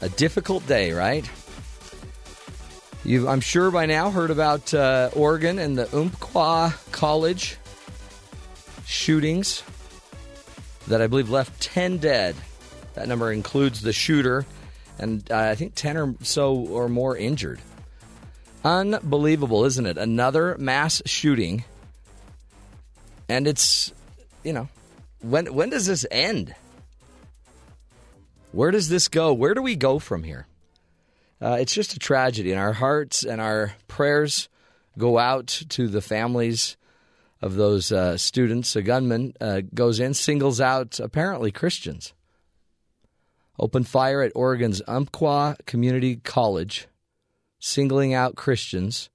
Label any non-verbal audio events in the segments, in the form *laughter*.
a difficult day, right? You've, I'm sure by now, heard about uh, Oregon and the Umpqua College shootings that I believe left 10 dead. That number includes the shooter, and uh, I think 10 or so or more injured. Unbelievable, isn't it? Another mass shooting. And it's, you know, when when does this end? Where does this go? Where do we go from here? Uh, it's just a tragedy, and our hearts and our prayers go out to the families of those uh, students. A gunman uh, goes in, singles out apparently Christians. Open fire at Oregon's Umpqua Community College, singling out Christians,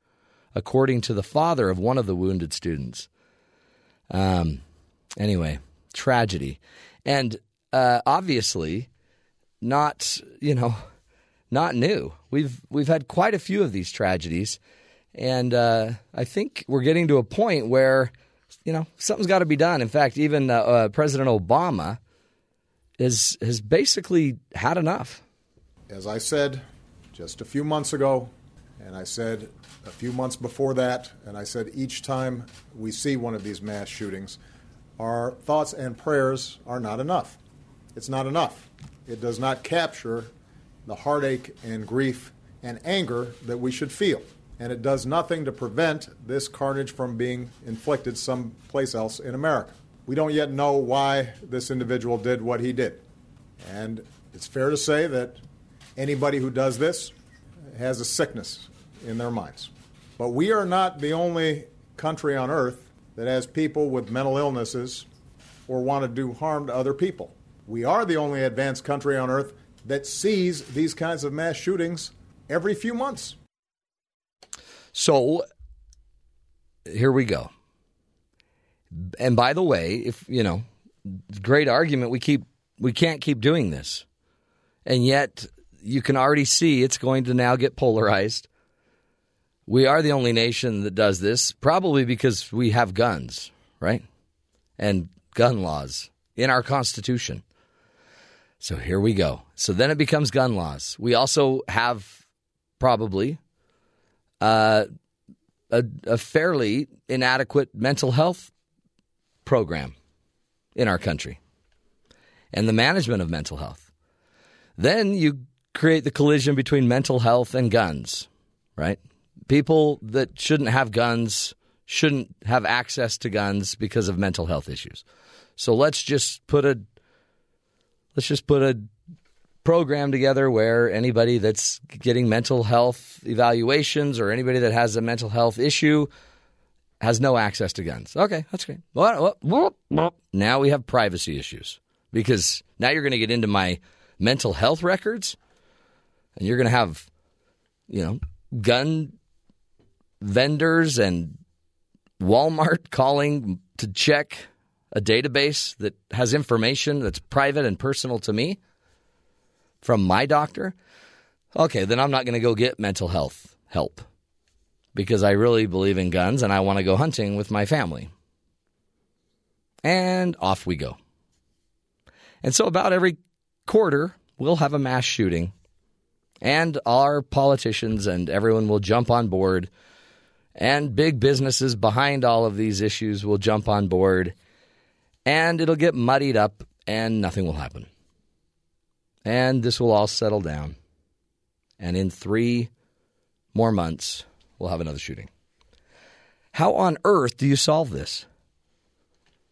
according to the father of one of the wounded students. Um, anyway, tragedy. And uh, obviously, not, you know, not new. We've we've had quite a few of these tragedies, and uh, I think we're getting to a point where you know something's got to be done. In fact, even uh, uh, President Obama is has basically had enough. As I said just a few months ago, and I said a few months before that, and I said each time we see one of these mass shootings, our thoughts and prayers are not enough. It's not enough. It does not capture the heartache and grief and anger that we should feel. And it does nothing to prevent this carnage from being inflicted someplace else in America. We don't yet know why this individual did what he did. And it's fair to say that anybody who does this has a sickness in their minds. But we are not the only country on earth that has people with mental illnesses or want to do harm to other people. We are the only advanced country on earth that sees these kinds of mass shootings every few months. So here we go. And by the way, if you know, great argument, we keep we can't keep doing this. And yet you can already see it's going to now get polarized. We are the only nation that does this, probably because we have guns, right? And gun laws in our Constitution. So here we go. So then it becomes gun laws. We also have probably uh, a, a fairly inadequate mental health program in our country and the management of mental health. Then you create the collision between mental health and guns, right? People that shouldn't have guns shouldn't have access to guns because of mental health issues. So let's just put a let's just put a program together where anybody that's getting mental health evaluations or anybody that has a mental health issue has no access to guns. Okay, that's great. Now we have privacy issues because now you're going to get into my mental health records and you're going to have, you know, gun vendors and Walmart *laughs* calling to check a database that has information that's private and personal to me from my doctor, okay, then I'm not going to go get mental health help because I really believe in guns and I want to go hunting with my family. And off we go. And so, about every quarter, we'll have a mass shooting, and our politicians and everyone will jump on board, and big businesses behind all of these issues will jump on board and it'll get muddied up and nothing will happen. And this will all settle down. And in three more months, we'll have another shooting. How on earth do you solve this?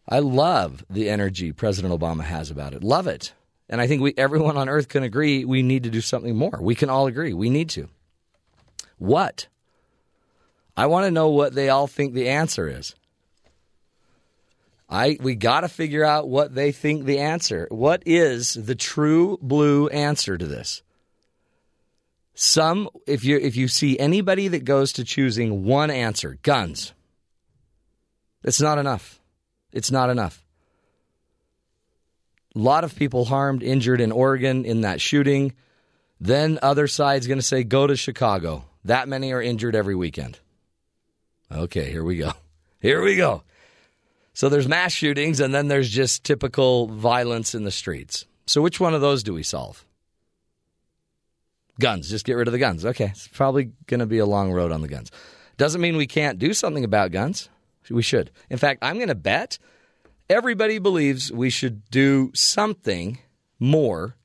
I love the energy President Obama has about it. Love it. And I think we everyone on earth can agree we need to do something more. We can all agree we need to. What? I want to know what they all think the answer is. I we got to figure out what they think the answer. What is the true blue answer to this? Some, if you if you see anybody that goes to choosing one answer, guns, it's not enough. It's not enough. A lot of people harmed, injured in Oregon in that shooting. Then other side's going to say, go to Chicago. That many are injured every weekend. Okay, here we go. *laughs* Here we go. So there's mass shootings, and then there's just typical violence in the streets. So which one of those do we solve? Guns. Just get rid of the guns. Okay, it's probably going to be a long road on the guns. Doesn't mean we can't do something about guns. We should. In fact, I'm going to bet everybody believes we should do something more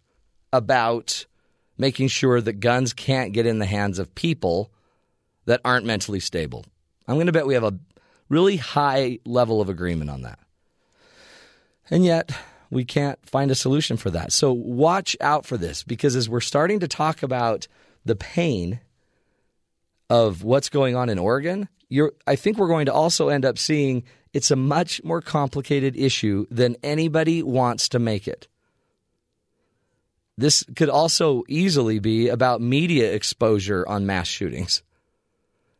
about making sure that guns can't get in the hands of people that aren't mentally stable. I'm going to bet we have a really high level of agreement on that. And yet, we can't find a solution for that. So watch out for this because as we're starting to talk about the pain of what's going on in Oregon, I think we're going to also end up seeing it's a much more complicated issue than anybody wants to make it. This could also easily be about media exposure on mass shootings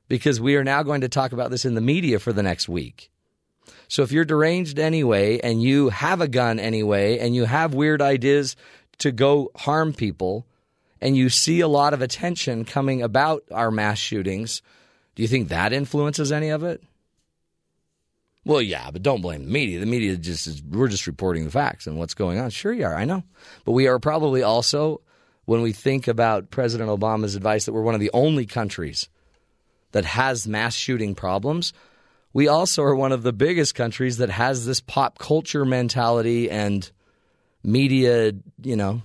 because we are now going to talk about this in the media for the next week. So if you're deranged anyway and you have a gun anyway and you have weird ideas to go harm people and you see a lot of attention coming about our mass shootings, do you think that influences any of it? Well, yeah, but don't blame the media. The media just is, we're just reporting the facts and what's going on. Sure, you are. I know. But we are probably also, when we think about President Obama's advice that we're one of the only countries that has mass shooting problems, we also are one of the biggest countries that has this pop culture mentality and media, you know,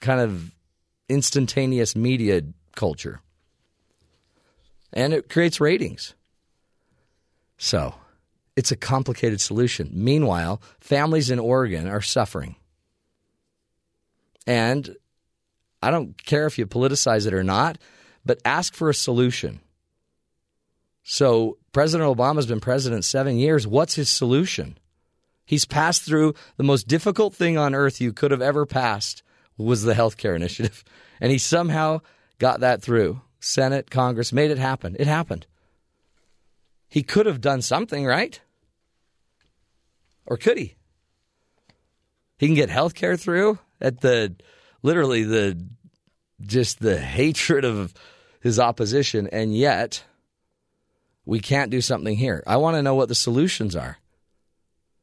kind of instantaneous media culture. And it creates ratings. So it's a complicated solution. Meanwhile, families in Oregon are suffering. And I don't care if you politicize it or not, but ask for a solution. So President Obama's been president seven years. What's his solution? He's passed through the most difficult thing on earth you could have ever passed was the health care initiative. *laughs* And he somehow got that through. Senate, Congress made it happen. It happened. He could have done something, right? Or could he? He can get health care through at the literally the just the hatred of his opposition, and yet we can't do something here. I want to know what the solutions are.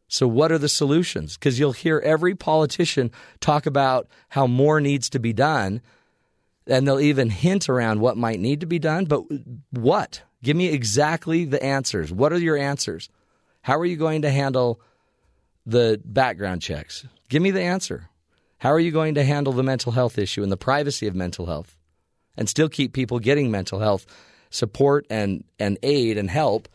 So, what are the solutions? Because you'll hear every politician talk about how more needs to be done, and they'll even hint around what might need to be done. But what? Give me exactly the answers. What are your answers? How are you going to handle the background checks? Give me the answer. How are you going to handle the mental health issue and the privacy of mental health and still keep people getting mental health support and, and aid and help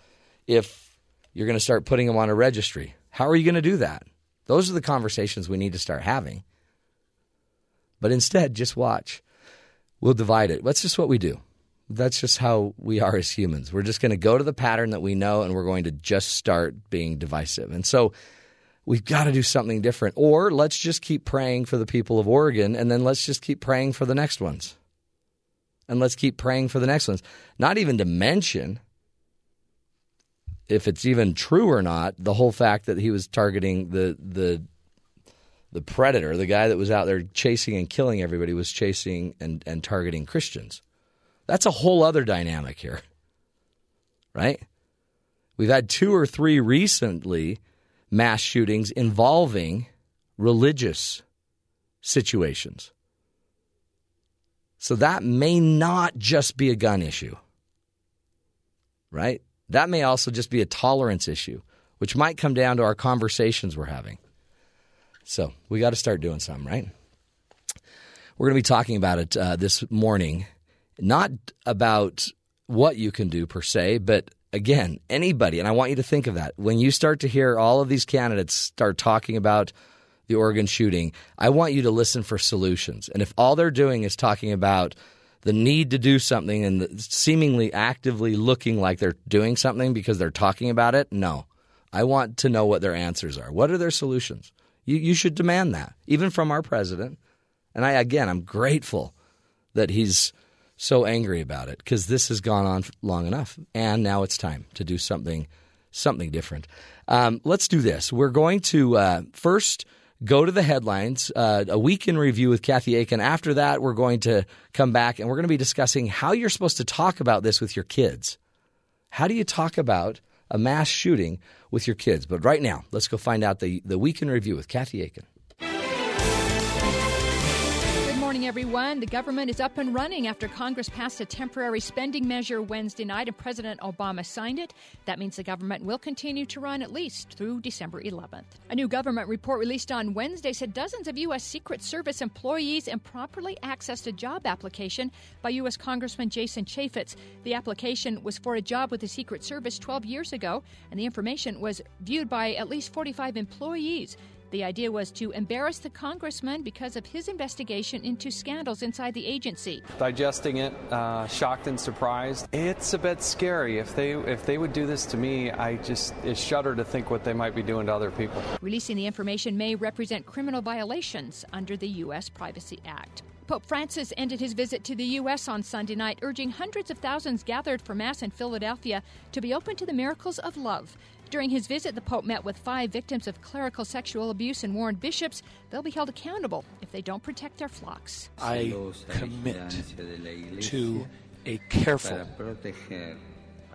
if you're going to start putting them on a registry. How are you going to do that? Those are the conversations we need to start having. But instead, just watch. We'll divide it. That's just what we do. That's just how we are as humans. We're just going to go to the pattern that we know and we're going to just start being divisive. And so we've got to do something different. Or let's just keep praying for the people of Oregon and then let's just keep praying for the next ones and let's keep praying for the next ones. Not even to mention, if it's even true or not, the whole fact that he was targeting the the the predator, the guy that was out there chasing and killing everybody, was chasing and, and targeting Christians. That's a whole other dynamic here, right? We've had two or three recently mass shootings involving religious situations. So that may not just be a gun issue, right? That may also just be a tolerance issue, which might come down to our conversations we're having. So we got to start doing something, right? We're going to be talking about it uh, this morning, not about what you can do per se, but again, anybody, and I want you to think of that. When you start to hear all of these candidates start talking about the Oregon shooting, I want you to listen for solutions. And if all they're doing is talking about the need to do something and seemingly actively looking like they're doing something because they're talking about it, no. I want to know what their answers are. What are their solutions? You, you should demand that, even from our president. And I, again, I'm grateful that he's so angry about it because this has gone on long enough, and now it's time to do something something different. Um, let's do this. We're going to uh, first go to the headlines, uh, a week in review with Kathy Aiken. After that, we're going to come back and we're going to be discussing how you're supposed to talk about this with your kids. How do you talk about a mass shooting with your kids? But right now, let's go find out the, the week in review with Kathy Aiken everyone. The government is up and running after Congress passed a temporary spending measure Wednesday night and President Obama signed it. That means the government will continue to run at least through December 11th. A new government report released on Wednesday said dozens of U.S. Secret Service employees improperly accessed a job application by U.S. Congressman Jason Chaffetz. The application was for a job with the Secret Service 12 years ago, and the information was viewed by at least 45 employees. The idea was to embarrass the congressman because of his investigation into scandals inside the agency. Digesting it, uh, shocked and surprised. It's a bit scary. If they if they would do this to me, I just it's shudder to think what they might be doing to other people. Releasing the information may represent criminal violations under the U.S. Privacy Act. Pope Francis ended his visit to the U.S. on Sunday night, urging hundreds of thousands gathered for Mass in Philadelphia to be open to the miracles of love. During his visit, the Pope met with five victims of clerical sexual abuse and warned bishops they'll be held accountable if they don't protect their flocks. I commit to a careful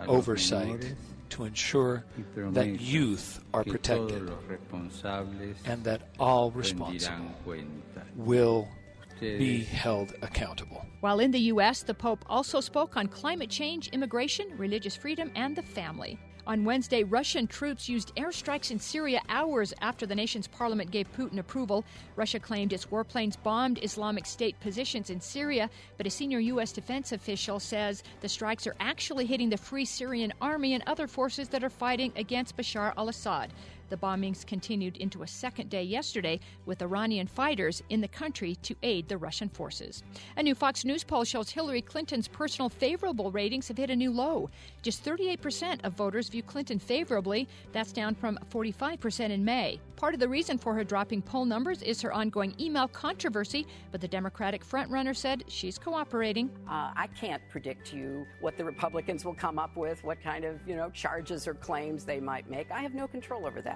oversight to ensure that youth are protected and that all responsible will be held accountable. While in the U.S., the Pope also spoke on climate change, immigration, religious freedom, and the family. On Wednesday, Russian troops used airstrikes in Syria hours after the nation's parliament gave Putin approval. Russia claimed its warplanes bombed Islamic State positions in Syria, but a senior U.S. defense official says the strikes are actually hitting the Free Syrian Army and other forces that are fighting against Bashar al Assad. The bombings continued into a second day yesterday with Iranian fighters in the country to aid the Russian forces. A new Fox News poll shows Hillary Clinton's personal favorable ratings have hit a new low. Just 38% of voters view Clinton favorably. That's down from 45% in May. Part of the reason for her dropping poll numbers is her ongoing email controversy, but the Democratic frontrunner said she's cooperating. Uh, I can't predict you what the Republicans will come up with, what kind of you know charges or claims they might make. I have no control over that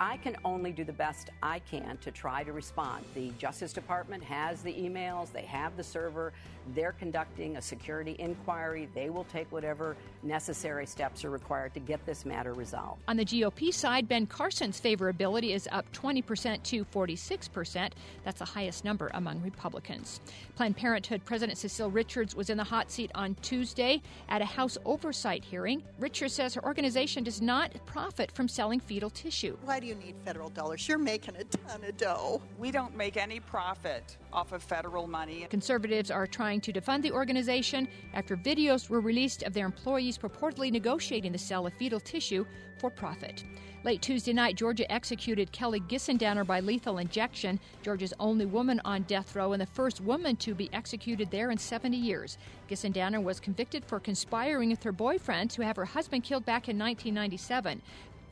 I can only do the best I can to try to respond. The Justice Department has the emails, they have the server, they're conducting a security inquiry. They will take whatever necessary steps are required to get this matter resolved. On the GOP side, Ben Carson's favorability is up 20% to 46%. That's the highest number among Republicans. Planned Parenthood President Cecile Richards was in the hot seat on Tuesday at a House oversight hearing. Richards says her organization does not profit from selling fetal tissue. Why do you need federal dollars? You're making a ton of dough. We don't make any profit off of federal money. Conservatives are trying to defund the organization after videos were released of their employees purportedly negotiating the sale of fetal tissue for profit. Late Tuesday night, Georgia executed Kelly Gissendaner by lethal injection, Georgia's only woman on death row and the first woman to be executed there in 70 years. Gissendaner was convicted for conspiring with her boyfriend to have her husband killed back in 1997.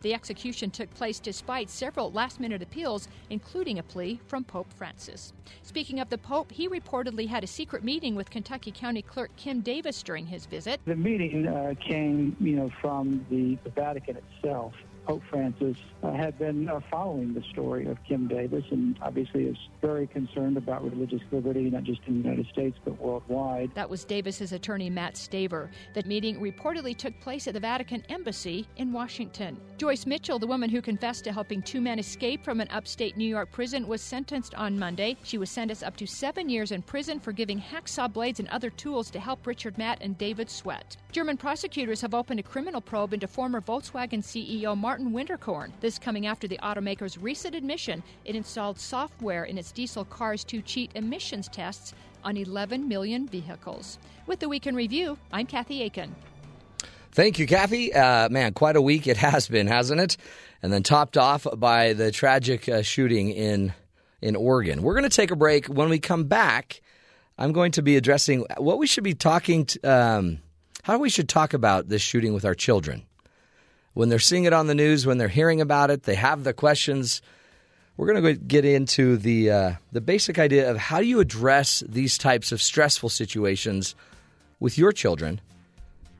The execution took place despite several last minute appeals, including a plea from Pope Francis. Speaking of the Pope, he reportedly had a secret meeting with Kentucky County Clerk Kim Davis during his visit. The meeting uh, came, you know, from the, the Vatican itself. Pope Francis uh, had been uh, following the story of Kim Davis and obviously is very concerned about religious liberty, not just in the United States, but worldwide. That was Davis's attorney, Matt Staver. That meeting reportedly took place at the Vatican Embassy in Washington. Joyce Mitchell, the woman who confessed to helping two men escape from an upstate New York prison, was sentenced on Monday. She was sentenced up to seven years in prison for giving hacksaw blades and other tools to help Richard Matt and David Sweat. German prosecutors have opened a criminal probe into former Volkswagen CEO Mark Martin Winterkorn. This coming after the automaker's recent admission it installed software in its diesel cars to cheat emissions tests on 11 million vehicles. With the Week in Review, I'm Kathy Aiken. Thank you, Kathy. Uh, man, quite a week it has been, hasn't it? And then topped off by the tragic uh, shooting in in Oregon. We're going to take a break. When we come back, I'm going to be addressing what we should be talking. Um, how we should talk about this shooting with our children when they're seeing it on the news, when they're hearing about it, they have the questions. We're going to get into the uh, the basic idea of how do you address these types of stressful situations with your children?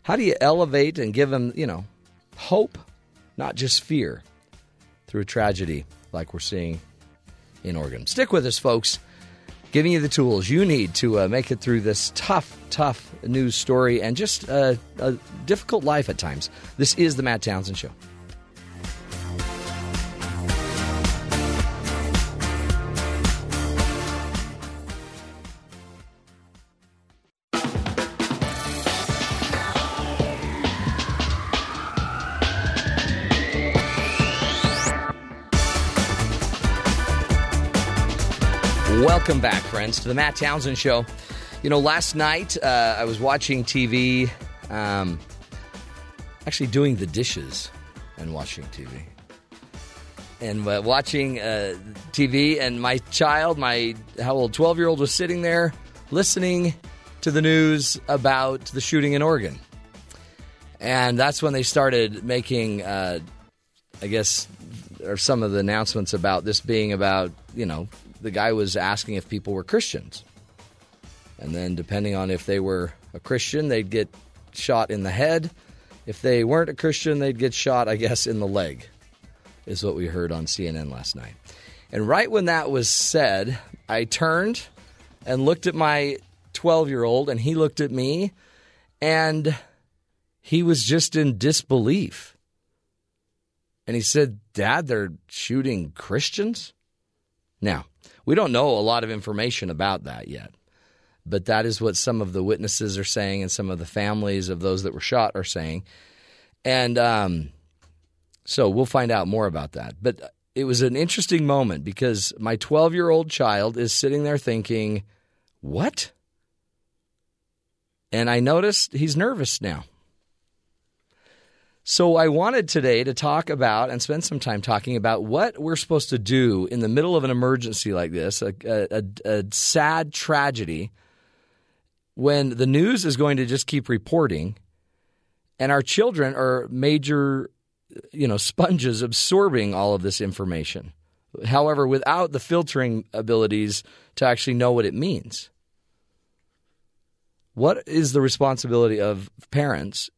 How do you elevate and give them, you know, hope, not just fear, through a tragedy like we're seeing in Oregon? Stick with us, folks. Giving you the tools you need to uh, make it through this tough, tough news story and just uh, a difficult life at times. This is the Matt Townsend Show. Welcome back, friends, to the Matt Townsend Show. You know, last night uh, I was watching TV, um, actually doing the dishes and watching TV. And uh, watching uh, TV, and my child, my how old, 12 year old, was sitting there listening to the news about the shooting in Oregon. And that's when they started making, uh, I guess, or some of the announcements about this being about, you know, the guy was asking if people were Christians. And then, depending on if they were a Christian, they'd get shot in the head. If they weren't a Christian, they'd get shot, I guess, in the leg, is what we heard on CNN last night. And right when that was said, I turned and looked at my 12 year old, and he looked at me, and he was just in disbelief. And he said, Dad, they're shooting Christians? Now, we don't know a lot of information about that yet, but that is what some of the witnesses are saying and some of the families of those that were shot are saying. And um, so we'll find out more about that. But it was an interesting moment because my 12 year old child is sitting there thinking, What? And I noticed he's nervous now. So I wanted today to talk about and spend some time talking about what we're supposed to do in the middle of an emergency like this, a, a, a, sad tragedy, when the news is going to just keep reporting, and our children are major, you know, sponges absorbing all of this information. However, without the filtering abilities to actually know what it means. What is the responsibility of parents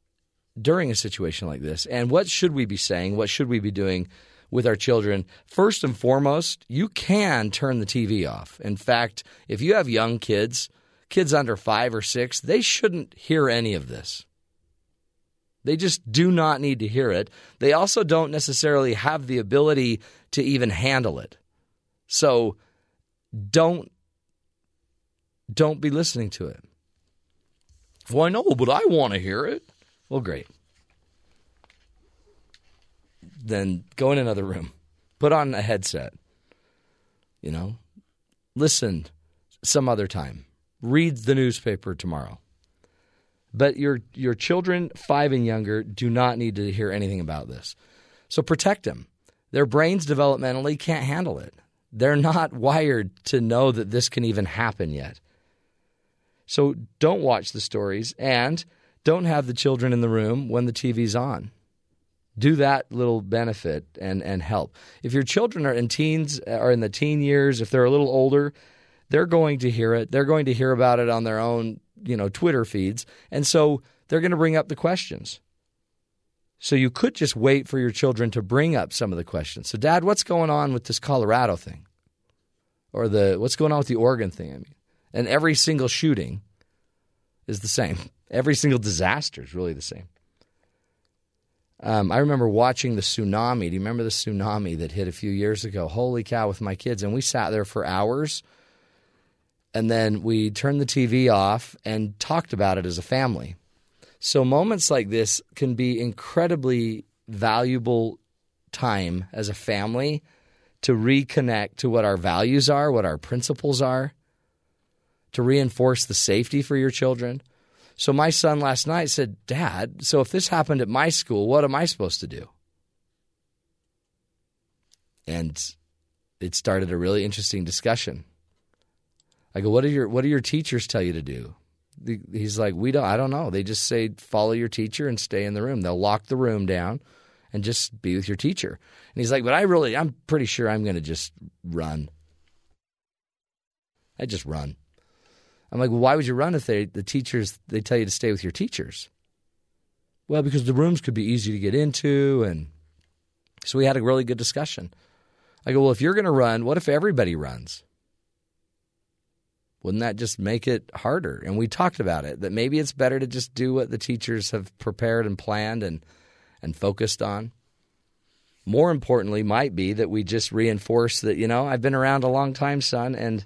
during a situation like this? And what should we be saying? What should we be doing with our children? First and foremost, you can turn the TV off. In fact, if you have young kids, kids under five or six, they shouldn't hear any of this. They just do not need to hear it. They also don't necessarily have the ability to even handle it. So don't don't be listening to it. Well, I know, but I want to hear it. Well, great. Then go in another room, put on a headset, you know, listen some other time, read the newspaper tomorrow. But your your children, five and younger, do not need to hear anything about this. So protect them. Their brains developmentally can't handle it. They're not wired to know that this can even happen yet. So don't watch the stories and don't have the children in the room when the TV's on. Do that little benefit and, and help. If your children are in teens are in the teen years, if they're a little older, they're going to hear it. They're going to hear about it on their own, you know, Twitter feeds. And so they're going to bring up the questions. So you could just wait for your children to bring up some of the questions. So, Dad, what's going on with this Colorado thing? Or the what's going on with the Oregon thing? I mean, and every single shooting is the same. Every single disaster is really the same. Um, I remember watching the tsunami. Do you remember the tsunami that hit a few years ago? Holy cow, with my kids. And we sat there for hours. And then we turned the TV off and talked about it as a family. So moments like this can be incredibly valuable time as a family to reconnect to what our values are, what our principles are, to reinforce the safety for your children so my son last night said, Dad, so if this happened at my school, what am I supposed to do? And it started a really interesting discussion. I go, what do your what do your teachers tell you to do? He's like, we don't. I don't know. They just say follow your teacher and stay in the room. They'll lock the room down and just be with your teacher. And he's like, but I really, I'm pretty sure I'm going to just run. I just run. I'm like, well, why would you run if they the teachers they tell you to stay with your teachers? Well, because the rooms could be easy to get into, and so we had a really good discussion. I go, well, if you're going to run, what if everybody runs? Wouldn't that just make it harder? And we talked about it that maybe it's better to just do what the teachers have prepared and planned and and focused on. More importantly, might be that we just reinforce that, you know, I've been around a long time, son, and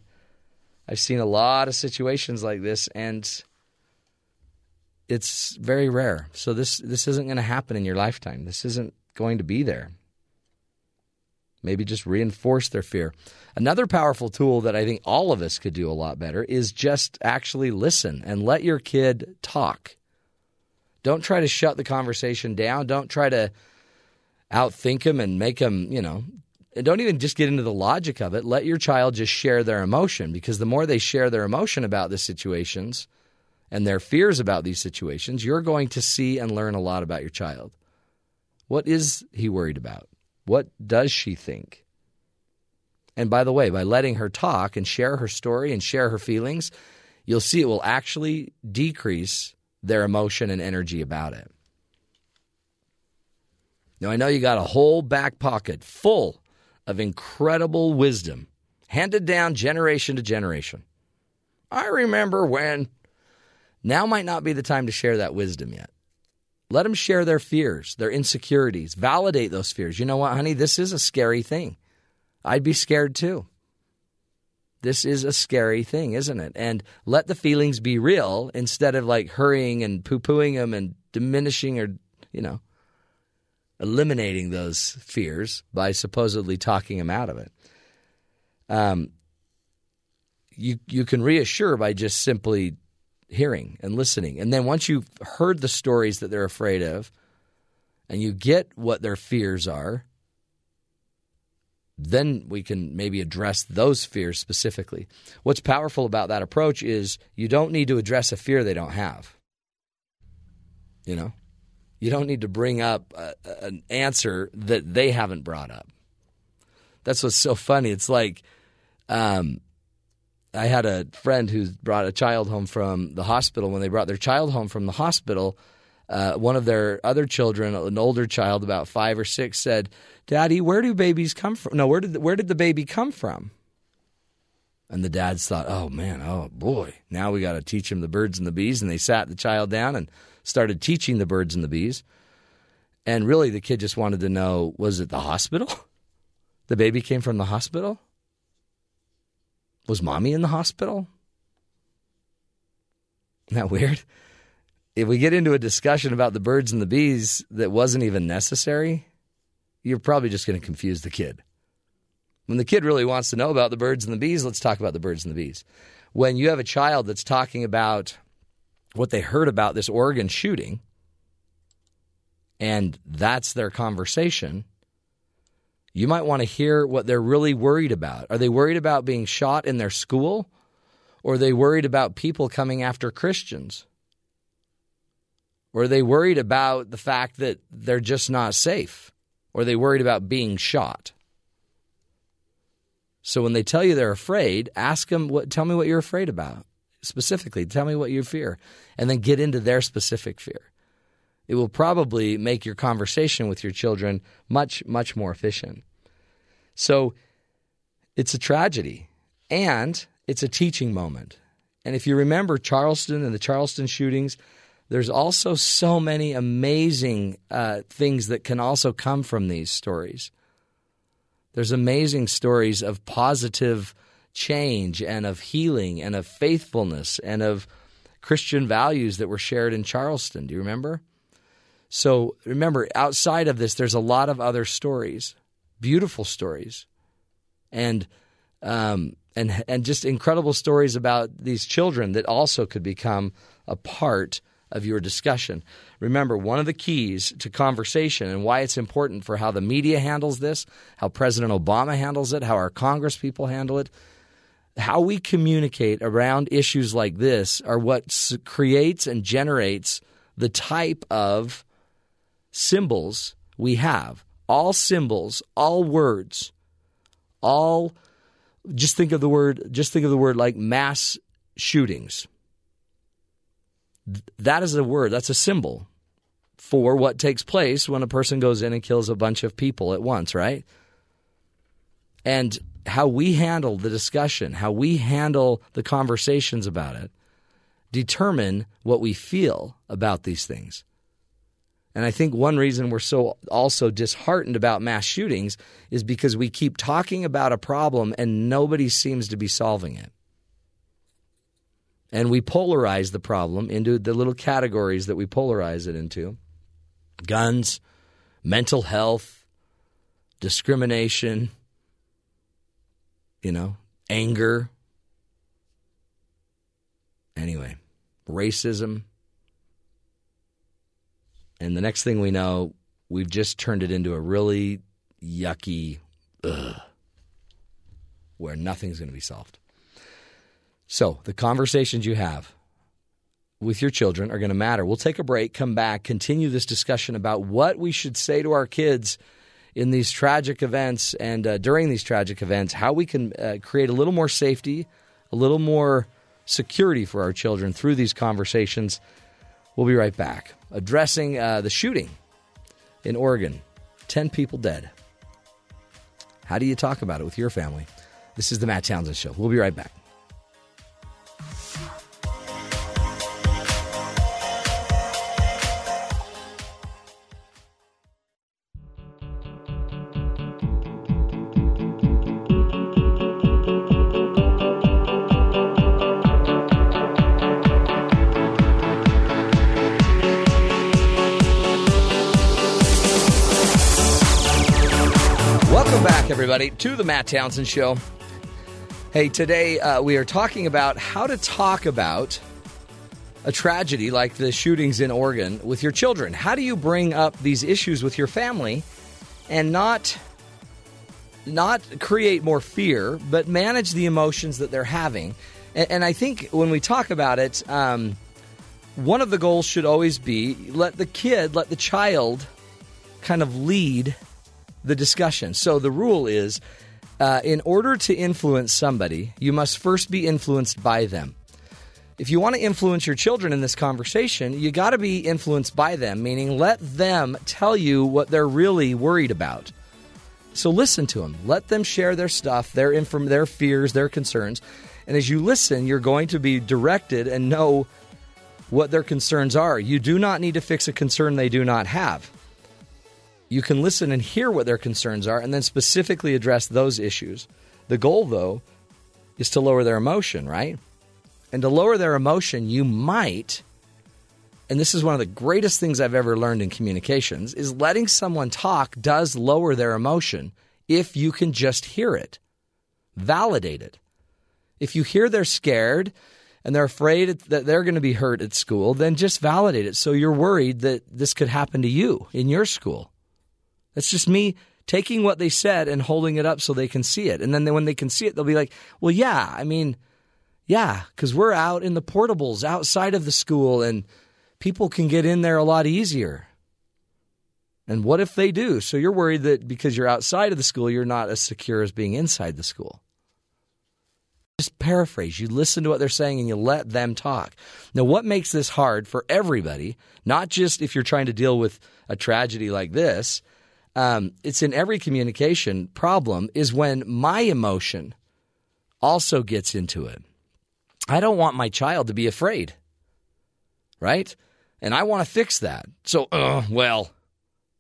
I've seen a lot of situations like this, and it's very rare. So this this isn't going to happen in your lifetime. This isn't going to be there. Maybe just reinforce their fear. Another powerful tool that I think all of us could do a lot better is just actually listen and let your kid talk. Don't try to shut the conversation down. Don't try to outthink them and make them, you know, don't even just get into the logic of it. Let your child just share their emotion because the more they share their emotion about the situations and their fears about these situations, you're going to see and learn a lot about your child. What is he worried about? What does she think? And by the way, by letting her talk and share her story and share her feelings, you'll see it will actually decrease their emotion and energy about it. Now, I know you got a whole back pocket full of incredible wisdom handed down generation to generation. I remember when. Now might not be the time to share that wisdom yet. Let them share their fears, their insecurities, validate those fears. You know what, honey? This is a scary thing. I'd be scared too. This is a scary thing, isn't it? And let the feelings be real instead of like hurrying and poo pooing them and diminishing or, you know, eliminating those fears by supposedly talking them out of it. Um, you you can reassure by just simply hearing and listening, and then once you've heard the stories that they're afraid of, and you get what their fears are, then we can maybe address those fears specifically. What's powerful about that approach is you don't need to address a fear they don't have. You know, you don't need to bring up a, an answer that they haven't brought up. That's what's so funny. It's like um, I had a friend who brought a child home from the hospital. When they brought their child home from the hospital, uh, one of their other children, an older child, about five or six, said, "Daddy, where do babies come from? No, where did the, where did the baby come from?" And the dads thought, "Oh man, oh boy, now we got to teach him the birds and the bees." And they sat the child down and started teaching the birds and the bees. And really, the kid just wanted to know was it the hospital? *laughs* The baby came from the hospital? Was mommy in the hospital? Isn't that weird? If we get into a discussion about the birds and the bees that wasn't even necessary, you're probably just going to confuse the kid. When the kid really wants to know about the birds and the bees, let's talk about the birds and the bees. When you have a child that's talking about what they heard about this Oregon shooting, and that's their conversation, you might want to hear what they're really worried about. Are they worried about being shot in their school? Or are they worried about people coming after Christians? Or are they worried about the fact that they're just not safe? Or are they worried about being shot? So when they tell you they're afraid, ask them what tell me what you're afraid about specifically. Tell me what you fear, and then get into their specific fear. It will probably make your conversation with your children much, much more efficient. So it's a tragedy, and it's a teaching moment. And if you remember Charleston and the Charleston shootings, there's also so many amazing uh, things that can also come from these stories. There's amazing stories of positive change and of healing and of faithfulness and of Christian values that were shared in Charleston. Do you remember? So remember, outside of this, there's a lot of other stories, beautiful stories, and um, and and just incredible stories about these children that also could become a part of your discussion. Remember, one of the keys to conversation and why it's important for how the media handles this, how President Obama handles it, how our Congress people handle it, how we communicate around issues like this are what creates and generates the type of symbols we have. All symbols, all words, all just think of the word just think of the word like mass shootings. That is a word, that's a symbol for what takes place when a person goes in and kills a bunch of people at once, right? And how we handle the discussion, how we handle the conversations about it, determine what we feel about these things. And I think one reason we're so also disheartened about mass shootings is because we keep talking about a problem and nobody seems to be solving it. And we polarize the problem into the little categories that we polarize it into guns, mental health, discrimination, you know, anger. Anyway, racism. And the next thing we know, we've just turned it into a really yucky, ugh, where nothing's going to be solved. So the conversations you have with your children are going to matter. We'll take a break, come back, continue this discussion about what we should say to our kids in these tragic events and uh, during these tragic events, how we can uh, create a little more safety, a little more security for our children through these conversations. We'll be right back. Addressing uh, the shooting in Oregon 10 people dead. How do you talk about it with your family? This is the Matt Townsend Show. We'll be right back. Everybody, to the Matt Townsend Show. Hey, today uh, we are talking about how to talk about a tragedy like the shootings in Oregon with your children. How do you bring up these issues with your family and not not create more fear, but manage the emotions that they're having? And, and I think when we talk about it, um, one of the goals should always be let the kid, let the child, kind of lead the discussion. So the rule is uh, in order to influence somebody, you must first be influenced by them. If you want to influence your children in this conversation, you got to be influenced by them, meaning let them tell you what they're really worried about. So listen to them. Let them share their stuff, their inform- their fears, their concerns. And as you listen, you're going to be directed and know what their concerns are. You do not need to fix a concern they do not have you can listen and hear what their concerns are and then specifically address those issues. The goal, though, is to lower their emotion, right? And to lower their emotion, you might, and this is one of the greatest things I've ever learned in communications, is letting someone talk does lower their emotion if you can just hear it, validate it. If you hear they're scared and they're afraid that they're going to be hurt at school, then just validate it. So you're worried that this could happen to you in your school. That's just me taking what they said and holding it up so they can see it. And then they, when they can see it, they'll be like, well, yeah, I mean, yeah, because we're out in the portables outside of the school and people can get in there a lot easier. And what if they do? So you're worried that because you're outside of the school, you're not as secure as being inside the school. Just paraphrase. You listen to what they're saying and you let them talk. Now, what makes this hard for everybody, not just if you're trying to deal with a tragedy like this, um, it's in every communication problem is when my emotion also gets into it. I don't want my child to be afraid, right? And I want to fix that. So, uh, well,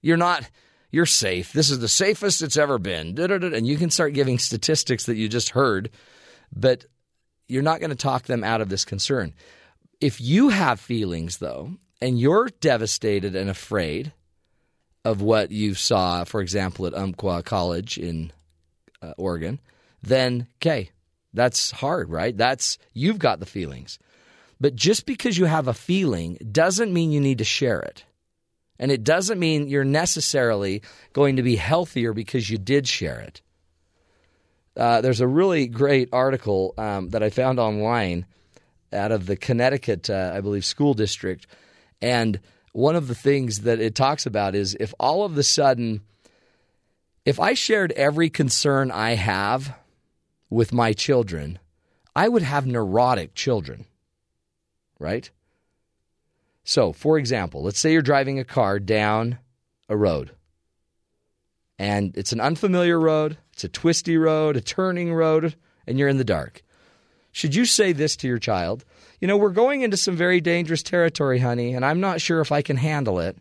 you're not, you're safe. This is the safest it's ever been. And you can start giving statistics that you just heard, but you're not going to talk them out of this concern. If you have feelings, though, and you're devastated and afraid, of what you saw, for example, at Umpqua College in uh, Oregon, then okay, that's hard, right? That's you've got the feelings. But just because you have a feeling doesn't mean you need to share it. And it doesn't mean you're necessarily going to be healthier because you did share it. Uh, there's a really great article um, that I found online out of the Connecticut, uh, I believe, school district. And one of the things that it talks about is if all of a sudden, if I shared every concern I have with my children, I would have neurotic children, right? So, for example, let's say you're driving a car down a road, and it's an unfamiliar road, it's a twisty road, a turning road, and you're in the dark. Should you say this to your child? You know, we're going into some very dangerous territory, honey, and I'm not sure if I can handle it.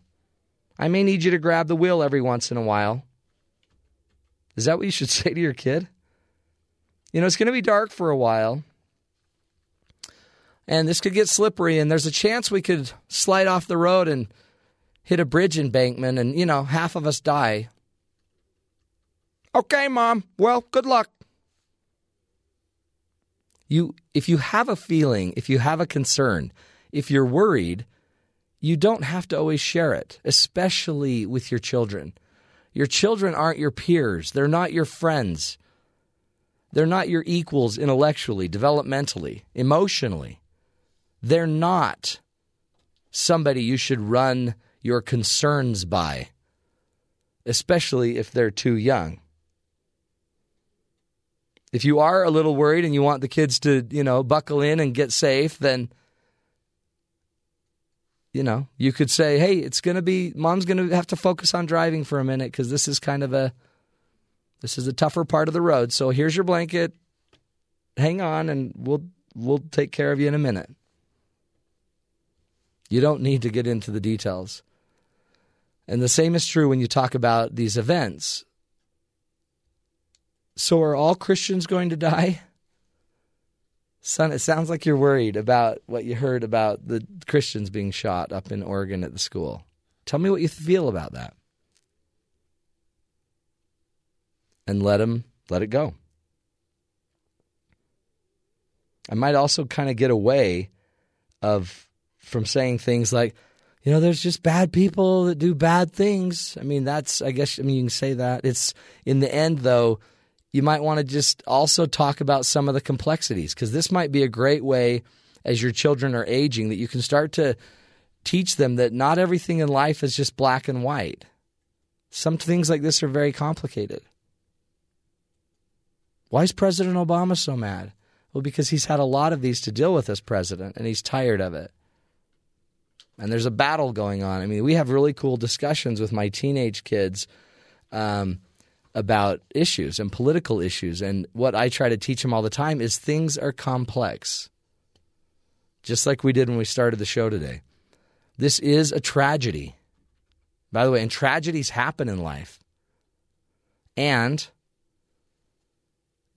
I may need you to grab the wheel every once in a while. Is that what you should *laughs* say to your kid? You know, it's going to be dark for a while. And this could get slippery, and there's a chance we could slide off the road and hit a bridge embankment, and, you know, half of us die. Okay, mom. Well, good luck. You if you have a feeling, if you have a concern, if you're worried, you don't have to always share it, especially with your children. Your children aren't your peers, they're not your friends. They're not your equals intellectually, developmentally, emotionally. They're not somebody you should run your concerns by, especially if they're too young if you are a little worried and you want the kids to, you know, buckle in and get safe, then you know, you could say, "Hey, it's going to be mom's going to have to focus on driving for a minute cuz this is kind of a this is a tougher part of the road. So here's your blanket. Hang on and we'll we'll take care of you in a minute." You don't need to get into the details. And the same is true when you talk about these events. So are all Christians going to die? Son, it sounds like you're worried about what you heard about the Christians being shot up in Oregon at the school. Tell me what you feel about that. And let him let it go. I might also kind of get away of from saying things like, you know, there's just bad people that do bad things. I mean, that's I guess I mean you can say that. It's in the end though, you might want to just also talk about some of the complexities because this might be a great way as your children are aging that you can start to teach them that not everything in life is just black and white. Some things like this are very complicated. Why is President Obama so mad? Well, because he's had a lot of these to deal with as president and he's tired of it. And there's a battle going on. I mean, we have really cool discussions with my teenage kids. Um, about issues and political issues. And what I try to teach them all the time is things are complex, just like we did when we started the show today. This is a tragedy. By the way, and tragedies happen in life. And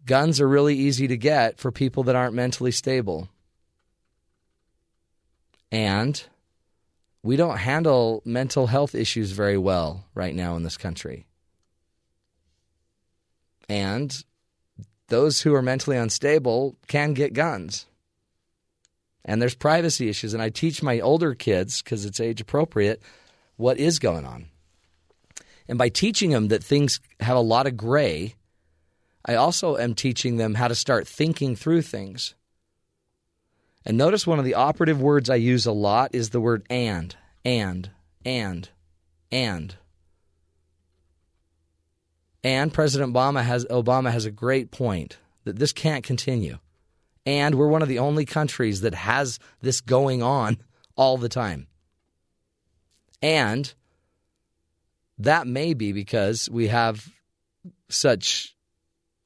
guns are really easy to get for people that aren't mentally stable. And we don't handle mental health issues very well right now in this country. And those who are mentally unstable can get guns. And there's privacy issues. And I teach my older kids, because it's age appropriate, what is going on. And by teaching them that things have a lot of gray, I also am teaching them how to start thinking through things. And notice one of the operative words I use a lot is the word and, and, and, and. And President Obama has Obama has a great point that this can't continue. And we're one of the only countries that has this going on *laughs* all the time. And that may be because we have such,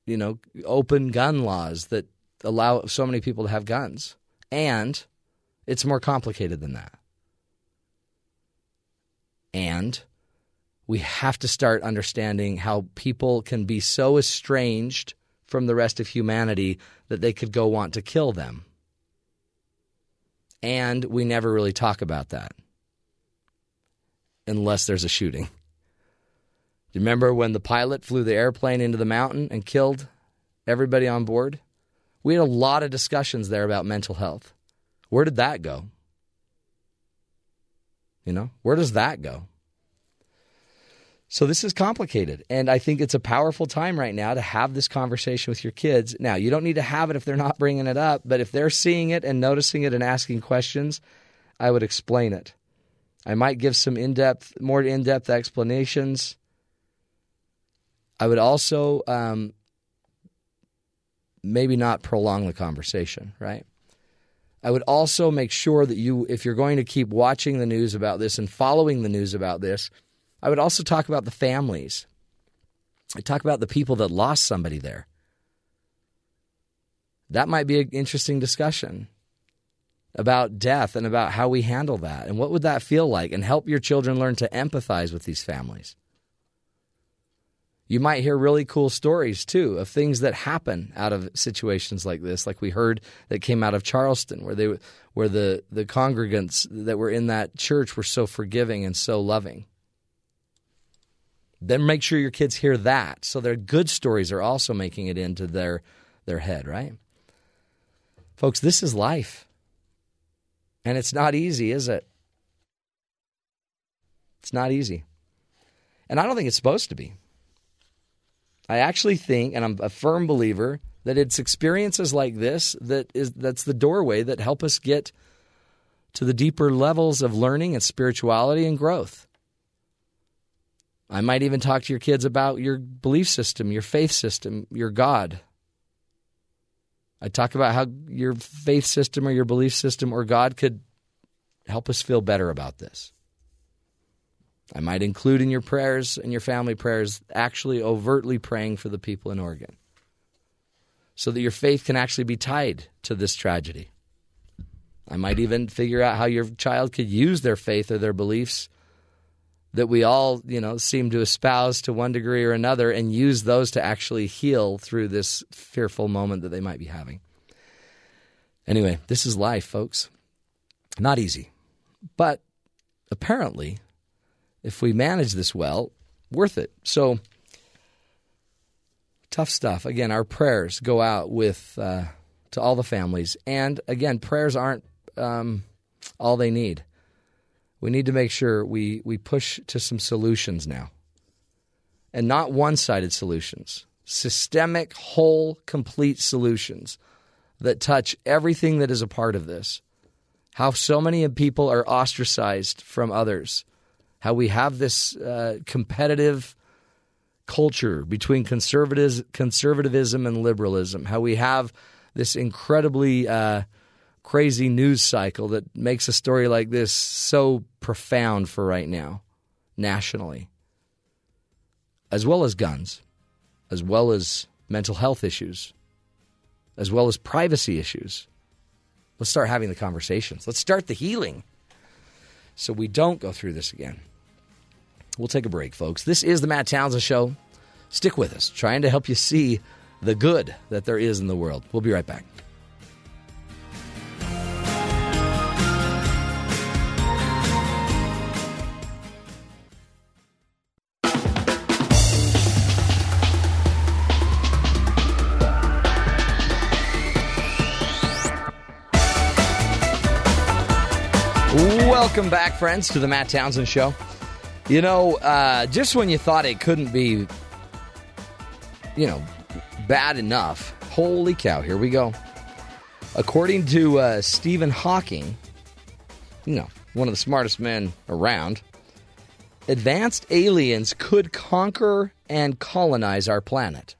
you know, open gun laws that allow so many people to have guns. And it's more complicated than that. And we have to start understanding how people can be so estranged from the rest of humanity that they could go want to kill them. And we never really talk about that unless there's a shooting. Do you remember when the pilot flew the airplane into the mountain and killed everybody on board? We had a lot of discussions there about mental health. Where did that go? You know, where does that go? So this is complicated. And I think it's a powerful time right now to have this conversation with your kids. Now, you don't need to have it if they're not *laughs* bringing it up, but if they're seeing it and noticing it and asking questions, I would explain it. I might give some in-depth, more in-depth explanations. I would also um, maybe not prolong the conversation, right? I would also make sure that you, if you're going to keep watching the news about this and following the news about this, I would also talk about the families. I talk about the people that lost somebody there. That might be an interesting discussion about death and about how we handle that and what would that feel like and help your children learn to empathize with these families. You might hear really cool stories too of things that happen out of situations like this, like we heard that came out of Charleston, where they where the the congregants that were in that church were so forgiving and so loving. Then make sure your kids hear that, so their good stories are also making it into their their head, right? Folks, this is life. And it's not easy, is it? It's not easy. And I don't think it's supposed to be. I actually think, and I'm a firm believer, that it's experiences like this that is that's the doorway that help us get to the deeper levels of learning and spirituality and growth. I might even talk to your kids about your belief system, your faith system, your God. I talk about how your faith system or your belief system or God could help us feel better about this. I might include in your prayers and your family prayers actually overtly praying for the people in Oregon so that your faith can actually be tied to this tragedy. I might even figure out how your child could use their faith or their beliefs that we all, you know, seem to espouse to one degree or another and use those to actually heal through this fearful moment that they might be having. Anyway, this is life, folks. Not easy. But apparently, if we manage this well, worth it. So, tough stuff. Again, our prayers go out with uh, to all the families, and again, prayers aren't um, all they need. We need to make sure we we push to some solutions now, and not one-sided solutions. Systemic, whole, complete solutions that touch everything that is a part of this. How so many people are ostracized from others how we have this uh, competitive culture between conservatives, conservatism and liberalism, how we have this incredibly uh, crazy news cycle that makes a story like this so profound for right now, nationally, as well as guns, as well as mental health issues, as well as privacy issues. Let's start having the conversations. Let's start the healing so we don't go through this again. We'll take a break, folks. This is the Matt Townsend Show. Stick with us, trying to help you see the good that there is in the world. We'll be right back. Welcome back, friends, to the Matt Townsend Show. You know, uh, just when you thought it couldn't be, you know, bad enough, holy cow, here we go. According to uh, Stephen Hawking, you know, one of the smartest men around, advanced aliens could conquer and colonize our planet.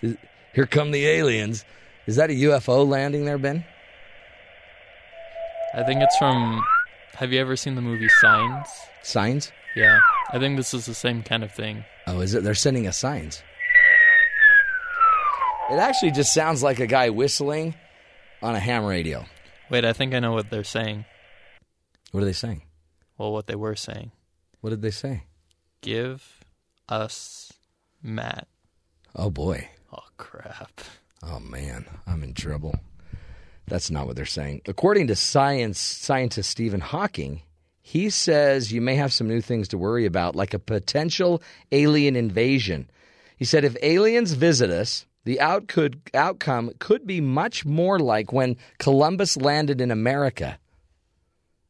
*laughs* Here come the aliens. Is that a UFO landing there, Ben? I think it's from. Have you ever seen the movie Signs? Signs? Yeah. I think this is the same kind of thing. Oh, is it? They're sending us signs. It actually just sounds like a guy whistling on a ham radio. Wait, I think I know what they're saying. What are they saying? Well, what they were saying. What did they say? Give us Matt. Oh, boy. Oh, crap. Oh man, I'm in trouble. That's not what they're saying. According to science scientist Stephen Hawking, he says you may have some new things to worry about, like a potential alien invasion. He said if aliens visit us, the out could, outcome could be much more like when Columbus landed in America,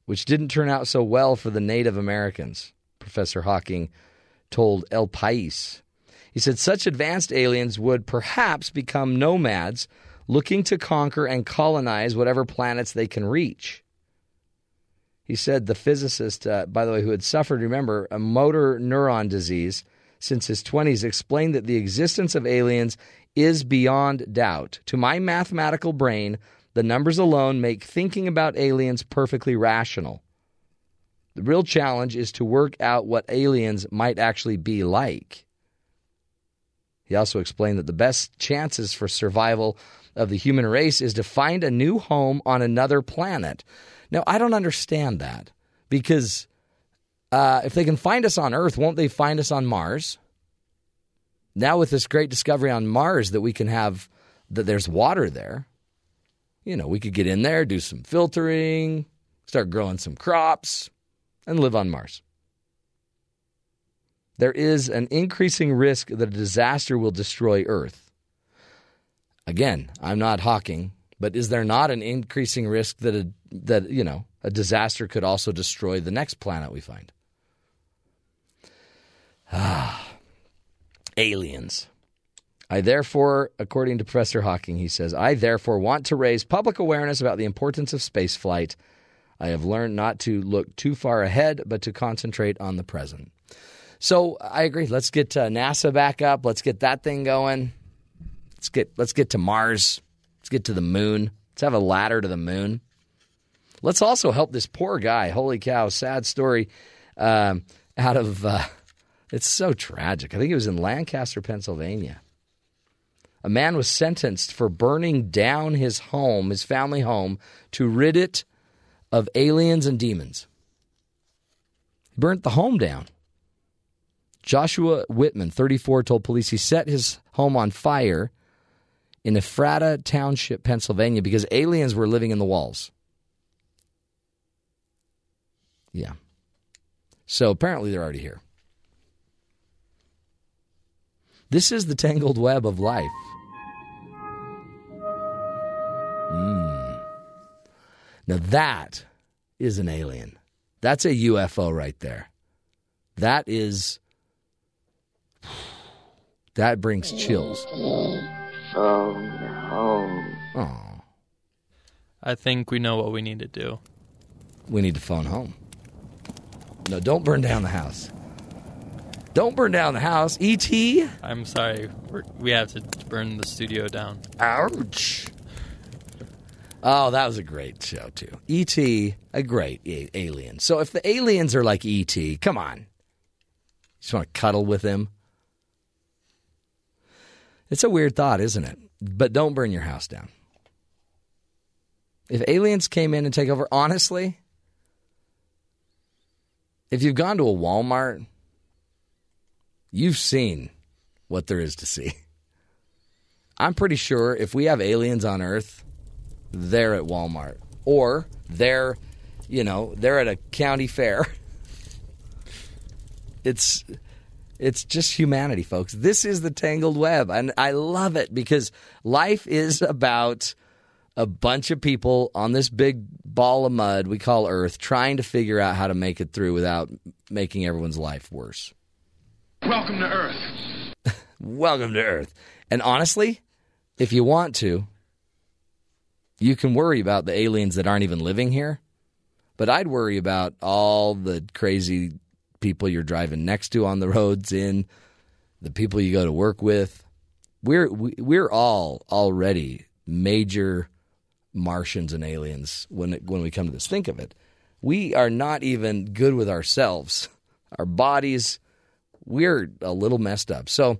which didn't turn out so well for the Native Americans. Professor Hawking told El País. He said such advanced aliens would perhaps become nomads looking to conquer and colonize whatever planets they can reach. He said the physicist, uh, by the way, who had suffered, remember, a motor neuron disease, since his 20s, explained that the existence of aliens is beyond doubt. To my mathematical brain, the numbers alone make thinking about aliens perfectly rational. The real challenge is to work out what aliens might actually be like. He also explained that the best chances for survival of the human race is to find a new home on another planet. Now, I don't understand that because uh, if they can find us on Earth, won't they find us on Mars? Now, with this great discovery on Mars that we can have, that there's water there, you know, we could get in there, do some filtering, start growing some crops, and live on Mars. There is an increasing risk that a disaster will destroy Earth. Again, I'm not hawking, but is there not an increasing risk that a, that you know a disaster could also destroy the next planet we find? Ah, aliens. I therefore, according to Professor Hawking, he says, I therefore want to raise public awareness about the importance of spaceflight. I have learned not to look too far ahead, but to concentrate on the present. So I agree. Let's get uh, NASA back up. Let's get that thing going. Let's get let's get to Mars. Let's get to the moon. Let's have a ladder to the moon. Let's also help this poor guy. Holy cow! Sad story. Um, out of uh, it's so tragic. I think it was in Lancaster, Pennsylvania. A man was sentenced for burning down his home, his family home, to rid it of aliens and demons. He burnt the home down. Joshua Whitman, 34, told police he set his home on fire in Ephrata Township, Pennsylvania, because aliens were living in the walls. Yeah. So apparently they're already here. This is the tangled web of life. Mm. Now that is an alien. That's a UFO right there. That is. That brings chills. Phone home. Oh. I think we know what we need to do. We need to phone home. No, don't burn down the house. Don't burn down the house. E.T. I'm sorry. We're, we have to burn the studio down. Ouch. Oh, that was a great show too. E.T. a great a- alien. So if the aliens are like E.T., come on, you just want to cuddle with him. It's a weird thought, isn't it? But don't burn your house down. If aliens came in and take over, honestly, if you've gone to a Walmart, you've seen what there is to see. I'm pretty sure if we have aliens on Earth, they're at Walmart or they're, you know, they're at a county fair. *laughs* It's it's just humanity, folks. This is the tangled web, and I love it because life is about a bunch of people on this big ball of mud we call Earth trying to figure out how to make it through without making everyone's life worse. Welcome to Earth. *laughs* Welcome to Earth. And honestly, if you want to, you can worry about the aliens that aren't even living here, but I'd worry about all the crazy people you're driving next to on the roads in the people you go to work with. We're we, we're all already major Martians and aliens when it, when we come to this. Think of it. We are not even good with ourselves. Our bodies, we're a little messed up. So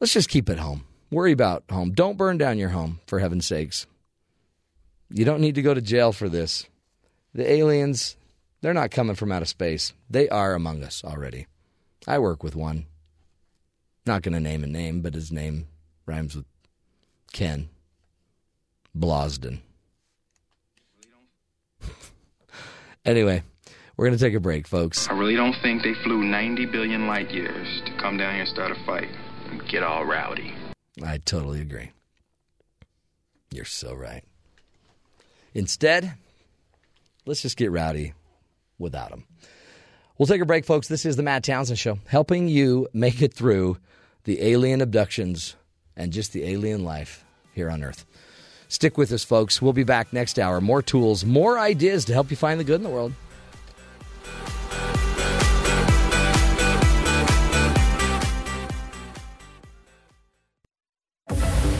let's just keep it home. Worry about home. Don't burn down your home, for heaven's sakes. You don't need to go to jail for this. The aliens, they're not coming from out of space. They are among us already. I work with one. Not going to name a name, but his name rhymes with Ken Blosden. *laughs* anyway, we're going to take a break, folks. I really don't think they flew 90 billion light years to come down here and start a fight and get all rowdy. I totally agree. You're so right. Instead, let's just get rowdy without them. We'll take a break, folks. This is the Matt Townsend Show, helping you make it through the alien abductions and just the alien life here on Earth. Stick with us, folks. We'll be back next hour. More tools, more ideas to help you find the good in the world.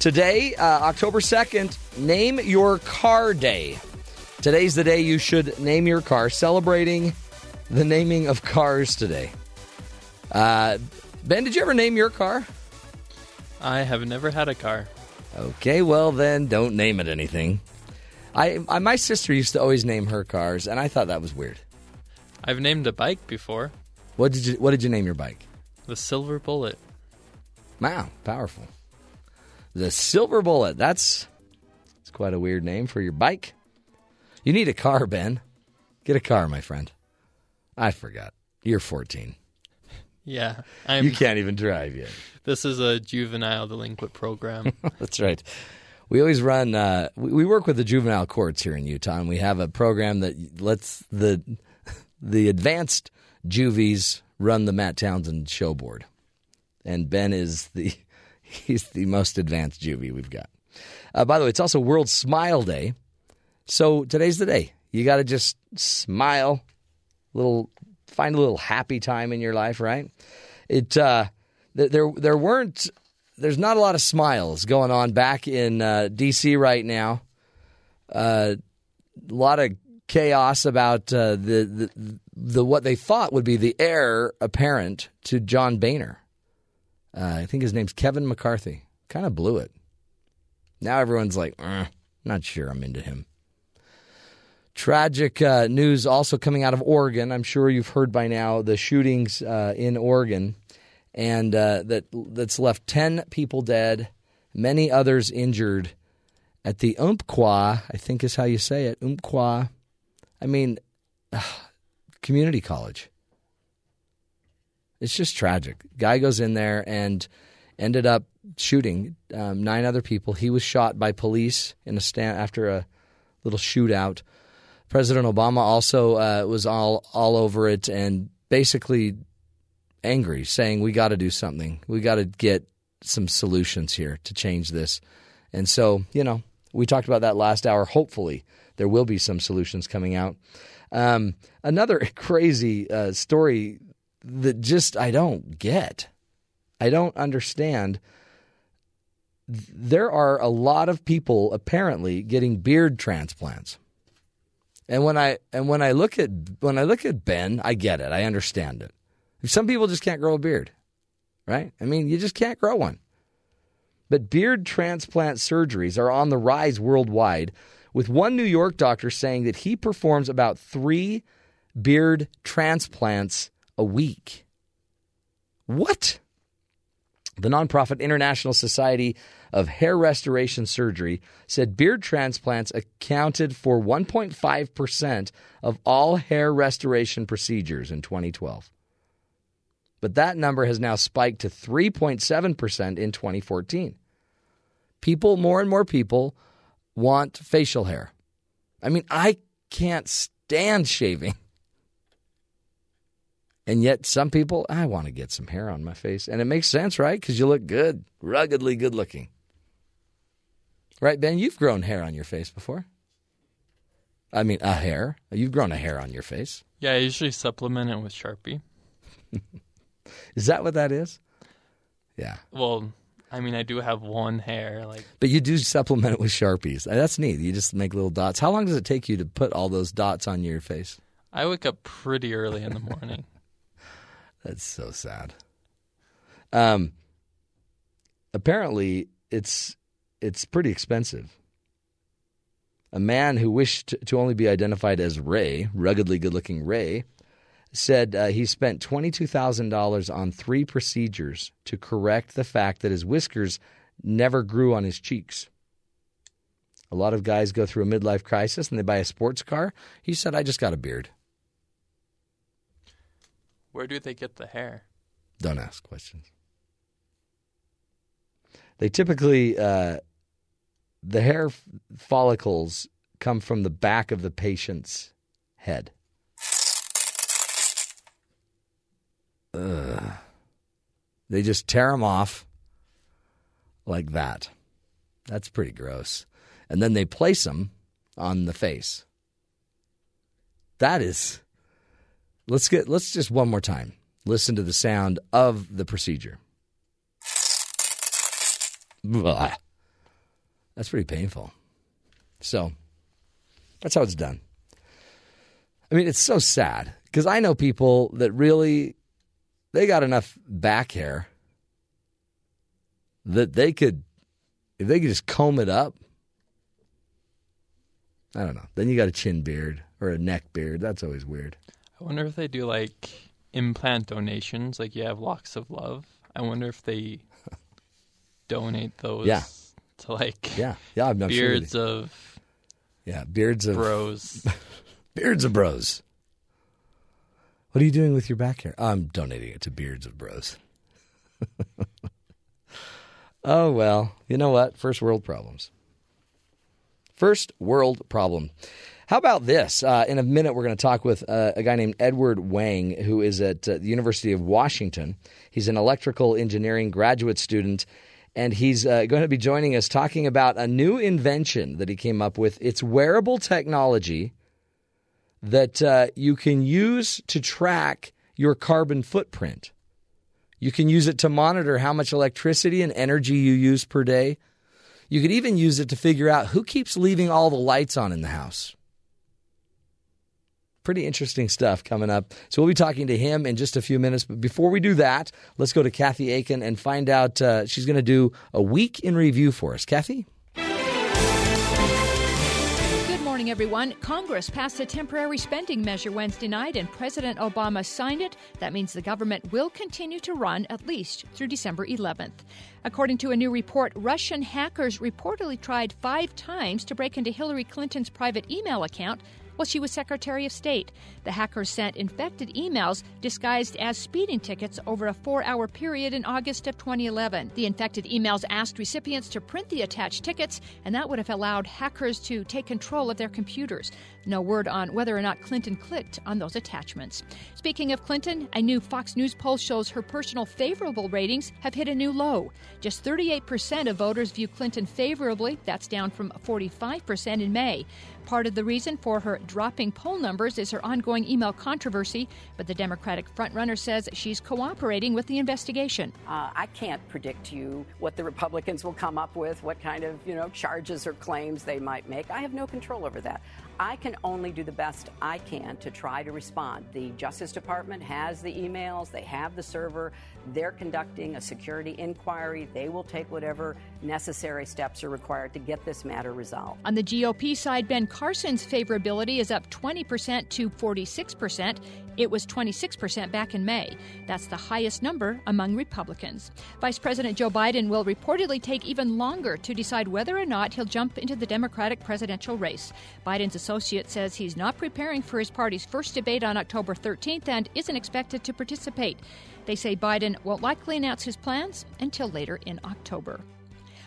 Today, uh, October 2nd, Name Your Car Day. Today's the day you should name your car, celebrating the naming of cars today. Uh, ben, did you ever name your car? I have never had a car. Okay, well, then don't name it anything. I, I my sister used to always name her cars, and I thought that was weird. I've named a bike before. What did you What did you name your bike? The Silver Bullet. Wow, powerful. The Silver Bullet. That's it's quite a weird name for your bike. You need a car, Ben. Get a car, my friend. I forgot. You're 14. Yeah, I'm, you can't even drive yet. This is a juvenile delinquent program. *laughs* That's right. We always run. Uh, we, we work with the juvenile courts here in Utah, and we have a program that lets the *laughs* the advanced juvies run the Matt Townsend show board, and Ben is the *laughs* he's the most advanced juvie we've got. Uh, by the way, it's also World Smile Day, so today's the day. You got to just smile, little find a little happy time in your life, right? It uh, there there weren't there's not a lot of smiles going on back in uh, D.C. right now. Uh, a lot of chaos about uh, the, the the what they thought would be the heir apparent to John Boehner. Uh, I think his name's Kevin McCarthy. Kind of blew it. Now everyone's like, eh, not sure I'm into him. Tragic uh, news also coming out of Oregon. I'm sure you've heard by now the shootings uh, in Oregon and uh, that that's left ten people dead, many others injured at the Umpqua. I think is how you say it, Umpqua. I mean, community college. It's just tragic. Guy goes in there and ended up shooting um, nine other people. He was shot by police in a stand after a little shootout. President Obama also uh, was all all over it and basically angry, saying we got to do something. We got to get some solutions here to change this. And so, you know, we talked about that last hour. Hopefully, there will be some solutions coming out. Um, another *laughs* crazy uh, story that just I don't get. I don't understand. There are a lot of people apparently getting beard transplants. And when I and when I look at when I look at Ben, I get it. I understand it. Some people just can't grow a beard, right? I mean, you just can't grow one. But beard transplant surgeries are on the rise worldwide, with one New York doctor saying that he performs about three beard transplants a week. What? The nonprofit International Society of Hair Restoration Surgery said beard transplants accounted for 1.5% of all hair restoration procedures in 2012 but that number has now spiked to 3.7% in 2014. People, more and more people, want facial hair. I mean, I can't stand shaving. And yet, some people, I want to get some hair on my face. And it makes sense, right? Because you look good, ruggedly good looking. Right, Ben? You've grown hair on your face before. I mean, a hair. You've grown a hair on your face. Yeah, I usually supplement it with Sharpie. *laughs* Is that what that is? Yeah. Well, I mean, I do have one hair, like. But you do supplement it with sharpies. Uh, that's neat. You just make little dots. How long does it take you to put all those dots on your face? I wake up pretty early in the morning. *laughs* That's so sad. Um. Apparently, it's it's pretty expensive. A man who wished to only be identified as Ray, ruggedly good-looking Ray, said uh, he spent $22,000 on three procedures to correct the fact that his whiskers never grew on his cheeks. A lot of guys go through a midlife crisis and they buy a sports car. He said, I just got a beard. Where do they get the hair? Don't ask questions. They typically uh, the hair follicles come from the back of the patient's head. Ugh. They just tear them off like that. That's pretty gross. And then they place them on the face. That is. Let's get. Let's just one more time listen to the sound of the procedure. Blah. That's pretty painful. So that's how it's done. I mean, it's so sad because I know people that really they got enough back hair that they could if they could just comb it up. I don't know. Then you got a chin beard or a neck beard. That's always weird. I wonder if they do like implant donations, like you have locks of love. I wonder if they *laughs* donate those Yeah. to like Yeah, yeah, I'm, sure beards of Yeah, beards of bros. *laughs* beards of bros. What are you doing with your back hair? I'm donating it to Beards of Bros. *laughs* oh well, you know what? First world problems. First world problem. How about this? Uh, in a minute, we're going to talk with uh, a guy named Edward Wang, who is at uh, the University of Washington. He's an electrical engineering graduate student, and he's uh, going to be joining us talking about a new invention that he came up with. It's wearable technology that uh, you can use to track your carbon footprint. You can use it to monitor how much electricity and energy you use per day. You could even use it to figure out who keeps leaving all the lights on in the house. Pretty interesting stuff coming up. So we'll be talking to him in just a few minutes. But before we do that, let's go to Kathy Aiken and find out. Uh, she's going to do a week in review for us. Kathy? Good morning, everyone. Congress passed a temporary spending measure Wednesday night, and President Obama signed it. That means the government will continue to run at least through December 11th. According to a new report, Russian hackers reportedly tried five times to break into Hillary Clinton's private email account while she was Secretary of State. The hackers sent infected emails disguised as speeding tickets over a four hour period in August of 2011. The infected emails asked recipients to print the attached tickets, and that would have allowed hackers to take control of their computers. No word on whether or not Clinton clicked on those attachments. Speaking of Clinton, a new Fox News poll shows her personal favorable ratings have hit a new low. Just 38% of voters view Clinton favorably. That's down from 45% in May. Part of the reason for her dropping poll numbers is her ongoing email controversy, but the Democratic frontrunner says she's cooperating with the investigation. Uh, I can't predict to you what the Republicans will come up with, what kind of you know charges or claims they might make. I have no control over that. I can only do the best I can to try to respond. The Justice Department has the emails, they have the server, they're conducting a security inquiry. They will take whatever necessary steps are required to get this matter resolved. On the GOP side, Ben Carson's favorability is up 20% to 46%. It was 26% back in May. That's the highest number among Republicans. Vice President Joe Biden will reportedly take even longer to decide whether or not he'll jump into the Democratic presidential race. Biden's associate says he's not preparing for his party's first debate on October 13th and isn't expected to participate. They say Biden won't likely announce his plans until later in October.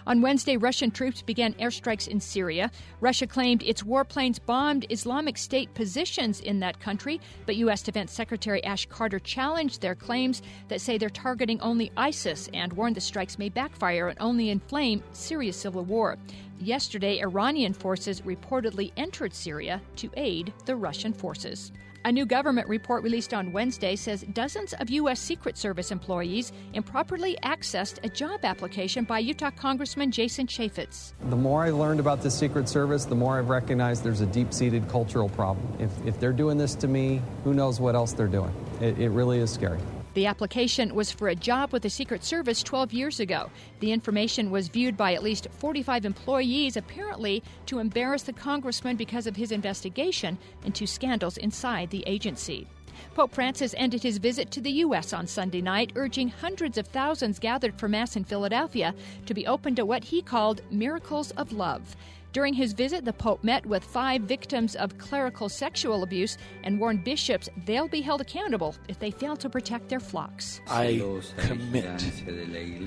On Wednesday, Russian troops began airstrikes in Syria. Russia claimed its warplanes bombed Islamic State positions in that country, but U.S. Defense Secretary Ash Carter challenged their claims that say they're targeting only ISIS and warned the strikes may backfire and only inflame Syria's civil war. Yesterday, Iranian forces reportedly entered Syria to aid the Russian forces. A new government report released on Wednesday says dozens of U.S. Secret Service employees improperly accessed a job application by Utah Congressman Jason Chaffetz. The more I've learned about the Secret Service, the more I've recognized there's a deep seated cultural problem. If, if they're doing this to me, who knows what else they're doing? It, it really is scary. The application was for a job with the Secret Service 12 years ago. The information was viewed by at least 45 employees, apparently to embarrass the congressman because of his investigation into scandals inside the agency. Pope Francis ended his visit to the U.S. on Sunday night, urging hundreds of thousands gathered for Mass in Philadelphia to be open to what he called miracles of love. During his visit, the Pope met with five victims of clerical sexual abuse and warned bishops they'll be held accountable if they fail to protect their flocks. I commit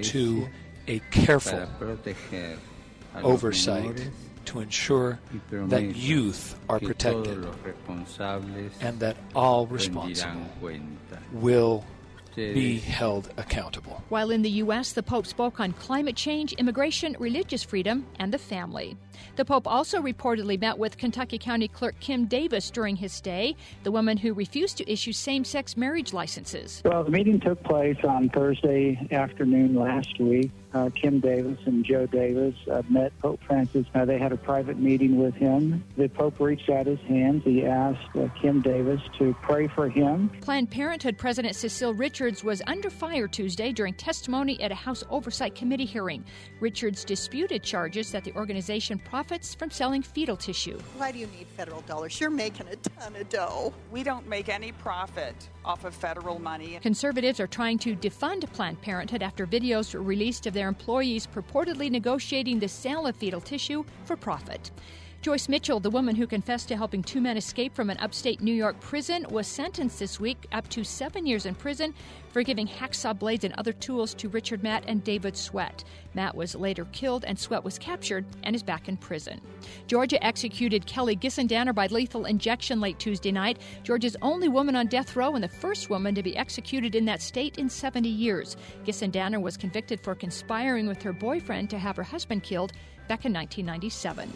to a careful oversight to ensure that youth are protected and that all responsible will be held accountable. While in the U.S., the Pope spoke on climate change, immigration, religious freedom, and the family. The Pope also reportedly met with Kentucky County Clerk Kim Davis during his stay, the woman who refused to issue same sex marriage licenses. Well, the meeting took place on Thursday afternoon last week. Uh, Kim Davis and Joe Davis uh, met Pope Francis. Uh, they had a private meeting with him. The Pope reached out his hands. He asked uh, Kim Davis to pray for him. Planned Parenthood President Cecile Richards was under fire Tuesday during testimony at a House Oversight Committee hearing. Richards disputed charges that the organization profits from selling fetal tissue. Why do you need federal dollars? You're making a ton of dough. We don't make any profit off of federal money. Conservatives are trying to defund Planned Parenthood after videos were released of their employees purportedly negotiating the sale of fetal tissue for profit. Joyce Mitchell, the woman who confessed to helping two men escape from an upstate New York prison, was sentenced this week up to seven years in prison for giving hacksaw blades and other tools to Richard Matt and David Sweat. Matt was later killed, and Sweat was captured and is back in prison. Georgia executed Kelly Gissendaner by lethal injection late Tuesday night. Georgia's only woman on death row and the first woman to be executed in that state in 70 years. Gissendaner was convicted for conspiring with her boyfriend to have her husband killed back in 1997.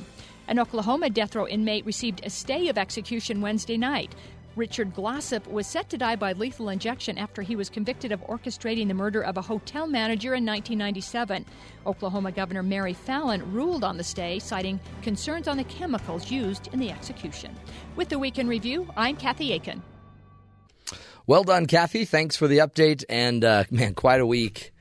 An Oklahoma death row inmate received a stay of execution Wednesday night. Richard Glossip was set to die by lethal injection after he was convicted of orchestrating the murder of a hotel manager in 1997. Oklahoma Governor Mary Fallin ruled on the stay, citing concerns on the chemicals used in the execution. With the Weekend Review, I'm Kathy Aiken. Well done, Kathy. Thanks for the update. And uh, man, quite a week.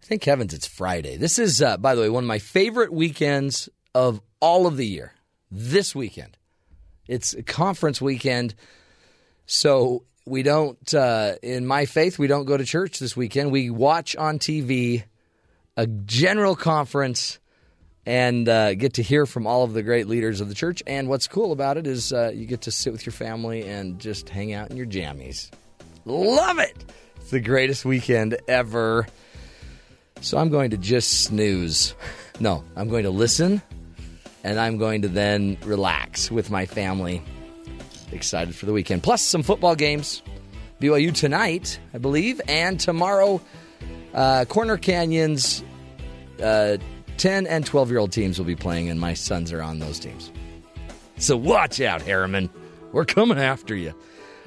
Thank heavens it's Friday. This is, uh, by the way, one of my favorite weekends of all of the year. This weekend. It's conference weekend. So we don't, uh, in my faith, we don't go to church this weekend. We watch on TV a general conference and uh, get to hear from all of the great leaders of the church. And what's cool about it is uh, you get to sit with your family and just hang out in your jammies. Love it! It's the greatest weekend ever. So I'm going to just snooze. *laughs* No, I'm going to listen and I'm going to then relax with my family. Excited for the weekend. Plus, some football games. BYU tonight, I believe, and tomorrow, uh, Corner Canyon's uh, 10 and 12 year old teams will be playing, and my sons are on those teams. So watch out, Herriman. We're coming after you.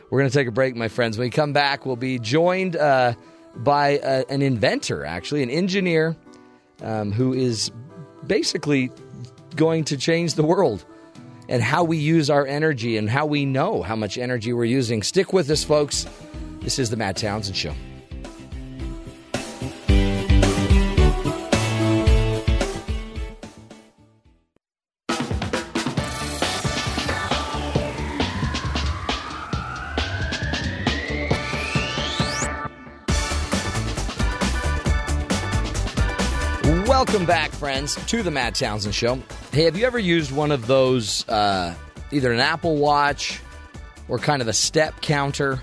We're going to take a break, my friends. When we come back, we'll be joined uh, by uh, an inventor, actually, an engineer um, who is basically going to change the world and how we use our energy and how we know how much energy we're using. Stick with us, folks. This is the Matt Townsend Show. Friends, to the Matt Townsend Show. Hey, have you ever used one of those, uh, either an Apple Watch or kind of a step counter?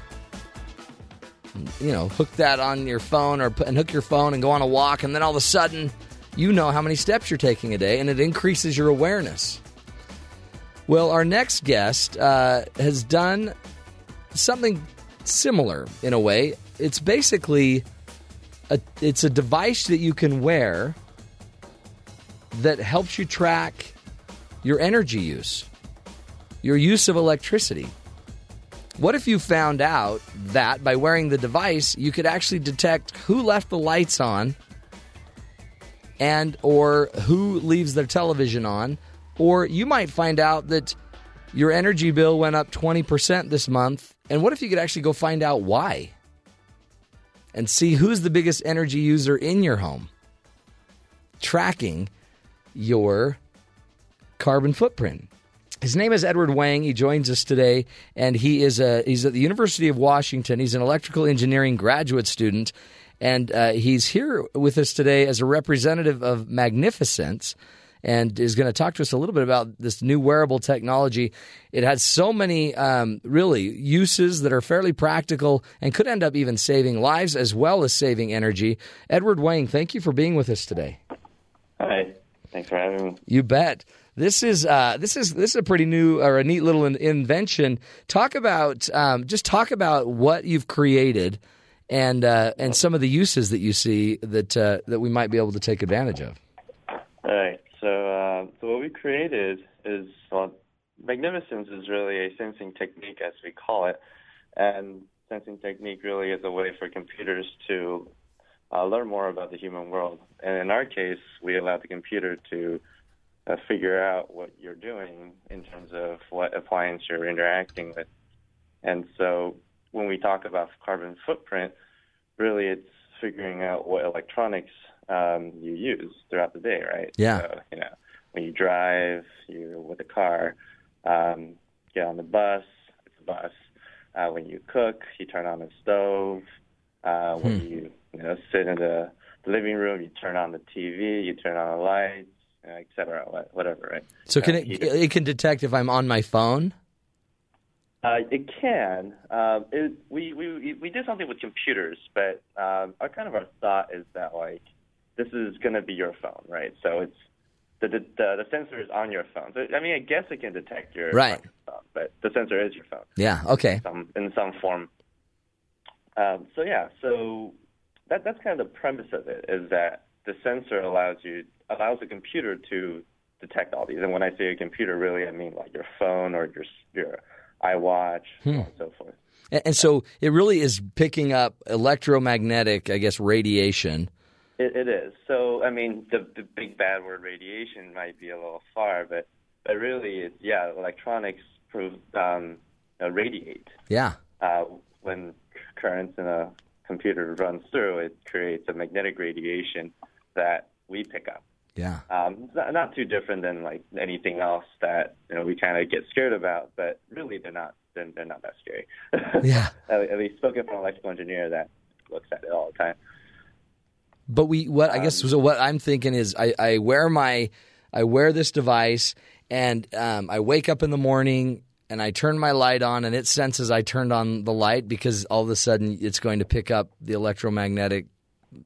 You know, hook that on your phone or and hook your phone and go on a walk, and then all of a sudden, you know how many steps you're taking a day, and it increases your awareness. Well, our next guest uh, has done something similar in a way. It's basically a, it's a device that you can wear that helps you track your energy use, your use of electricity. What if you found out that by wearing the device, you could actually detect who left the lights on and or who leaves their television on, or you might find out that your energy bill went up 20% this month, and what if you could actually go find out why? And see who's the biggest energy user in your home. Tracking your carbon footprint. His name is Edward Wang. He joins us today, and he is a he's at the University of Washington. He's an electrical engineering graduate student, and uh, he's here with us today as a representative of MagnifiSense, and is going to talk to us a little bit about this new wearable technology. It has so many um, really uses that are fairly practical and could end up even saving lives as well as saving energy. Edward Wang, thank you for being with us today. Hi. Thanks for having me. You bet. This is uh, this is this is a pretty new or a neat little in- invention. Talk about um, just talk about what you've created and uh, and some of the uses that you see that uh, that we might be able to take advantage of. All right. So, uh, so what we created is well, MagnifiSense is really a sensing technique, as we call it, and sensing technique really is a way for computers to uh, learn more about the human world. And in our case, we allow the computer to uh, figure out what you're doing in terms of what appliance you're interacting with. And so when we talk about carbon footprint, really it's figuring out what electronics um, you use throughout the day, right? Yeah. So, you know, when you drive, you're with a car, um, get on the bus, it's a bus. Uh, when you cook, you turn on the stove. Uh, when Hmm. you, you know, sit in the, the living room, you turn on the TV, you turn on the lights, et cetera, whatever, right? So can Uh, it it can detect if I'm on my phone? Uh, it can. Um, it, we, we we did something with computers, but um, our kind of our thought is that like this is going to be your phone, right? So it's the, the the sensor is on your phone. So, I mean, I guess it can detect your Right. phone, but the sensor is your phone Yeah. Okay. some in some form. Um, so yeah, so that that's kind of the premise of it is that the sensor allows you allows the computer to detect all these. And when I say a computer, really I mean like your phone or your your iWatch, so and so forth. And, and so it really is picking up electromagnetic, I guess, radiation. It, it is. So I mean, the the big bad word radiation might be a little far, but but really, it's, yeah, electronics prove, um, uh, radiate. Yeah. uh, when currents in a computer runs through, it creates a magnetic radiation that we pick up. Yeah. Um, not, not too different than like anything else that you know we kind of get scared about, but really they're not. They're, they're not that scary. *laughs* Yeah. at, least spoken from an electrical engineer that looks at it all the time. But we, what I guess, so what I'm thinking is, I, I wear my, I wear this device, and um, I wake up in the morning and I turn my light on, and it senses I turned on the light because all of a sudden it's going to pick up the electromagnetic,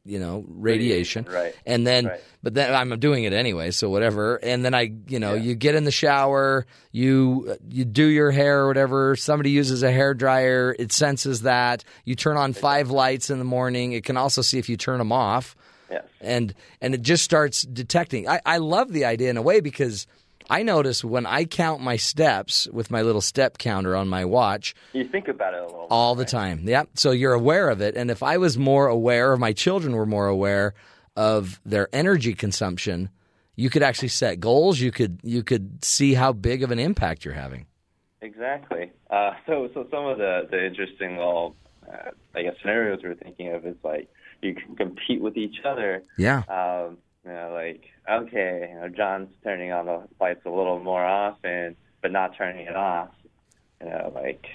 you know, radiation. Right. And then, Right. but then I'm doing it anyway, so whatever. And then I, you know, you get in the shower, you you do your hair or whatever. Somebody uses a hair dryer, it senses that. You turn on five lights in the morning. It can also see if you turn them off. Yes. And and it just starts detecting. I, I love the idea in a way because I notice when I count my steps with my little step counter on my watch, You think about it a little. all the time. Yep. So you're aware of it. And if I was more aware, or my children were more aware of their energy consumption, you could actually set goals. You could you could see how big of an impact you're having. Exactly. Uh, so, so some of the the interesting little, uh, I guess, scenarios we're thinking of is like you can compete with each other. Yeah. Um, you know, like okay, you know, John's turning on the lights a little more often, but not turning it off. You know, like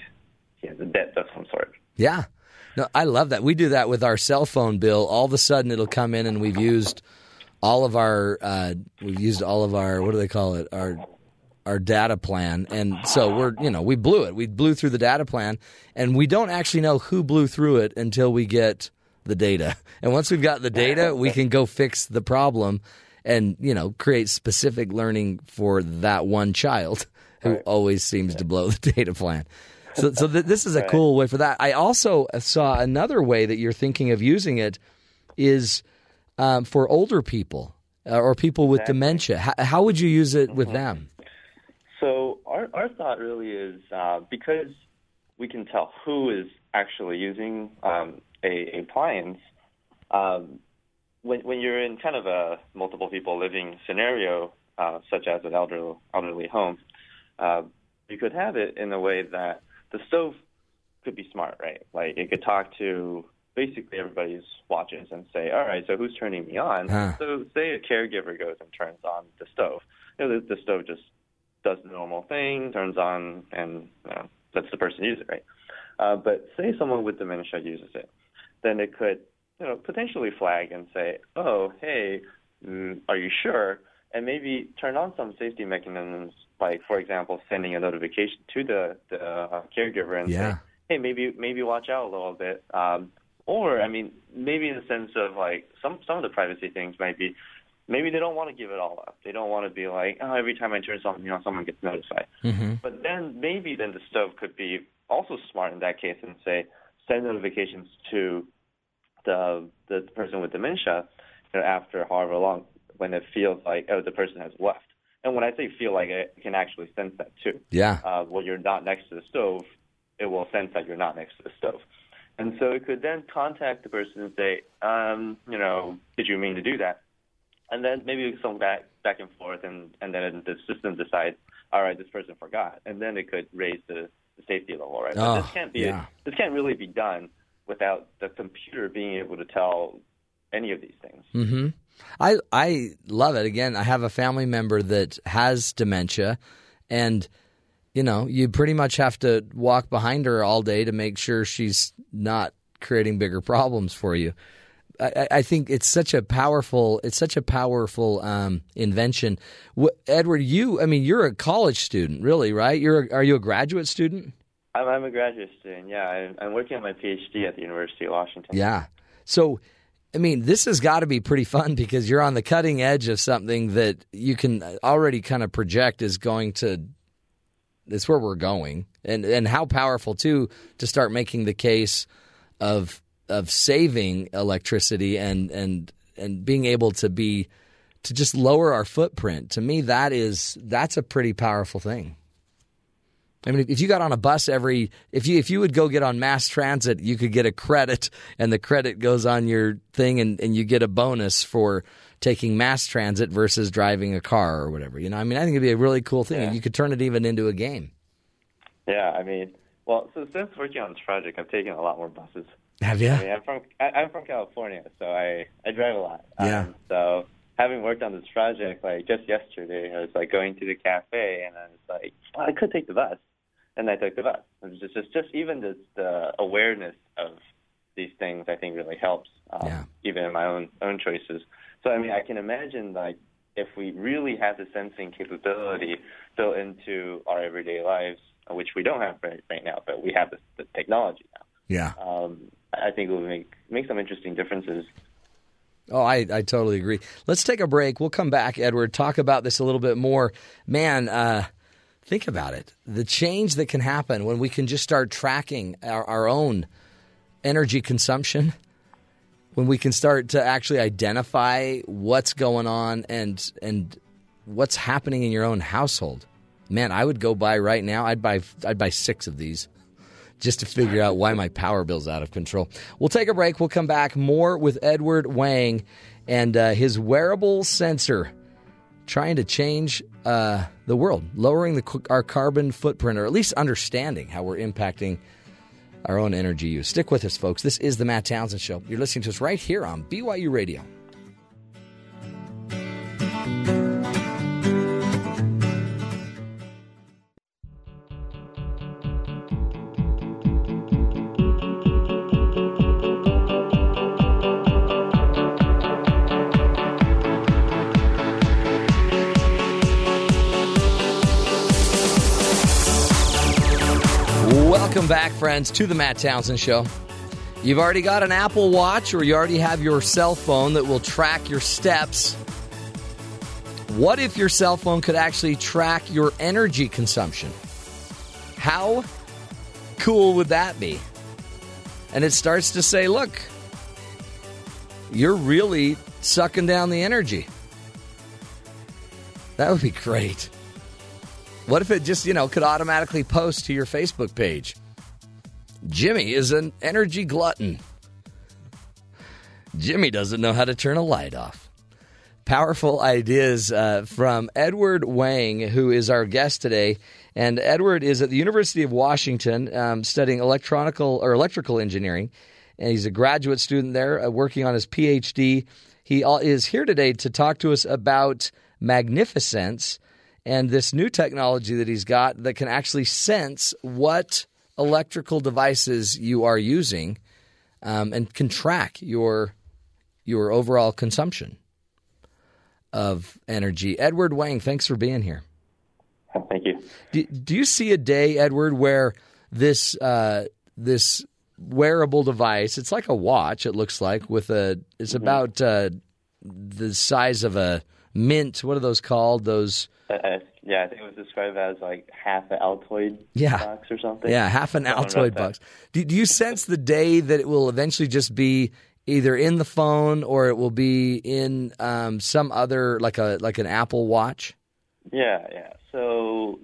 he has a debt of some sort. Yeah. No, I love that. We do that with our cell phone bill. All of a sudden, it'll come in, and we've used all of our uh, we've used all of our what do they call it our our data plan, and so we're you know we blew it. We blew through the data plan, and we don't actually know who blew through it until we get the data. And once we've got the data, we can go fix the problem, and you know create specific learning for that one child who always seems to blow the *laughs* data plan. So, so th- this is a Right. cool way for that. I also saw another way that you're thinking of using it is um, for older people uh, or people with dementia. How, how would you use it with them? So our our thought really is uh, because we can tell who is actually using um, a, a appliance. Um, when when you're in kind of a multiple people living scenario, uh, such as an elderly elderly home, uh, you could have it in a way that the stove could be smart, right? Like it could talk to basically everybody's watches and say, all right, so who's turning me on? Huh. So say a caregiver goes and turns on the stove. You know, the, the stove just does the normal thing, turns on, and you know, lets the person use it, right? Uh, but say someone with dementia uses it, then it could, you know, potentially flag and say, "Oh, hey, mm, are you sure?" And maybe turn on some safety mechanisms, like for example, sending a notification to the the uh, caregiver and Yeah. say, "Hey, maybe maybe watch out a little bit." Um, or I mean, maybe in the sense of like some some of the privacy things might be maybe they don't want to give it all up. They don't want to be like, oh, every time I turn something on, you know someone gets notified. Mm-hmm. But then maybe then the stove could be also smart in that case and say send notifications to the the person with dementia, you know, after however long when it feels like oh the person has left. And when I say feel like it, it can actually sense that too. Yeah. Uh, when you're not next to the stove, it will sense that you're not next to the stove. And so it could then contact the person and say, um, you know, did you mean to do that? And then maybe some back back and forth, and and then the system decides, all right, this person forgot, and then it could raise the, the safety level, right? But Oh, this can't be yeah. this can't really be done without the computer being able to tell any of these things. hmm I I love it. Again, I have a family member that has dementia, and you know, you pretty much have to walk behind her all day to make sure she's not creating bigger problems for you. I, I- think it's such a powerful it's such a powerful um, invention. Edward, you I mean, you're a college student, really, right? You're a, are you a graduate student? I'm, I'm a graduate student. Yeah, I'm, I'm working on my PhD at the University of Washington. Yeah. So, I mean, this has got to be pretty fun because you're on the cutting edge of something that you can already kind of project is going to. It's where we're going, and and how powerful too to start making the case of of saving electricity and and and being able to be to just lower our footprint. To me, that is that's a pretty powerful thing. I mean, if you got on a bus every, if you if you would go get on mass transit, you could get a credit, *laughs* and the credit goes on your thing, and, and you get a bonus for taking mass transit versus driving a car or whatever. You know, I mean, I think it'd be a really cool thing. Yeah. You could turn it even into a game. Yeah, I mean, well, so since working on this project, I've taken a lot more buses. Have you? I mean, I'm from I, I'm from California, so I I drive a lot. Yeah. Um, so having worked on this project, like just yesterday, I was like going to the cafe, and I was like, well, I could take the bus, and I took the bus. It was just just, just even the the awareness of these things, I think, really helps. Um, Even in my own own choices. So I mean, I can imagine like if we really have the sensing capability built into our everyday lives, which we don't have right, right now, but we have the, the technology now Yeah. um, I think it would make make some interesting differences. Oh, I, I totally agree. Let's take a break. We'll come back, Edward, talk about this a little bit more. Man, uh, think about it. The change that can happen when we can just start tracking our, our own energy consumption, when we can start to actually identify what's going on and and what's happening in your own household. Man, I would go buy right now. I'd buy I'd buy six of these just to figure out why my power bill's out of control. We'll take a break. We'll come back more with Edward Wang and uh, his wearable sensor trying to change uh, the world, lowering the, our carbon footprint, or at least understanding how we're impacting our own energy use. Stick with us, folks. This is the Matt Townsend Show. You're listening to us right here on BYU Radio. Friends, to the Matt Townsend Show. You've already got an Apple Watch or you already have your cell phone that will track your steps. What if your cell phone could actually track your energy consumption? How cool would that be? And it starts to say, look, you're really sucking down the energy. That would be great. What if it just, you know, could automatically post to your Facebook page? Jimmy is an energy glutton. Jimmy doesn't know how to turn a light off. Powerful ideas uh, from Edward Wang, who is our guest today. And Edward is at the University of Washington um, studying electronical or electrical engineering. And he's a graduate student there uh, working on his PhD. He is here today to talk to us about MagnifiSense and this new technology that he's got that can actually sense what electrical devices you are using um, and can track your your overall consumption of energy. Edward Wang, thanks for being here. Thank you. Do, do you see a day, Edward, where this uh, this wearable device? It's like a watch. It looks like with a. It's about uh, the size of a mint. What are those called? Those uh, yeah, I think it was described as like half an Altoid Yeah. box or something. Yeah, half an Altoid box. Do, do you sense the day that it will eventually just be either in the phone or it will be in um, some other like a like an Apple Watch? Yeah, yeah. So,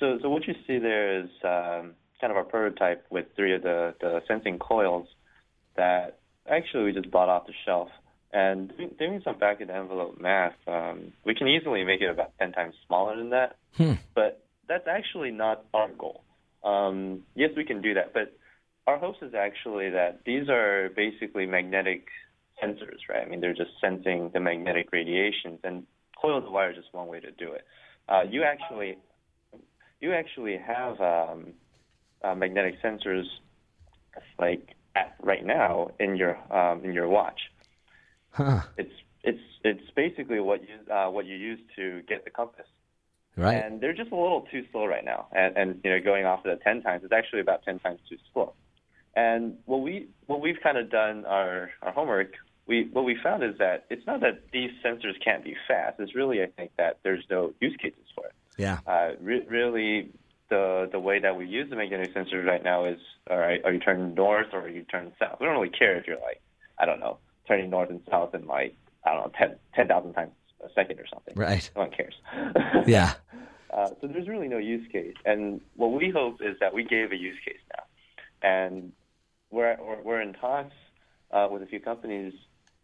so, so what you see there is um, kind of our prototype with three of the, the sensing coils that actually we just bought off the shelf. And doing, some back of the envelope math, um, we can easily make it about 10 times smaller than that. Hmm. But that's actually not our goal. Um, yes, we can do that, but our hopes is actually that these are basically magnetic sensors, right? I mean, they're just sensing the magnetic radiations, and coiled wire is just one way to do it. Uh, you actually, you actually have um, uh, magnetic sensors like at, right now in your um, in your watch. Huh. It's it's it's basically what you uh, what you use to get the compass. Right. And they're just a little too slow right now. And, and you know, going off of the 10 times, it's actually about 10 times too slow. And what we what we've kind of done our our homework, we what we found is that it's not that these sensors can't be fast. It's really I think that there's no use cases for it. Yeah. Uh, re- really, the the way that we use the magnetic sensors right now is all right. Are you turning north or are you turning south? We don't really care if you're like I don't know turning north and south in like I don't know ten ten thousand times a second or something. Right. No one cares. *laughs* Yeah. *laughs* Uh, so there's really no use case. And what we hope is that we gave a use case now, and we're we're, we're in talks uh, with a few companies,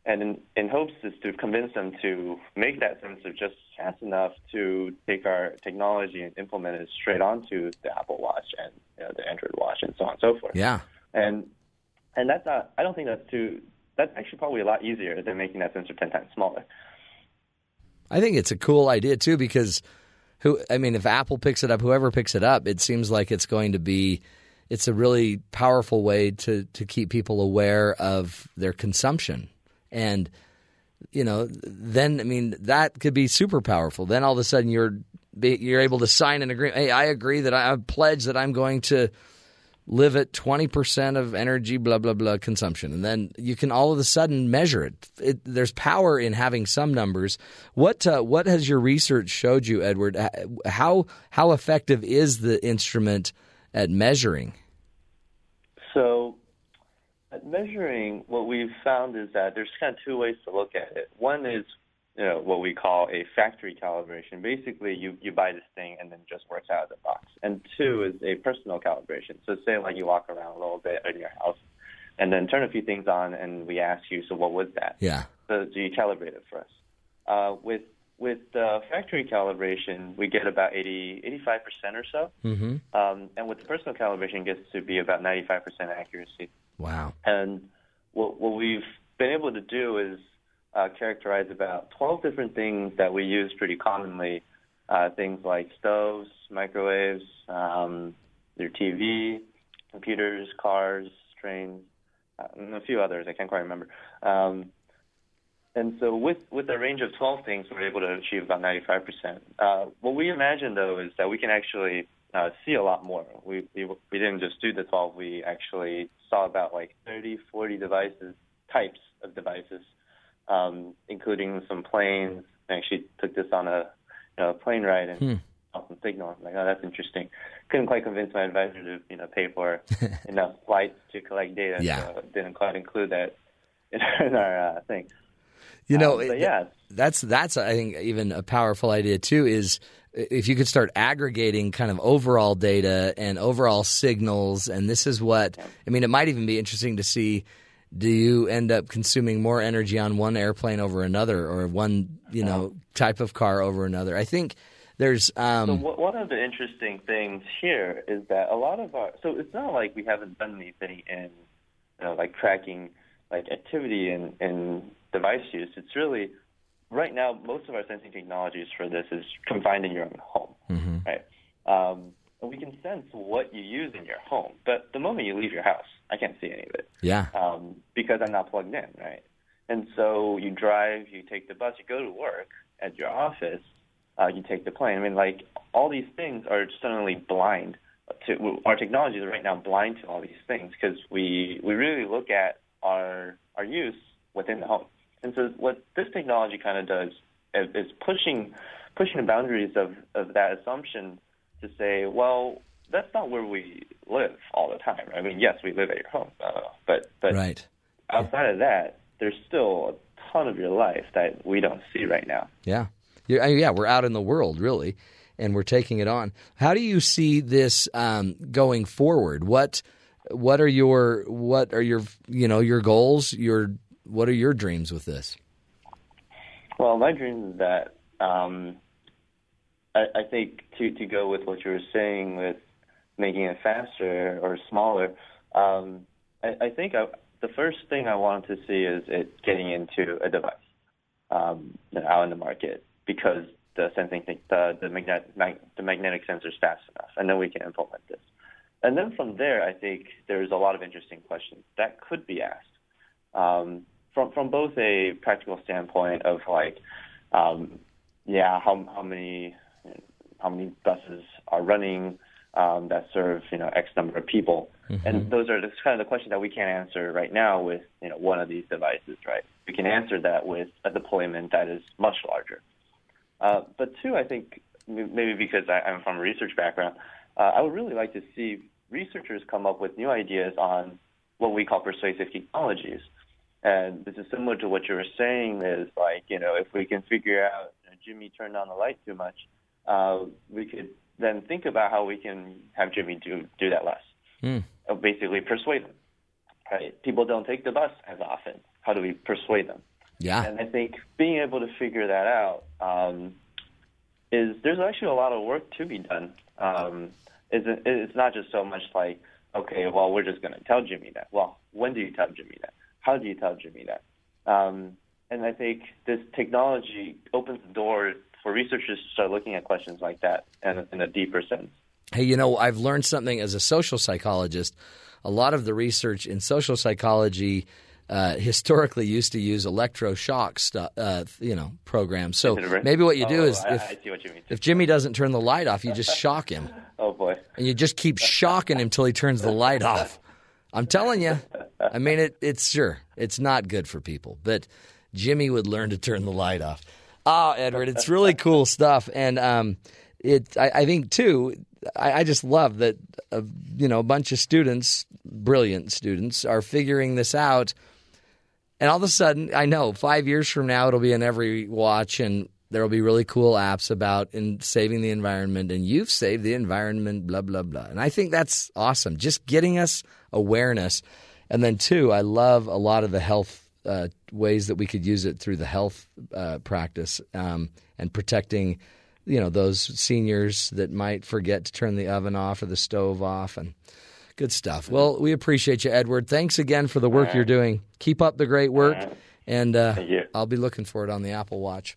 and in, in hopes is to convince them to make that sensor just fast enough to take our technology and implement it straight onto the Apple Watch and you know, the Android Watch and so on and so forth. Yeah. And and that's not. I don't think that's too. That's actually probably a lot easier than making that sensor ten times smaller. I think it's a cool idea too because who I mean if Apple picks it up whoever picks it up it seems like it's going to be it's a really powerful way to to keep people aware of their consumption. And you know then I mean that could be super powerful. Then all of a sudden you're you're able to sign an agreement. Hey I agree that I, I pledge that I'm going to live at 20% of energy blah blah blah consumption. And then you can all of a sudden measure it, it there's power in having some numbers. What uh, what has your research showed you edward? How how effective is the instrument at measuring? So, at measuring, what we've found is that there's kind of two ways to look at it. One is, you know, what we call a factory calibration. Basically, you, you buy this thing and then it just works out of the box. And two is a personal calibration. So, say like you walk around a little bit in your house and then turn a few things on and we ask you, so what was that? yeah So, do you calibrate it for us? Uh, with with uh, factory calibration, we get about 80, 85% or so. mm-hmm. Um, and with the personal calibration, it gets to be about 95% accuracy. wow And what, what we've been able to do is uh, characterize about 12 different things that we use pretty commonly. Uh, things like stoves, microwaves, um, your TV, computers, cars, trains, uh, and a few others. I can't quite remember. Um, and so with, with a range of 12 things, we're able to achieve about 95%. Uh, what we imagine, though, is that we can actually uh, see a lot more. We, we, we didn't just do the 12. We actually saw about like 30, 40 devices, types of devices, um, including some planes. I actually took this on a, you know, plane ride and Hmm. saw some signal. I'm like, oh, that's interesting. Couldn't quite convince my advisor to, you know, pay for *laughs* enough flights to collect data. Yeah. So didn't quite include that in our, in our uh, thing. You know, Um, yeah. that's that's I think even a powerful idea too. Is if you could start aggregating kind of overall data and overall signals, and this is what I mean. It might even be interesting to see. Do you end up consuming more energy on one airplane over another, or one you know type of car over another? I think there's um, So one of the interesting things here is that a lot of our so it's not like we haven't done anything in you know like tracking like activity and and device use. It's really right now most of our sensing technologies for this is confined in your own home, right? Um, and we can sense what you use in your home, but the moment you leave your house, I can't see any of it yeah, um, because I'm not plugged in, right? And so you drive, you take the bus, you go to work at your office, uh, you take the plane. I mean, like all these things are suddenly blind to our technology is right now blind to all these things because we we really look at our our use within the home. And so what this technology kind of does is pushing pushing the boundaries of, of that assumption to say, well, that's not where we live all the time. I mean, yes, we live at your home, uh, but but right. outside of that, there's still a ton of your life that we don't see right now. Yeah, yeah, yeah. We're out in the world, really, and we're taking it on. How do you see this um, going forward? What what are your what are your you know your goals? Your what are your dreams with this? Well, my dream is that um, I, I think to to go with what you were saying with making it faster or smaller, um, I, I think I, the first thing I want to see is it getting into a device um, out in the market because the sensing the the magnetic the magnetic sensor is fast enough, and then we can implement this. And then from there, I think there's a lot of interesting questions that could be asked um, from from both a practical standpoint of like, um, yeah, how how many how many buses are running um, that serve you know X number of people, mm-hmm. and those are just kind of the questions that we can't answer right now with you know one of these devices, right? We can answer that with a deployment that is much larger. Uh, but two, I think maybe because I, I'm from a research background, uh, I would really like to see researchers come up with new ideas on what we call persuasive technologies. And this is similar to what you were saying is like, you know, if we can figure out you know, Jimmy turned on the light too much, uh, we could then think about how we can have Jimmy do, do that less. Mm. Basically persuade them. Right? People don't take the bus as often. How do we persuade them? Yeah. And I think being able to figure that out um, is there's actually a lot of work to be done. Um, isn't it's not just so much like okay, well we're just going to tell Jimmy that. Well, when do you tell Jimmy that? How do you tell Jimmy that? Um, and I think this technology opens the door for researchers to start looking at questions like that in, in a deeper sense. Hey, you know, I've learned something as a social psychologist. A lot of the research in social psychology uh, historically used to use electroshock stuff, uh, you know, programs. So maybe what you do oh, is if, I see what you mean. if Jimmy doesn't turn the light off, you just shock him. *laughs* oh boy! And you just keep shocking him till he turns the light off. I'm telling you. I mean, it, it's sure it's not good for people, but Jimmy would learn to turn the light off. Oh, Edward, it's really cool stuff, and um, it. I, I think too. I, I just love that. Uh, you know, a bunch of students, brilliant students, are figuring this out and all of a sudden, I know five years from now, it'll be in every watch, and there will be really cool apps about in saving the environment, and you've saved the environment, blah blah blah. And I think that's awesome. Just getting us awareness, and then two, I love a lot of the health uh, ways that we could use it through the health uh, practice um, and protecting, you know, those seniors that might forget to turn the oven off or the stove off, and Good stuff. Well, we appreciate you, Edward. Thanks again for the work right. you're doing. Keep up the great work, right. and uh, I'll be looking for it on the Apple Watch.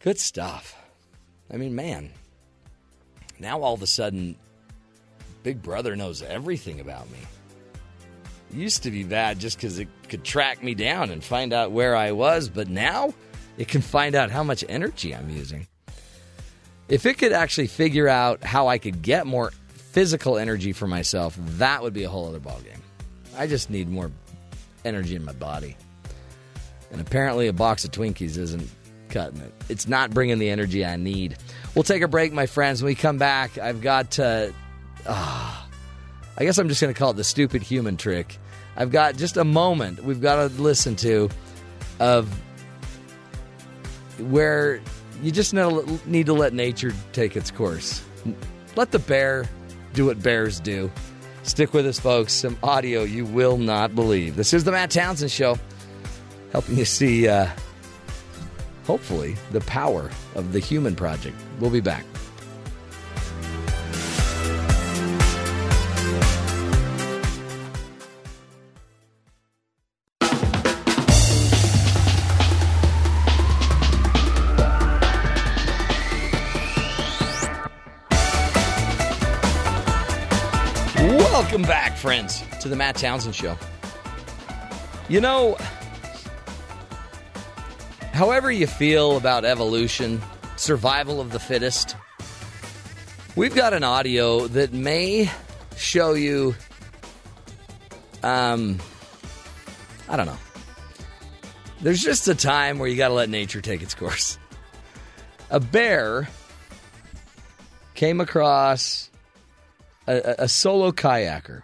Good stuff. I mean, man, now all of a sudden, Big Brother knows everything about me. Used to be bad just because it could track me down and find out where I was, but now it can find out how much energy I'm using. If it could actually figure out how I could get more physical energy for myself, that would be a whole other ballgame. I just need more energy in my body. And apparently, a box of Twinkies isn't cutting it. It's not bringing the energy I need. We'll take a break, my friends. When we come back, I've got. Uh, uh, I guess I'm just going to call it the stupid human trick. I've got just a moment we've got to listen to of where you just need to let nature take its course. Let the bear do what bears do. Stick with us, folks. Some audio you will not believe. This is the Matt Townsend Show, helping you see, uh, hopefully, the power of the human project. We'll be back. Friends, to the Matt Townsend Show. You know, however you feel about evolution, survival of the fittest, we've got an audio that may show you, um, I don't know. There's just a time where you got to let nature take its course. A bear came across a, a solo kayaker,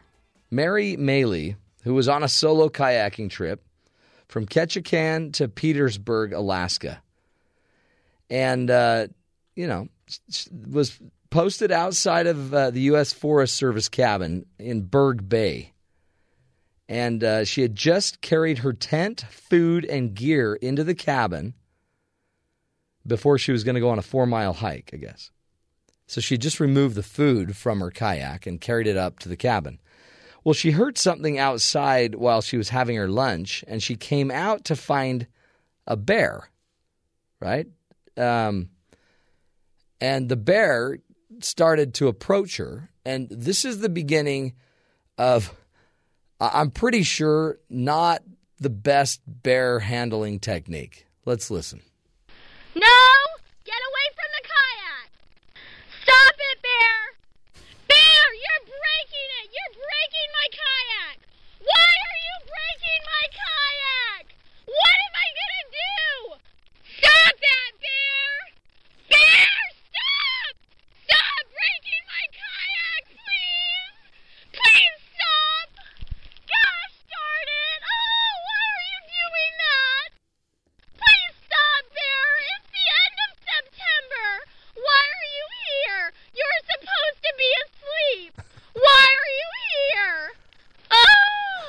Mary Maley, who was on a solo kayaking trip from Ketchikan to Petersburg, Alaska. And, uh, you know, was posted outside of uh, the U.S. Forest Service cabin in Berg Bay. And uh, she had just carried her tent, food, and gear into the cabin before she was going to go on a four mile hike, I guess. So she just removed the food from her kayak and carried it up to the cabin. Well, she heard something outside while she was having her lunch, and she came out to find a bear, right? Um, and the bear started to approach her. And this is the beginning of, I'm pretty sure, not the best bear handling technique. Let's listen. No! Get away from the kayak! Stop it, Bear! Bear, you're breaking it! You're breaking my kayak! Why are you breaking my kayak? What am I gonna do? Stop that, Bear! Bear, stop! Stop breaking my kayak, please! Please stop! Gosh darn it! Oh, why are you doing that? Please stop, Bear! It's the end of September! Why are you here? You're supposed to be asleep! Why are you here? Oh!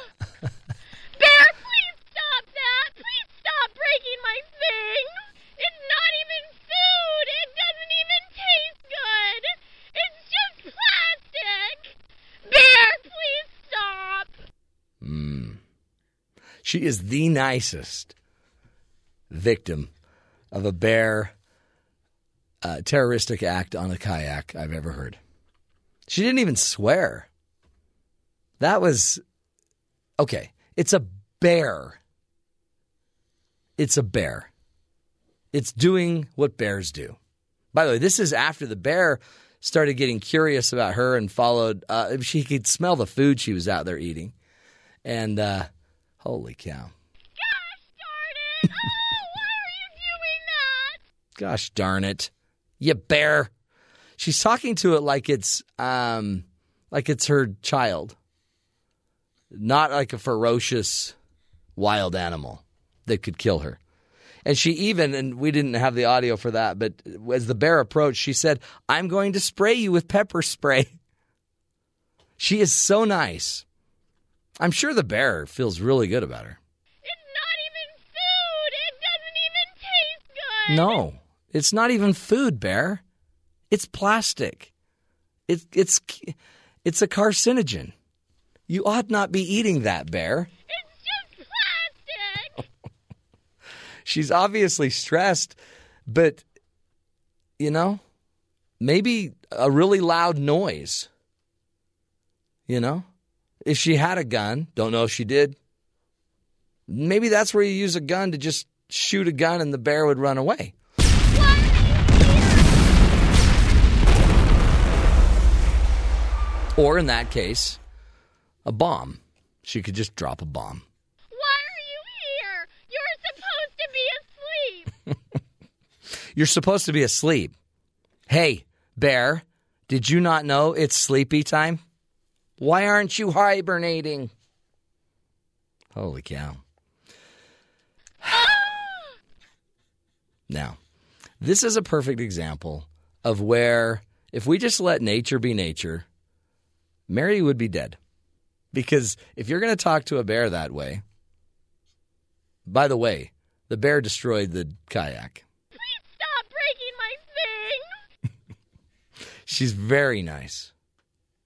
Bear, please stop that! Please stop breaking my things! It's not even food! It doesn't even taste good! It's just plastic! Bear, please stop! She is the nicest victim of a bear uh, terroristic act on a kayak I've ever heard. She didn't even swear. That was okay. It's a bear. It's a bear. It's doing what bears do. By the way, this is after the bear started getting curious about her and followed. Uh, she could smell the food she was out there eating, and uh, holy cow! Gosh darn it. Oh, why are you doing that? Gosh darn it. You bear. She's talking to it like it's um like it's her child. Not like a ferocious wild animal that could kill her. And she even and we didn't have the audio for that, but as the bear approached, she said, "I'm going to spray you with pepper spray." *laughs* She is so nice. I'm sure the bear feels really good about her. It's not even food. It doesn't even taste good. No, it's not even food, Bear. It's plastic. It, it's it's a carcinogen. You ought not be eating that, Bear. It's just plastic! *laughs* She's obviously stressed, but you know, maybe a really loud noise. You know, if she had a gun, don't know if she did. Maybe that's where you use a gun to just shoot a gun and the bear would run away. Or in that case, a bomb. She could just drop a bomb. Why are you here? You're supposed to be asleep. *laughs* You're supposed to be asleep. Hey, bear, did you not know it's sleepy time? Why aren't you hibernating? Holy cow. Now, this is a perfect example of where if we just let nature be nature, Mary would be dead. Because if you're going to talk to a bear that way, by the way, the bear destroyed the kayak. Please stop breaking my things. *laughs* She's very nice.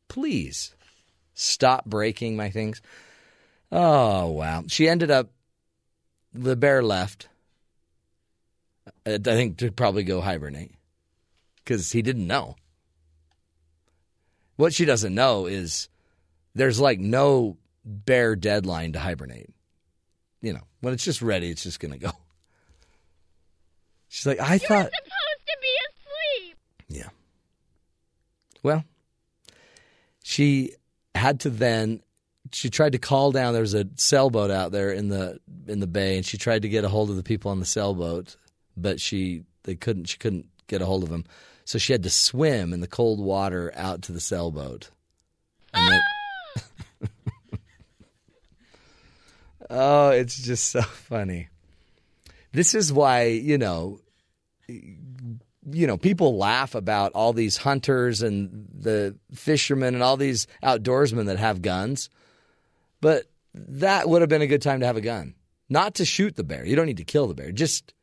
Please stop breaking my things. Oh, wow. She ended up, the bear left. Uh, I think to probably go hibernate because he didn't know. What she doesn't know is there's like no bear deadline to hibernate. You know, when it's just ready, it's just going to go. She's like, I You're thought. supposed to be asleep. Yeah. Well, she had to then she tried to call down. There was a sailboat out there in the in the bay, and she tried to get a hold of the people on the sailboat, but she they couldn't. She couldn't get a hold of them, so she had to swim in the cold water out to the sailboat. And then, *laughs* oh, it's just so funny. This is why you know you know, people laugh about all these hunters and the fishermen and all these outdoorsmen that have guns. But that would have been a good time to have a gun. Not to shoot the bear. You don't need to kill the bear. Just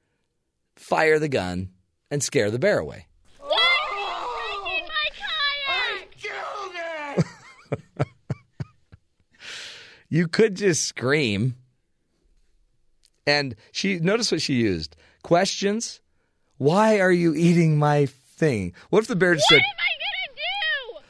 fire the gun and scare the bear away. *laughs* You could just scream. And she notice what she used. Questions why are you eating my thing? What if the bear just said what said, am I gonna do?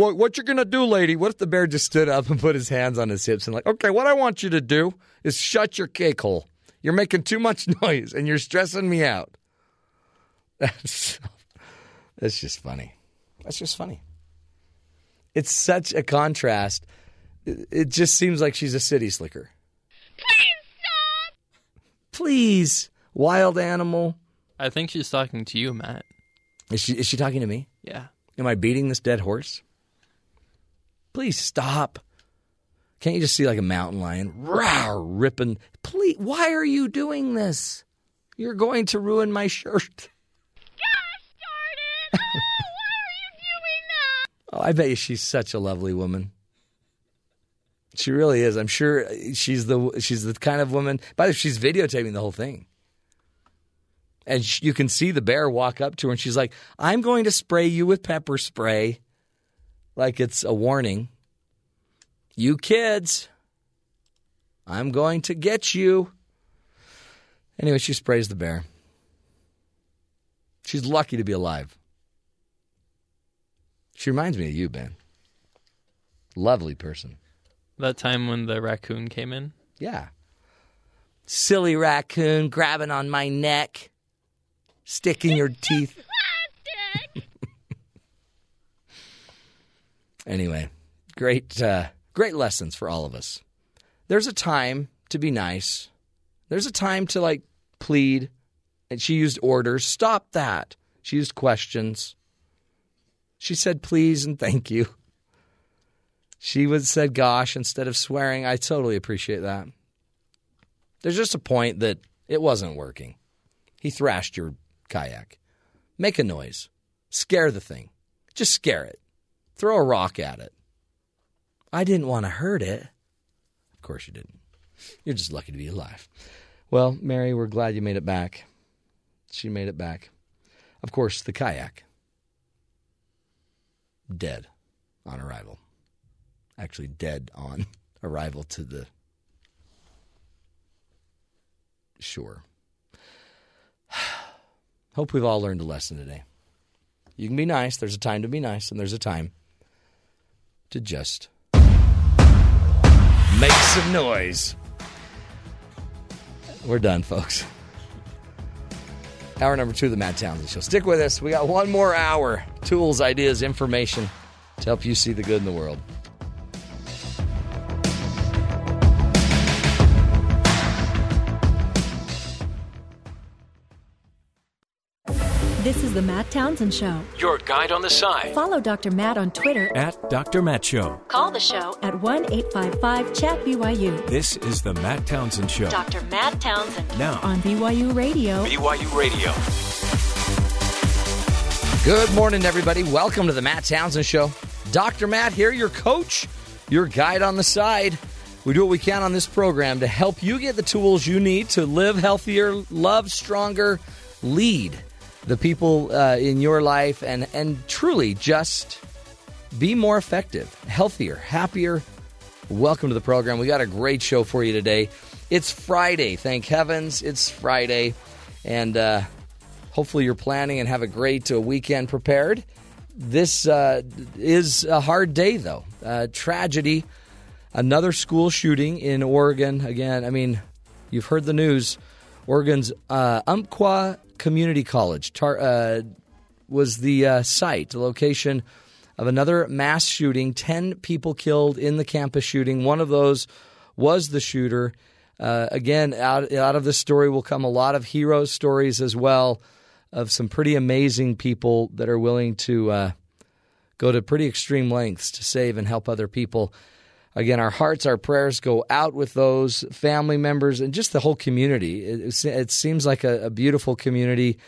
What what you're gonna do, lady? What if the bear just stood up and put his hands on his hips and like, okay, what I want you to do is shut your cake hole. You're making too much *laughs* noise and you're stressing me out. *laughs* That's that's just funny. That's just funny. It's such a contrast. It, it just seems like she's a city slicker. Please stop! Please, wild animal. I think she's talking to you, Matt. Is she is she talking to me? Yeah. Am I beating this dead horse? Please stop. Can't you just see like a mountain lion rawr, ripping? Please, why are you doing this? You're going to ruin my shirt. *laughs* Gosh darn it! Oh, why are you doing that? Oh, I bet you she's such a lovely woman. She really is. I'm sure she's the she's the kind of woman. By the way, she's videotaping the whole thing and sh- you can see the bear walk up to her and she's like i'm going to spray you with pepper spray. Like it's a warning. You kids i'm going to get you. Anyway she sprays the bear. She's lucky to be alive. She reminds me of you ben. Lovely person. That time when the raccoon came in? yeah. Silly raccoon grabbing on my neck sticking your *laughs* teeth. *laughs* anyway, great, uh, great lessons for all of us. There's a time to be nice. There's a time to like plead. And she used orders. Stop that. She used questions. She said please and thank you. She would said gosh instead of swearing. I totally appreciate that. There's just a point that it wasn't working. He thrashed your kayak. Make a noise. Scare the thing. Just scare it. Throw a rock at it. I didn't want to hurt it. Of course you didn't. You're just lucky to be alive. Well, Mary, we're glad you made it back. She made it back. Of course, the kayak. Dead on arrival. Actually, dead on *laughs* arrival to the shore. Hope we've all learned a lesson today. You can be nice. There's a time to be nice, and there's a time to just make some noise. We're done, folks. Hour number two of the Matt Townsend Show. Stick with us. We got one more hour. Tools, ideas, information to help you see the good in the world. This is the Matt Townsend Show. Your guide on the side. Follow Dr. Matt on Twitter At Dr. Matt Show. Call the show at 1 855 Chat BYU. This is the Matt Townsend Show. Dr. Matt Townsend Now, on BYU Radio. BYU Radio. Good morning, everybody. Welcome to the Matt Townsend Show. Dr. Matt here, your coach, your guide on the side. We do what we can on this program to help you get the tools you need to live healthier, love stronger, lead the people uh, in your life, and, and truly just be more effective, healthier, happier. Welcome to the program. We got a great show for you today. It's Friday. Thank heavens it's Friday. And uh, hopefully you're planning and have a great uh, weekend prepared. This uh, is a hard day, though. Uh, tragedy. Another school shooting in Oregon. Again, I mean, you've heard the news. Oregon's uh, Umpqua Community College tar- uh, was the uh, site, the location of another mass shooting. 10 people killed in the campus shooting. One of those was the shooter. Uh, again, out, out of this story will come a lot of hero stories as well of some pretty amazing people that are willing to uh, go to pretty extreme lengths to save and help other people. Again, our hearts, our prayers go out with those family members and just the whole community. It, it seems like a, a beautiful community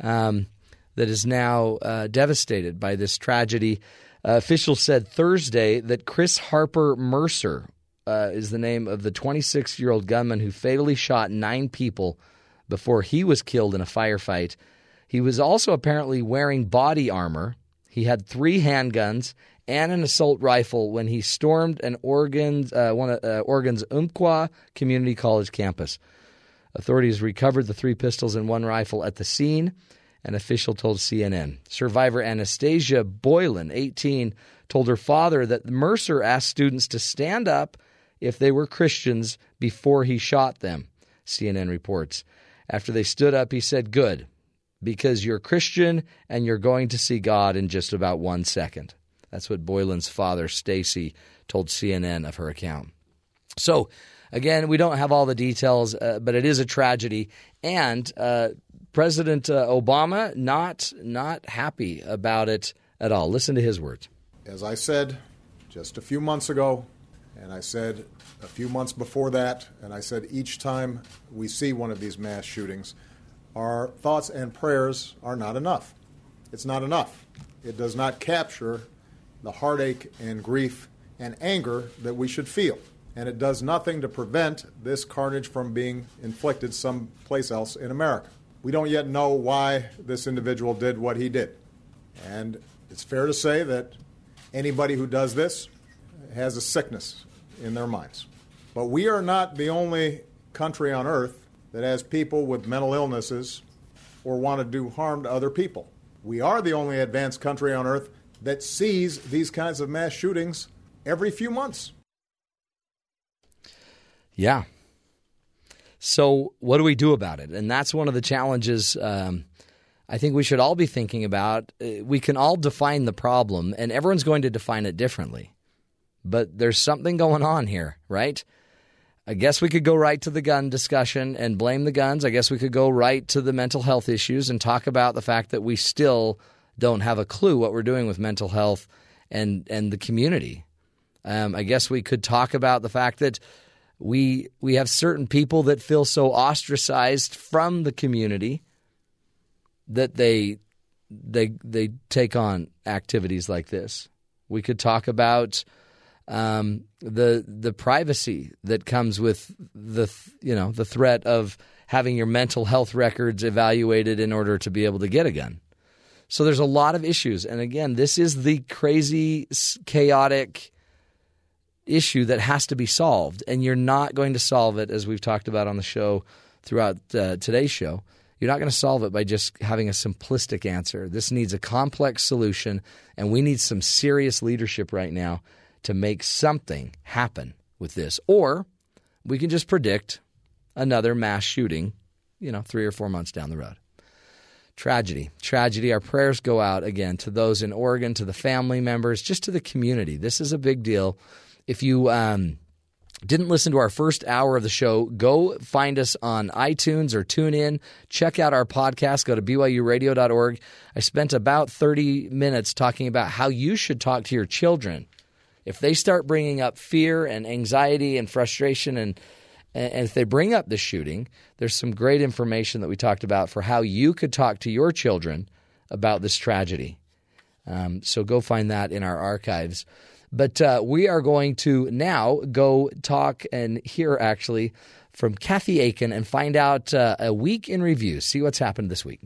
um, that is now uh, devastated by this tragedy. Uh, officials said Thursday that Chris Harper Mercer uh, is the name of the 26 year old gunman who fatally shot nine people before he was killed in a firefight. He was also apparently wearing body armor. He had three handguns and an assault rifle when he stormed an Oregon's, uh, one of uh, Oregon's Umpqua Community College campus. Authorities recovered the three pistols and one rifle at the scene, an official told CNN. Survivor Anastasia Boylan, 18, told her father that Mercer asked students to stand up if they were Christians before he shot them, CNN reports. After they stood up, he said, Good, because you're Christian and you're going to see God in just about one second. That's what Boylan's father, Stacy, told CNN of her account. So, again, we don't have all the details, uh, but it is a tragedy. And uh, President uh, Obama not not happy about it at all. Listen to his words. As I said just a few months ago, and I said a few months before that, and I said each time we see one of these mass shootings, our thoughts and prayers are not enough. It's not enough. It does not capture the heartache and grief and anger that we should feel. And it does nothing to prevent this carnage from being inflicted someplace else in America. We don't yet know why this individual did what he did. And it's fair to say that anybody who does this has a sickness in their minds. But we are not the only country on earth that has people with mental illnesses or want to do harm to other people. We are the only advanced country on earth that sees these kinds of mass shootings every few months. Yeah. So, what do we do about it? And that's one of the challenges um, I think we should all be thinking about. Uh, we can all define the problem, and everyone's going to define it differently. But there's something going on here, right? I guess we could go right to the gun discussion and blame the guns. I guess we could go right to the mental health issues and talk about the fact that we still don't have a clue what we're doing with mental health and and the community. Um, I guess we could talk about the fact that we we have certain people that feel so ostracized from the community that they they they take on activities like this. We could talk about um, the the privacy that comes with the you know the threat of having your mental health records evaluated in order to be able to get a gun. So there's a lot of issues, and again, this is the crazy, chaotic issue that has to be solved, and you're not going to solve it as we've talked about on the show throughout uh, today's show. You're not going to solve it by just having a simplistic answer. This needs a complex solution, and we need some serious leadership right now to make something happen with this. Or we can just predict another mass shooting, you know, three or four months down the road. Tragedy, tragedy. Our prayers go out again to those in Oregon, to the family members, just to the community. This is a big deal. If you um, didn't listen to our first hour of the show, go find us on iTunes or tune in. Check out our podcast. Go to BYURadio.org. I spent about 30 minutes talking about how you should talk to your children if they start bringing up fear and anxiety and frustration and and if they bring up the shooting, there's some great information that we talked about for how you could talk to your children about this tragedy. Um, so go find that in our archives. But uh, we are going to now go talk and hear actually from Kathy Aiken and find out uh, a week in review, see what's happened this week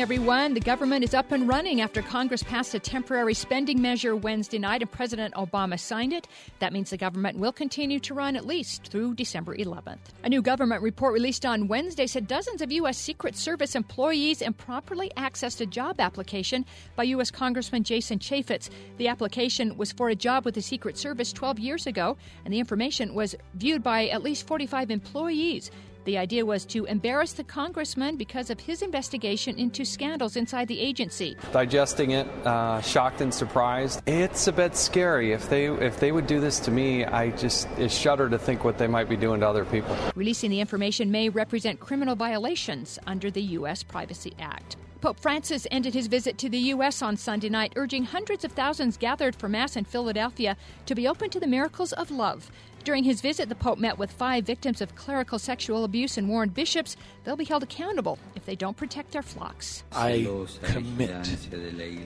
everyone. The government is up and running after Congress passed a temporary spending measure Wednesday night and President Obama signed it. That means the government will continue to run at least through December 11th. A new government report released on Wednesday said dozens of U.S. Secret Service employees improperly accessed a job application by U.S. Congressman Jason Chaffetz. The application was for a job with the Secret Service 12 years ago, and the information was viewed by at least 45 employees. The idea was to embarrass the congressman because of his investigation into scandals inside the agency. Digesting it, uh, shocked and surprised. It's a bit scary. If they if they would do this to me, I just shudder to think what they might be doing to other people. Releasing the information may represent criminal violations under the U.S. Privacy Act. Pope Francis ended his visit to the U.S. on Sunday night, urging hundreds of thousands gathered for Mass in Philadelphia to be open to the miracles of love. During his visit, the Pope met with five victims of clerical sexual abuse and warned bishops they'll be held accountable if they don't protect their flocks. I commit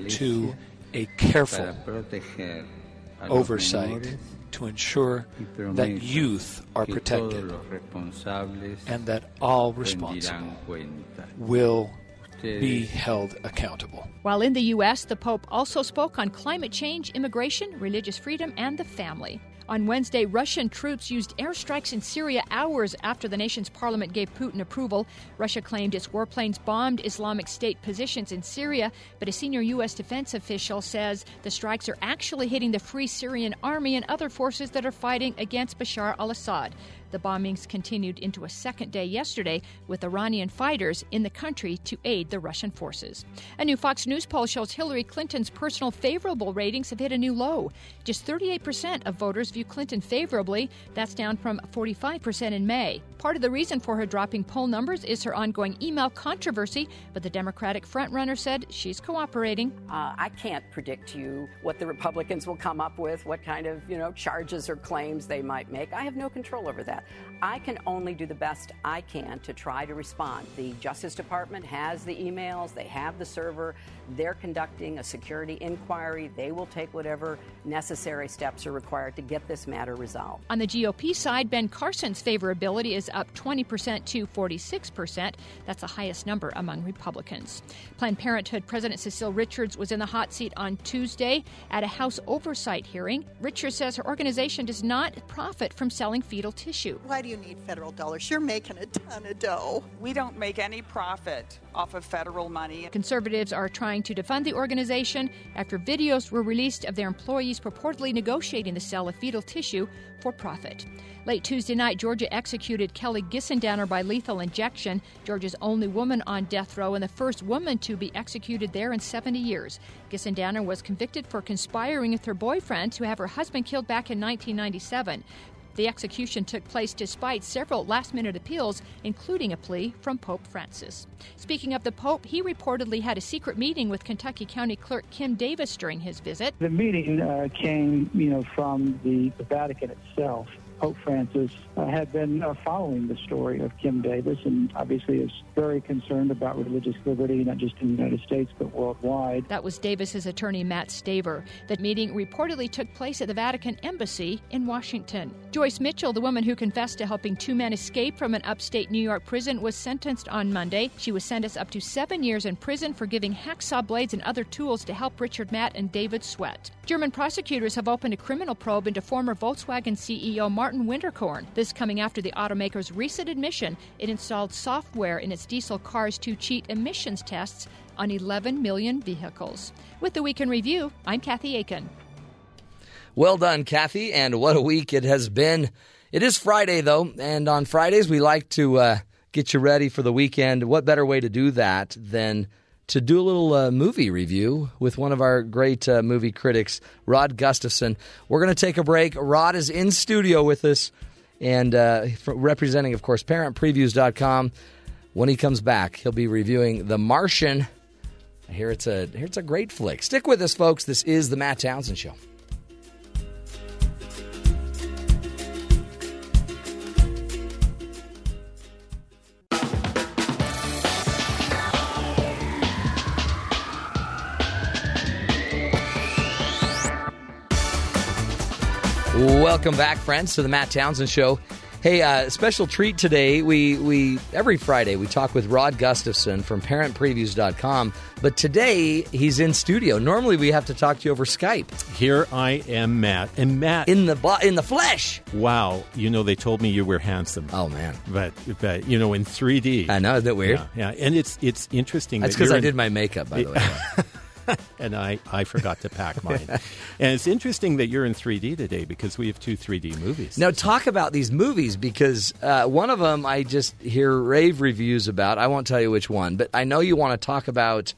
to a careful oversight to ensure that youth are protected and that all responsible will be held accountable. While in the U.S., the Pope also spoke on climate change, immigration, religious freedom, and the family. On Wednesday, Russian troops used airstrikes in Syria hours after the nation's parliament gave Putin approval. Russia claimed its warplanes bombed Islamic State positions in Syria, but a senior U.S. defense official says the strikes are actually hitting the Free Syrian Army and other forces that are fighting against Bashar al Assad. The bombings continued into a second day yesterday with Iranian fighters in the country to aid the Russian forces. A new Fox News poll shows Hillary Clinton's personal favorable ratings have hit a new low. Just 38% of voters view Clinton favorably. That's down from 45% in May. Part of the reason for her dropping poll numbers is her ongoing email controversy, but the Democratic frontrunner said she's cooperating. Uh, I can't predict to you what the Republicans will come up with, what kind of you know charges or claims they might make. I have no control over that. I can only do the best I can to try to respond. The Justice Department has the emails, they have the server, they're conducting a security inquiry. They will take whatever necessary steps are required to get this matter resolved. On the GOP side, Ben Carson's favorability is up 20% to 46%. That's the highest number among Republicans. Planned Parenthood President Cecile Richards was in the hot seat on Tuesday at a House oversight hearing. Richards says her organization does not profit from selling fetal tissue. Why do you need federal dollars? You're making a ton of dough. We don't make any profit off of federal money. Conservatives are trying to defund the organization after videos were released of their employees purportedly negotiating the sale of fetal tissue for profit. Late Tuesday night, Georgia executed Kelly Gissendaner by lethal injection, Georgia's only woman on death row and the first woman to be executed there in 70 years. Gissendaner was convicted for conspiring with her boyfriend to have her husband killed back in 1997. The execution took place despite several last minute appeals, including a plea from Pope Francis. Speaking of the Pope, he reportedly had a secret meeting with Kentucky County Clerk Kim Davis during his visit. The meeting uh, came, you know, from the, the Vatican itself. Pope Francis uh, had been uh, following the story of Kim Davis and obviously is very concerned about religious liberty, not just in the United States, but worldwide. That was Davis's attorney, Matt Staver. That meeting reportedly took place at the Vatican Embassy in Washington. Joyce Mitchell, the woman who confessed to helping two men escape from an upstate New York prison, was sentenced on Monday. She was sentenced up to seven years in prison for giving hacksaw blades and other tools to help Richard Matt and David Sweat. German prosecutors have opened a criminal probe into former Volkswagen CEO Martin Winterkorn. This coming after the automaker's recent admission it installed software in its diesel cars to cheat emissions tests on 11 million vehicles. With the Week in Review, I'm Kathy Aiken. Well done, Kathy, and what a week it has been. It is Friday, though, and on Fridays we like to uh, get you ready for the weekend. What better way to do that than to do a little uh, movie review with one of our great uh, movie critics, Rod Gustafson. We're going to take a break. Rod is in studio with us and uh, representing, of course, parentpreviews.com. When he comes back, he'll be reviewing The Martian. Here it's a here it's a great flick. Stick with us, folks. This is the Matt Townsend Show. Welcome back, friends, to the Matt Townsend Show. Hey, uh, special treat today. We we every Friday we talk with Rod Gustafson from ParentPreviews.com, but today he's in studio. Normally we have to talk to you over Skype. Here I am, Matt, and Matt in the bo- in the flesh. Wow, you know they told me you were handsome. Oh man, but but you know in 3D. I know, isn't that weird? Yeah, yeah. and it's it's interesting. That's because I did my makeup, by the way. *laughs* *laughs* and I, I forgot to pack mine. and it's interesting that you're in 3D today because we have two 3D movies. Now, talk about these movies because uh, one of them I just hear rave reviews about. I won't tell you which one, but I know you want to talk about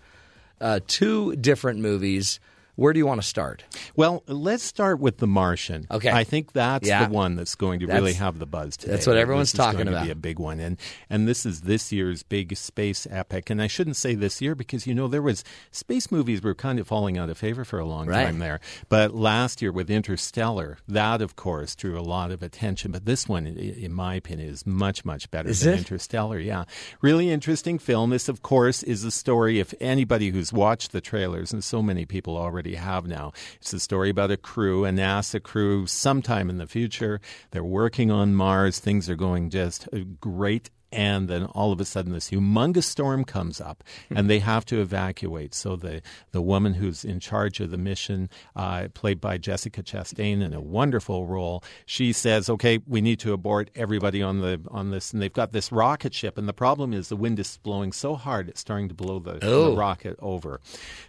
uh, two different movies. Where do you want to start? Well, let's start with The Martian. Okay. I think that's Yeah. the one that's going to That's- really have the buzz today. that's what everyone's talking going about. To be a big one, and and this is this year's big space epic. And I shouldn't say this year because you know there was space movies were kind of falling out of favor for a long Right. time there. But last year with Interstellar, that of course drew a lot of attention. But this one, in my opinion, is much much better Is than it? Interstellar. Yeah, really interesting film. This, of course, is a story. If anybody who's watched the trailers, and so many people already have now, it's a story about a crew, a NASA crew, sometime in the future. They're working on Mars. Things are going just uh, great. And then all of a sudden, this humongous storm comes up, and they have to evacuate. So the the woman who's in charge of the mission, uh, played by Jessica Chastain in a wonderful role, she says, "Okay, we need to abort everybody on the on this." And they've got this rocket ship, and the problem is the wind is blowing so hard it's starting to blow the, Oh. the rocket over.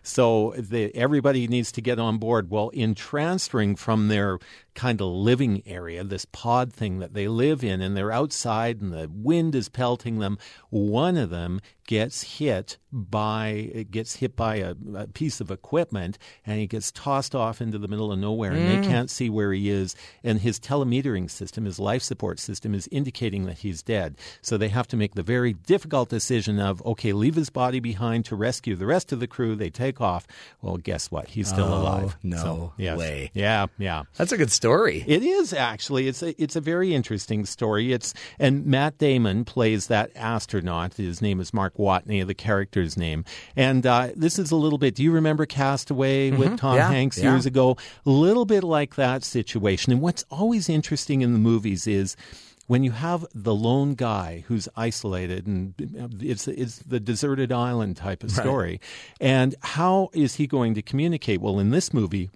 So the, everybody needs to get on board. Well, in transferring from their kind of living area, this pod thing that they live in, and they're outside and the wind is pelting them, one of them gets hit by gets hit by a, a piece of equipment and he gets tossed off into the middle of nowhere and Mm. they can't see where he is and his telemetering system his life support system is indicating that he's dead so they have to make the very difficult decision of okay leave his body behind to rescue the rest of the crew they take off well guess what he's still Oh, alive no So, yes. way. yeah yeah That's a good story. it is actually. It's a it's a very interesting story. It's and Matt Damon plays that astronaut. His name is Mark Watney, the character's name. And uh, this is a little bit. Do you remember Castaway with Mhm. Tom Yeah, Hanks yeah. years ago? A little bit like that situation. And what's always interesting in the movies is. When you have the lone guy who's isolated and it's it's the deserted island type of Right. story, and how is he going to communicate? Well, in this movie,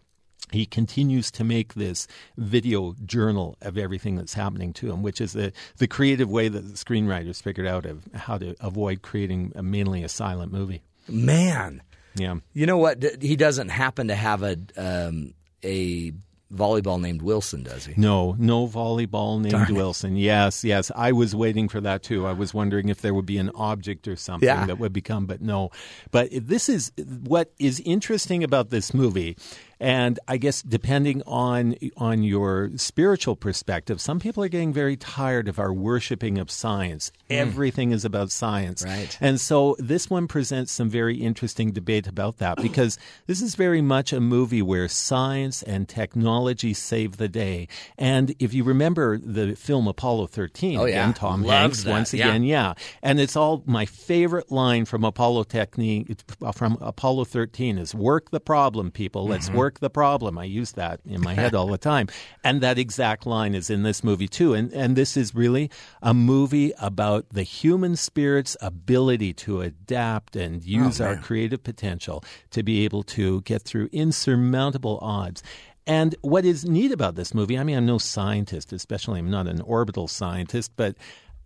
he continues to make this video journal of everything that's happening to him, which is the, the creative way that the screenwriters figured out of how to avoid creating a, mainly a silent movie. Man, Yeah. you know what? He doesn't happen to have a um, a volleyball named Wilson, does he? No, no volleyball named. Wilson. Yes, yes. I was waiting for that too. I was wondering if there would be an object or something Yeah. that would become, but no. But this is what is interesting about this movie. And I guess depending on on your spiritual perspective, some people are getting very tired of our worshiping of science. Everything is about science. Right. And so this one presents some very interesting debate about that *clears throat* because this is very much a movie where science and technology save the day. And if you remember the film Apollo 13, Oh, yeah. again, Tom Loved Hanks that, once yeah. again, yeah. And it's all my favorite line from Apollo technique from Apollo 13 is work the problem, people. Let's Mm-hmm. work the problem. I use that in my head all the time. *laughs* And that exact line is in this movie too. And and this is really a movie about the human spirit's ability to adapt and use our Oh, man. creative potential to be able to get through insurmountable odds. And what is neat about this movie, I mean, I'm no scientist, especially I'm not an orbital scientist, but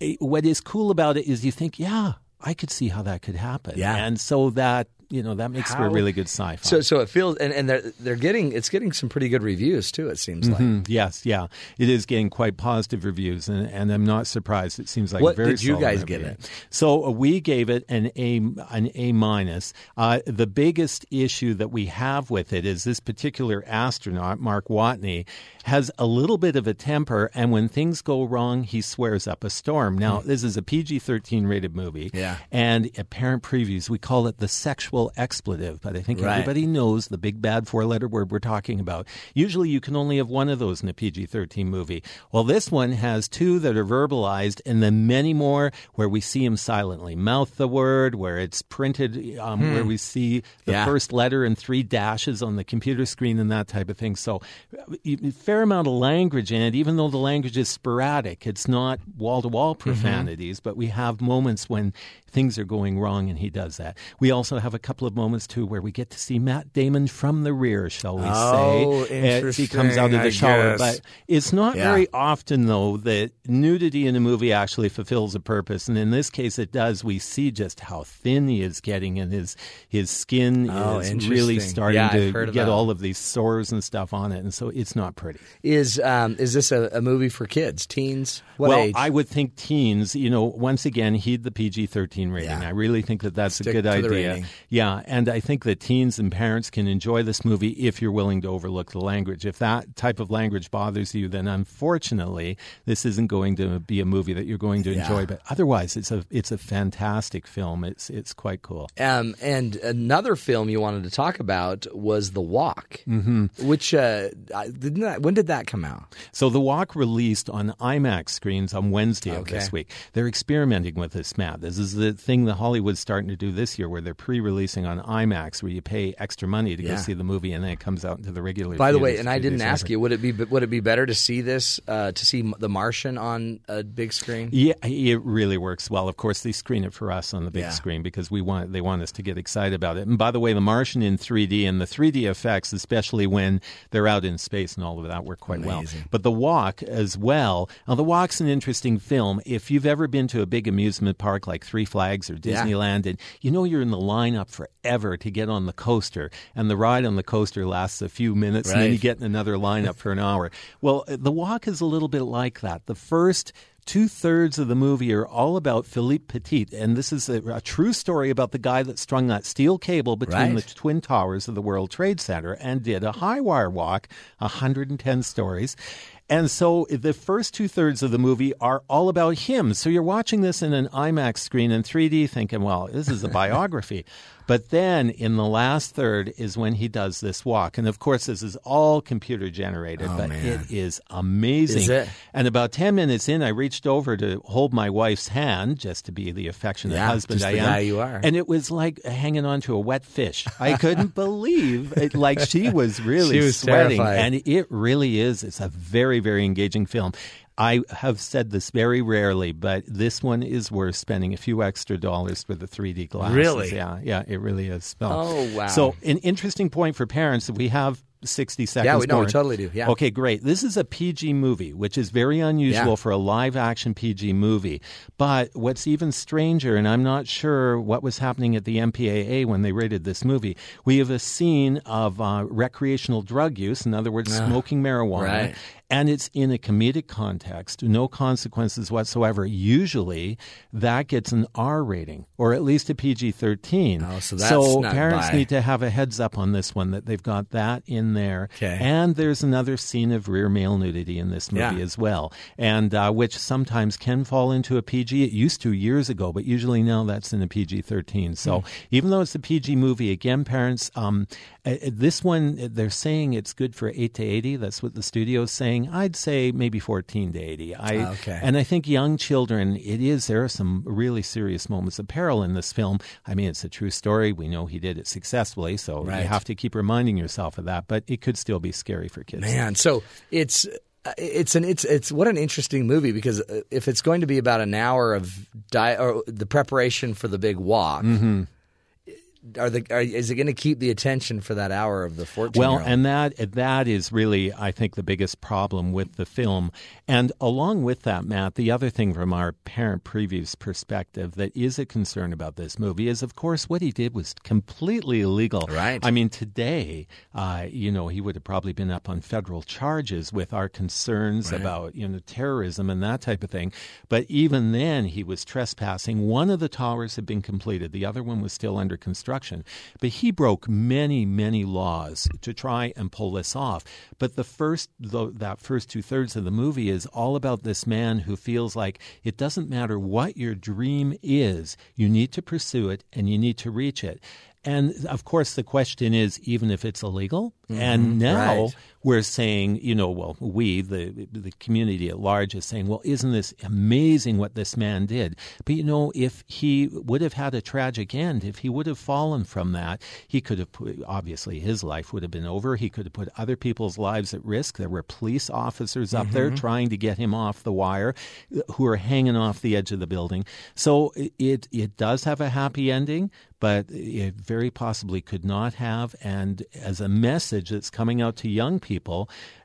eh, what is cool about it is you think, yeah, I could see how that could happen. Yeah. And so that, you know, that makes for a really good sci-fi. So so it feels and, and they're they're getting it's getting some pretty good reviews too. It seems like. Mhm. Yes, yeah, it is getting quite positive reviews, and, and I'm not surprised. It seems like What very did you guys give it? So uh, we gave it an A, an A minus. Uh, the biggest issue that we have with it is this particular astronaut, Mark Watney, has a little bit of a temper, and when things go wrong, he swears up a storm. Now, this is a PG-13 rated movie. Yeah. and apparent previews we call it the sexual expletive, but I think Right. everybody knows the big bad four letter word we're talking about. Usually you can only have one of those in a PG 13 movie. Well, this one has two that are verbalized and then many more where we see him silently mouth the word, where it's printed, um, Hmm. where we see the Yeah. first letter and three dashes on the computer screen and that type of thing. So, a fair amount of language in it, even though the language is sporadic. It's not wall to wall profanities, but we have moments when things are going wrong and he does that. We also have a couple of moments too where we get to see Matt Damon from the rear, shall we Oh, say, as he comes out of the I shower. guess. But it's not Yeah. very often, though, that nudity in a movie actually fulfills a purpose, and in this case, it does. We see just how thin he is getting, and his his skin Oh, is really starting Yeah, to get all of these sores and stuff on it, and so it's not pretty. Is um, is this a, a movie for kids, teens? What well, age? I would think teens, you know, once again, heed the PG 13 rating. I really think that that's Stick a good idea. Yeah, and I think that teens and parents can enjoy this movie if you're willing to overlook the language. If that type of language bothers you, then unfortunately, this isn't going to be a movie that you're going to Yeah. enjoy. But otherwise, it's a it's a fantastic film. It's it's quite cool. Um, and another film you wanted to talk about was The Walk, Mhm. which uh, that, when did that come out? So The Walk released on IMAX screens on Wednesday of this week. They're experimenting with this, Matt. This is the thing that Hollywood's starting to do this year, where they're pre-releasing on IMAX, where you pay extra money to Yeah. go see the movie, and then it comes out into the regular. By the way, and I didn't ask you, would it be would it be better to see this uh, to see The Martian on a big screen? Yeah, it really works well. Of course, they screen it for us on the big Yeah. screen because we want they want us to get excited about it. And by the way, The Martian in 3D and the 3D effects, especially when they're out in space and all of that, work quite well. But The Walk as well. Now, The Walk's an interesting film. If you've ever been to a big amusement park like Three Flags or Yeah. Disneyland, and you know you're in the lineup forever to get on the coaster, and the ride on the coaster lasts a few minutes, and then you get in another lineup for an hour. Well, uh, The Walk is a little bit like that. The first two thirds of the movie are all about Philippe Petit, and this is a, a true story about the guy that strung that steel cable between Right. the twin towers of the World Trade Center and did a high wire walk, 110 stories. And so the first two thirds of the movie are all about him. So you're watching this in an IMAX screen in 3D thinking, well, this is a *laughs* biography. But then in the last third is when he does this walk. And of course, this is all computer generated, Oh, but man. it is amazing. Is it? And about 10 minutes in, I reached over to hold my wife's hand just to be the affectionate Yeah, husband I am. you are. And it was like hanging on to a wet fish. I couldn't *laughs* believe it. Like she was really She was sweating. terrified. And it really is. It's a very, very engaging film. I have said this very rarely, but this one is worth spending a few extra dollars for the 3D glasses. Really? Yeah, yeah, it really is. Oh, wow. So, an interesting point for parents if we have 60 seconds Yeah, we know, we totally do, yeah. Okay, great. This is a PG movie, which is very unusual Yeah. for a live action PG movie. But what's even stranger, and I'm not sure what was happening at the MPAA when they rated this movie, we have a scene of uh, recreational drug use, in other words, Ah, smoking marijuana. right. And it's in a comedic context, no consequences whatsoever. Usually, that gets an R rating, or at least a PG 13. Oh, so that's so not parents by. need to have a heads up on this one that they've got that in there. Okay. And there's another scene of rear male nudity in this movie Yeah. as well, and uh, which sometimes can fall into a PG. It used to years ago, but usually now that's in a PG 13. So Hmm. even though it's a PG movie, again, parents, um, uh, uh, this one, they're saying it's good for 8 to 80. That's what the studio's saying. I'd say maybe 14 to 80. I, Ah, Okay. And I think young children, it is, there are some really serious moments of peril in this film. I mean, it's a true story. We know he did it successfully, so Right. you have to keep reminding yourself of that, but it could still be scary for kids. Man, so it's it's an it's it's what an interesting movie because uh, if it's going to be about an hour of di- or the preparation for the big walk, Mm-hmm. Are the are, is it going to keep the attention for that hour of the fourteen? Well, and that that is really, I think, the biggest problem with the film. And along with that, Matt, the other thing from our parent previews perspective that is a concern about this movie is, of course, what he did was completely illegal. Right. I mean, today, uh, you know, he would have probably been up on federal charges with our concerns Right. about you know terrorism and that type of thing. But even then, he was trespassing. One of the towers had been completed; the other one was still under construction. But he broke many, many laws to try and pull this off. But the first, the, that first two thirds of the movie is all about this man who feels like it doesn't matter what your dream is, you need to pursue it and you need to reach it. And of course, the question is, even if it's illegal, and Mhm, now right. We're saying, you know, well, we, the the community at large, is saying, well, isn't this amazing what this man did? But you know, if he would have had a tragic end, if he would have fallen from that, he could have put, obviously his life would have been over. He could have put other people's lives at risk. There were police officers up there Mhm. trying to get him off the wire, who are hanging off the edge of the building. So it it does have a happy ending. but it very possibly could not have. And as a message that's coming out to young people,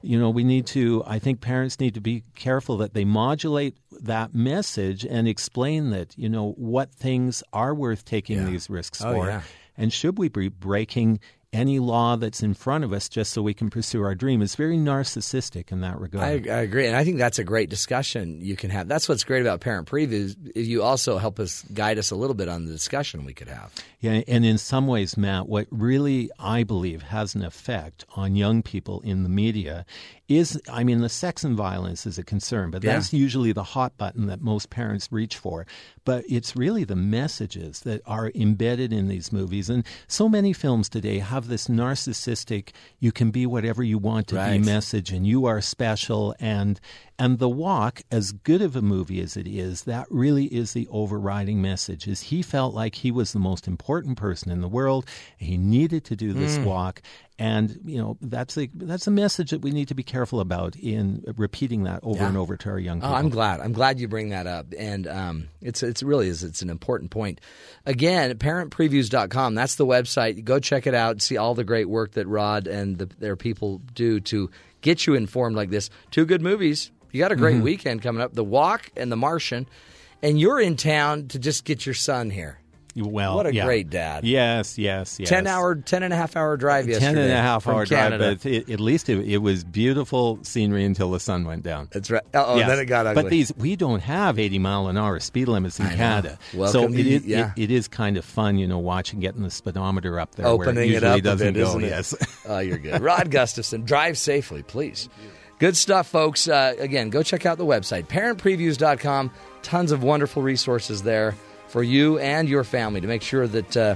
you know, we need to, I think parents need to be careful that they modulate that message and explain that, you know, what things are worth taking Yeah. these risks Oh, for. yeah. And should we be breaking any law that's in front of us just so we can pursue our dream? is very narcissistic in that regard. I, I agree, and I think that's a great discussion you can have. That's what's great about parent previews. is You also help us guide us a little bit on the discussion we could have. Yeah, and in some ways, Matt, what really I believe has an effect on young people in the media is I mean, the sex and violence is a concern, but Yeah. that's usually the hot button that most parents reach for. But it's really the messages that are embedded in these movies. And so many films today have this narcissistic, you can be whatever you want to Right. be message, and you are special. And and The Walk, as good of a movie as it is, that really is the overriding message. Is he felt like he was the most important person in the world. He needed to do this Mm. walk, and you know that's a that's a message that we need to be careful about in repeating that over Yeah. and over to our young people. Oh, I'm glad. I'm glad you bring that up, and um, it's it's really is it's an important point. Again, parentpreviews.com. That's the website. Go check it out. See all the great work that Rod and the, their people do to get you informed like this. Two good movies. You got a great Mhm. weekend coming up. The Walk and The Martian, and you're in town to just get your son here. Well, what a yeah. great dad. Yes, yes, yes. 10 hour, 10 and a half hour drive yesterday. Ten and a half hour Canada. drive, but it, at least it, it was beautiful scenery until the sun went down. That's right. Oh, then it got ugly. But these, we don't have 80 mile an hour speed limits in Canada. Welcome so to it yeah. it, is kind of fun, you know, watching, getting the speedometer up there. opening it up doesn't bit, go. Yes. oh, you're good. Rod *laughs* Gustafson, drive safely, please. Good stuff, folks. Uh, again, go check out the website, parentpreviews.com. Tons of wonderful resources there for you and your family to make sure that uh,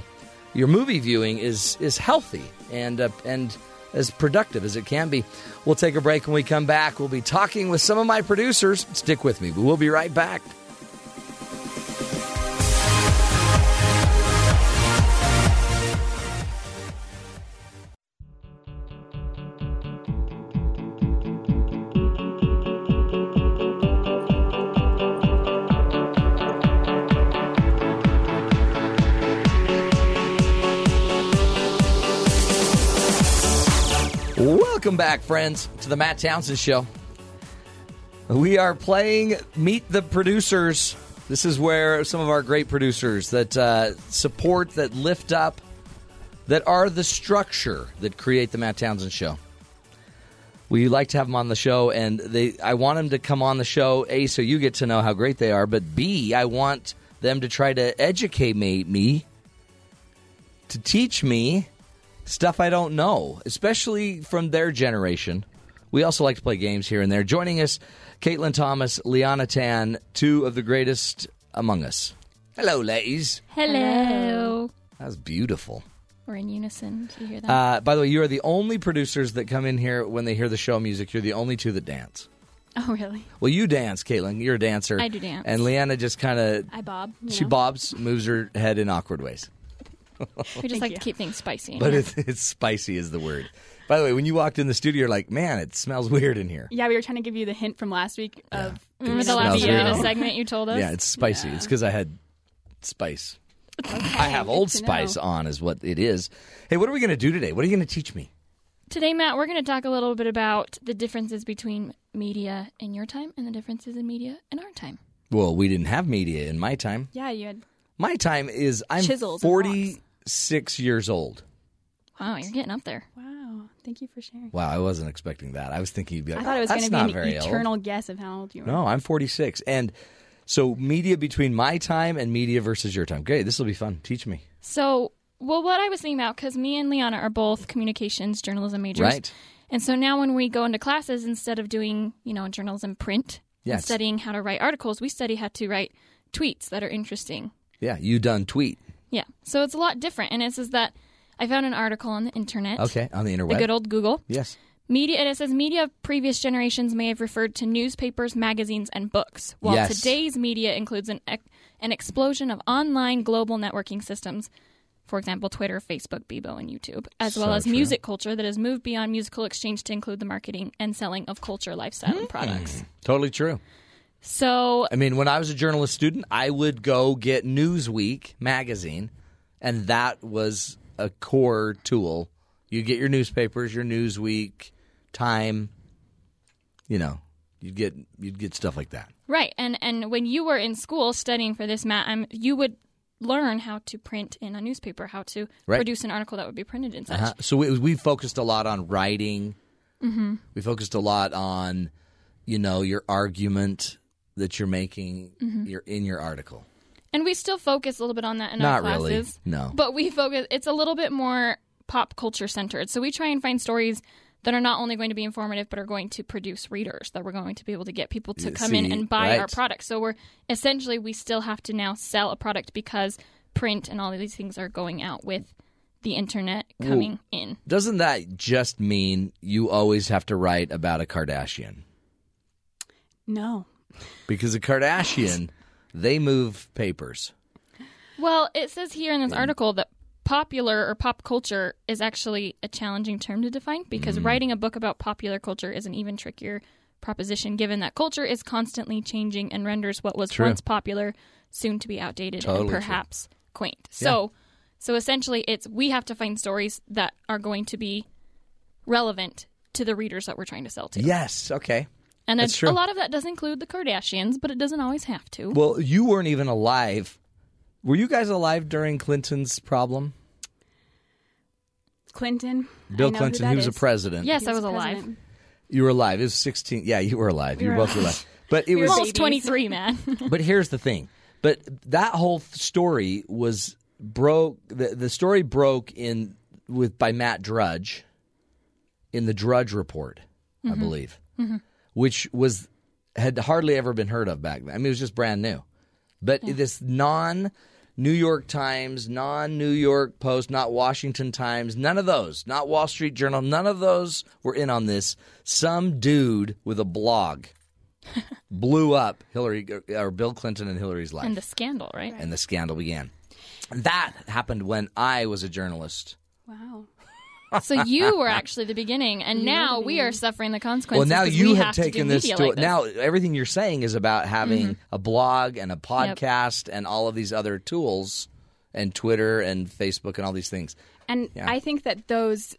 your movie viewing is is healthy and uh, and as productive as it can be. We'll take a break when we come back. We'll be talking with some of my producers. Stick with me. We'll be right back. Welcome back, friends, to the Matt Townsend Show. We are playing Meet the Producers. This is where some of our great producers that uh, support, that lift up, that are the structure that create the Matt Townsend Show. We like to have them on the show, and they. I want them to come on the show. A, so you get to know how great they are, but B, I want them to try to educate me, me to teach me stuff I don't know, especially from their generation. We also like to play games here and there. Joining us, Caitlin Thomas, Liana Tan, two of the greatest among us. Hello, ladies. Hello. That was beautiful. We're in unison. Do you hear that? Uh, by the way, you are the only producers that come in here when they hear the show music. You're the only two that dance. *laughs* oh, really? Well, you dance, Caitlin. You're a dancer. I do dance. And Liana just kind of I bob. she know. bobs, moves her head in awkward ways. *laughs* we just like you. to keep things spicy. But it's, it's spicy is the word. By the way, when you walked in the studio, you're like, man, it smells weird in here. Yeah, we were trying to give you the hint from last week of yeah. remember the last weird. segment you told us. Yeah, it's spicy. Yeah. It's because I had spice. Okay, I have Old Spice know. on, is what it is. Hey, what are we going to do today? What are you going to teach me? Today, Matt, we're going to talk a little bit about the differences between media in your time and the differences in media in our time. Well, we didn't have media in my time. Yeah, you had. My time is I'm 40 six years old. Wow, you're getting up there. Wow. Thank you for sharing. Wow, I wasn't expecting that. I was thinking you'd be like, I thought it was going to be an eternal old. guess of how old you are. No, I'm 46. And so, media between my time and media versus your time. Great, this will be fun. Teach me. So, well, what I was thinking about, because me and Liana are both communications journalism majors. Right. And so now when we go into classes, instead of doing, you know, journalism print, yes. studying how to write articles, we study how to write tweets that are interesting. Yeah, you done tweet. Yeah. So it's a lot different. And it says that I found an article on the internet. Okay, on the interweb. The good old Google. Yes. Media, and it says media of previous generations may have referred to newspapers, magazines, and books, while Yes. today's media includes an, ex- an explosion of online global networking systems. For example, Twitter, Facebook, Bebo, and YouTube, as well as true. music culture that has moved beyond musical exchange to include the marketing and selling of culture, lifestyle, Hmm. and products. Totally true. So, I mean, when I was a journalist student, I would go get Newsweek magazine and that was a core tool. You get your newspapers, your Newsweek, Time. You know, you'd get you'd get stuff like that. Right, and and when you were in school studying for this, Matt, I'm, you would learn how to print in a newspaper, how to Right. produce an article that would be printed in such. Uh-huh. So we, we focused a lot on writing. Mhm. We focused a lot on, you know, your argument that you're making Mhm. your in your article. And we still focus a little bit on that in Not our really, classes. no. But we focus it's a little bit more pop culture centered. So we try and find stories that are not only going to be informative but are going to produce readers that we're going to be able to get people to Yeah, come in and buy our right. products. So we're essentially we still have to now sell a product because print and all of these things are going out with the internet coming Well, in. Doesn't that just mean you always have to write about a Kardashian? No. Because a Kardashian, they move papers. Well, it says here in this article that popular or pop culture is actually a challenging term to define because Mm. writing a book about popular culture is an even trickier proposition given that culture is constantly changing and renders what was True. once popular soon to be outdated Totally and true. perhaps quaint. So so essentially it's we have to find stories that are going to be relevant to the readers that we're trying to sell to. Yes, okay. And That's a, true. a lot of that does include the Kardashians, but it doesn't always have to. Well, you weren't even alive. Were you guys alive during Clinton's problem? Clinton. Bill I know who Clinton, that he was a president. Yes, He I was president. alive. You were alive. It was 16. Yeah, you were alive. We you were were both alive. But it We was almost 23, man. *laughs* but here's the thing. But that whole story was broke. The, the story broke in with by Matt Drudge in the Drudge Report, I Mhm. believe, Mhm. Which was had hardly ever been heard of back then. I mean, it was just brand new. But this non New York Times, non New York Post, not Washington Times, none of those, not Wall Street Journal, none of those were in on this. Some dude with a blog *laughs* blew up Hillary or Bill Clinton and Hillary's life, And the scandal, right? and the scandal began. That happened when I was a journalist. Wow. So you were actually the beginning, and You now we are suffering the consequences. Well, now you we have, have to taken this to like this. now. Everything you're saying is about having Mhm. a blog and a podcast and all of these other tools, and Twitter and Facebook and all these things. And Yeah. I think that those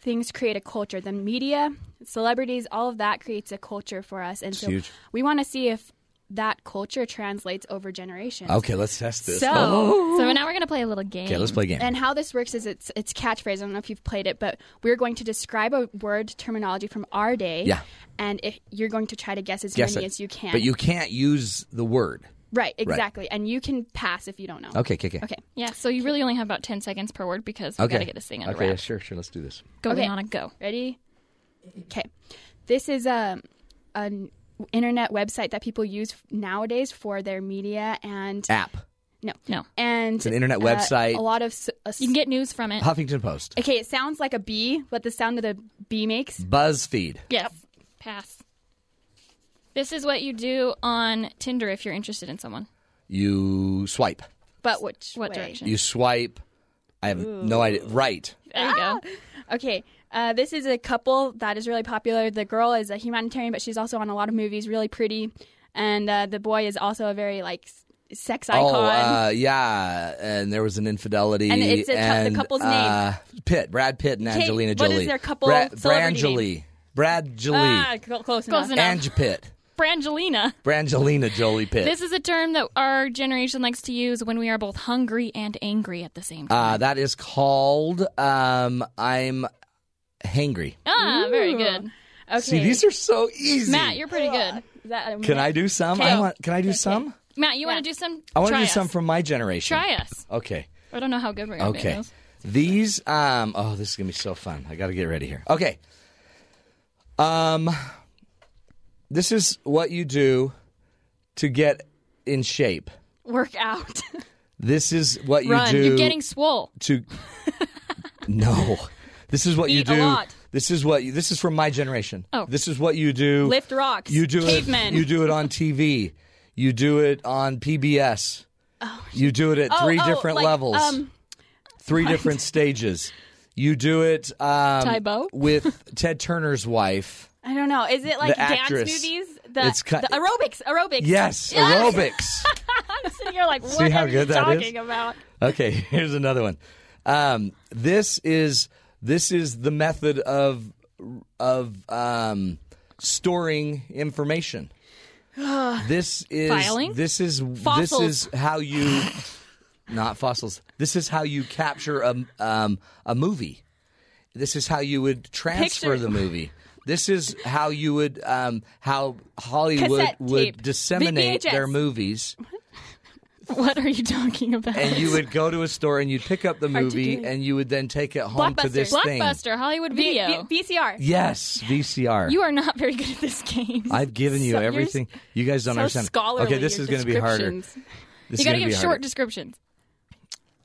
things create a culture. The media, celebrities, all of that creates a culture for us. And It's so huge. we want to see if that culture translates over generations. Okay, let's test this. So- So now we're gonna play a little game. Okay, let's play a game. And how this works is it's it's catchphrase. I don't know if you've played it, but we're going to describe a word terminology from our day. Yeah. And if you're going to try to guess as Guess many it. as you can. But you can't use the word. Right, exactly. And you can pass if you don't know. Okay, okay, okay. Okay. Yeah, so you really only have about 10 seconds per word because we Okay. got to get this thing under Okay, yeah, sure, sure. Let's do this. Go, Okay. Liana, go. Ready? Okay. This is um, an internet website that people use nowadays for their media and App. no, no, and It's an internet uh, website. A lot of uh, You can get news from it. Huffington Post. Okay, it sounds like a bee, what the sound of the bee makes. BuzzFeed. Yes. Pass. This is what you do on Tinder if you're interested in someone. You swipe. But which What way? direction? You swipe. I have no idea. Right. There you go. Okay, uh, this is a couple that is really popular. The girl is a humanitarian, but she's also on a lot of movies, really pretty. And uh, the boy is also a very like sex icon. Oh, uh, yeah. And there was an infidelity. And it's a cou- the and, couple's uh, Pitt, Brad Pitt, and Okay, Angelina Jolie. is their couple Brad, celebrity Brangeli. Brad Jolie. Ah, cl- close enough. Close enough. Ange Pitt. Brangelina. Brangelina Jolie Pitt. This is a term that our generation likes to use when we are both hungry and angry at the same time. Uh, that is called um, I'm hangry. ah, very good. Okay. See, these are so easy. Matt, you're pretty good. Is that a Can I do some? Okay. I want. Can I do some? Matt, you want to do some? I want to Try do us. some from my generation. Try us. Okay. I don't know how good we're going to be Okay. at. These um oh this is gonna be so fun. I gotta get ready here. Okay. Um this is what you do to get in shape. Work out. *laughs* This is what you Run. do You're getting swole. to *laughs* No. This is what you Eat a do. This is what you, this is from my generation. Oh. This is what you do. Lift rocks. You do Cavemen. it. You do it on TV. You do it on PBS. you do it at Oh, three oh, different like, levels, Um, three different stages. You do it um, Tae Bo? with Ted Turner's wife. I don't know. Is it like dance movies? The, It's ki- the aerobics. Aerobics. Yes, *laughs* aerobics. *laughs* I'm sitting You're like, what See how are you good is? talking about? Okay, *laughs* here's another one. Um, this is this is the method of of um, storing information. *sighs* This is Filing? this is this is how you *laughs* not fossils. This is how you capture a um, a movie. This is how you would transfer the movie. This is how you would um, how Hollywood Cassette would tape. disseminate VHS. their movies. *laughs* What are you talking about? And you would go to a store and you'd pick up the movie and you would then take it home to this thing. Blockbuster, Hollywood Video. V- VCR. Yes, VCR. You are not very good at this game. *laughs* I've given you So- you're everything. You guys don't so understand. scholarly, okay, this your is going to be harder. descriptions. This you got to gonna give be short harder. descriptions.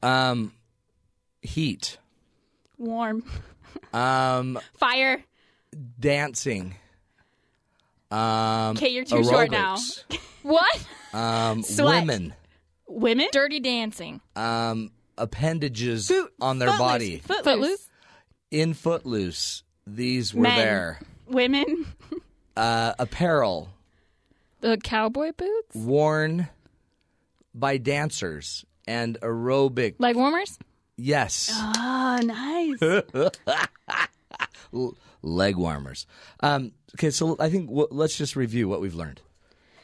Um, heat. Warm. Um, *laughs* Fire. dancing. Um, Okay, you're too short now. aerobics. What? Um, Sweat. women. Women. Dirty dancing. Um, appendages on their Footloose. body. Footloose. Footloose? In Footloose, these were Men. there. Women. *laughs* Uh, apparel The cowboy boots? worn by dancers and aerobic. Leg warmers? Yes. Oh, nice. *laughs* L- leg warmers. Um, okay, so I think w- let's just review what we've learned.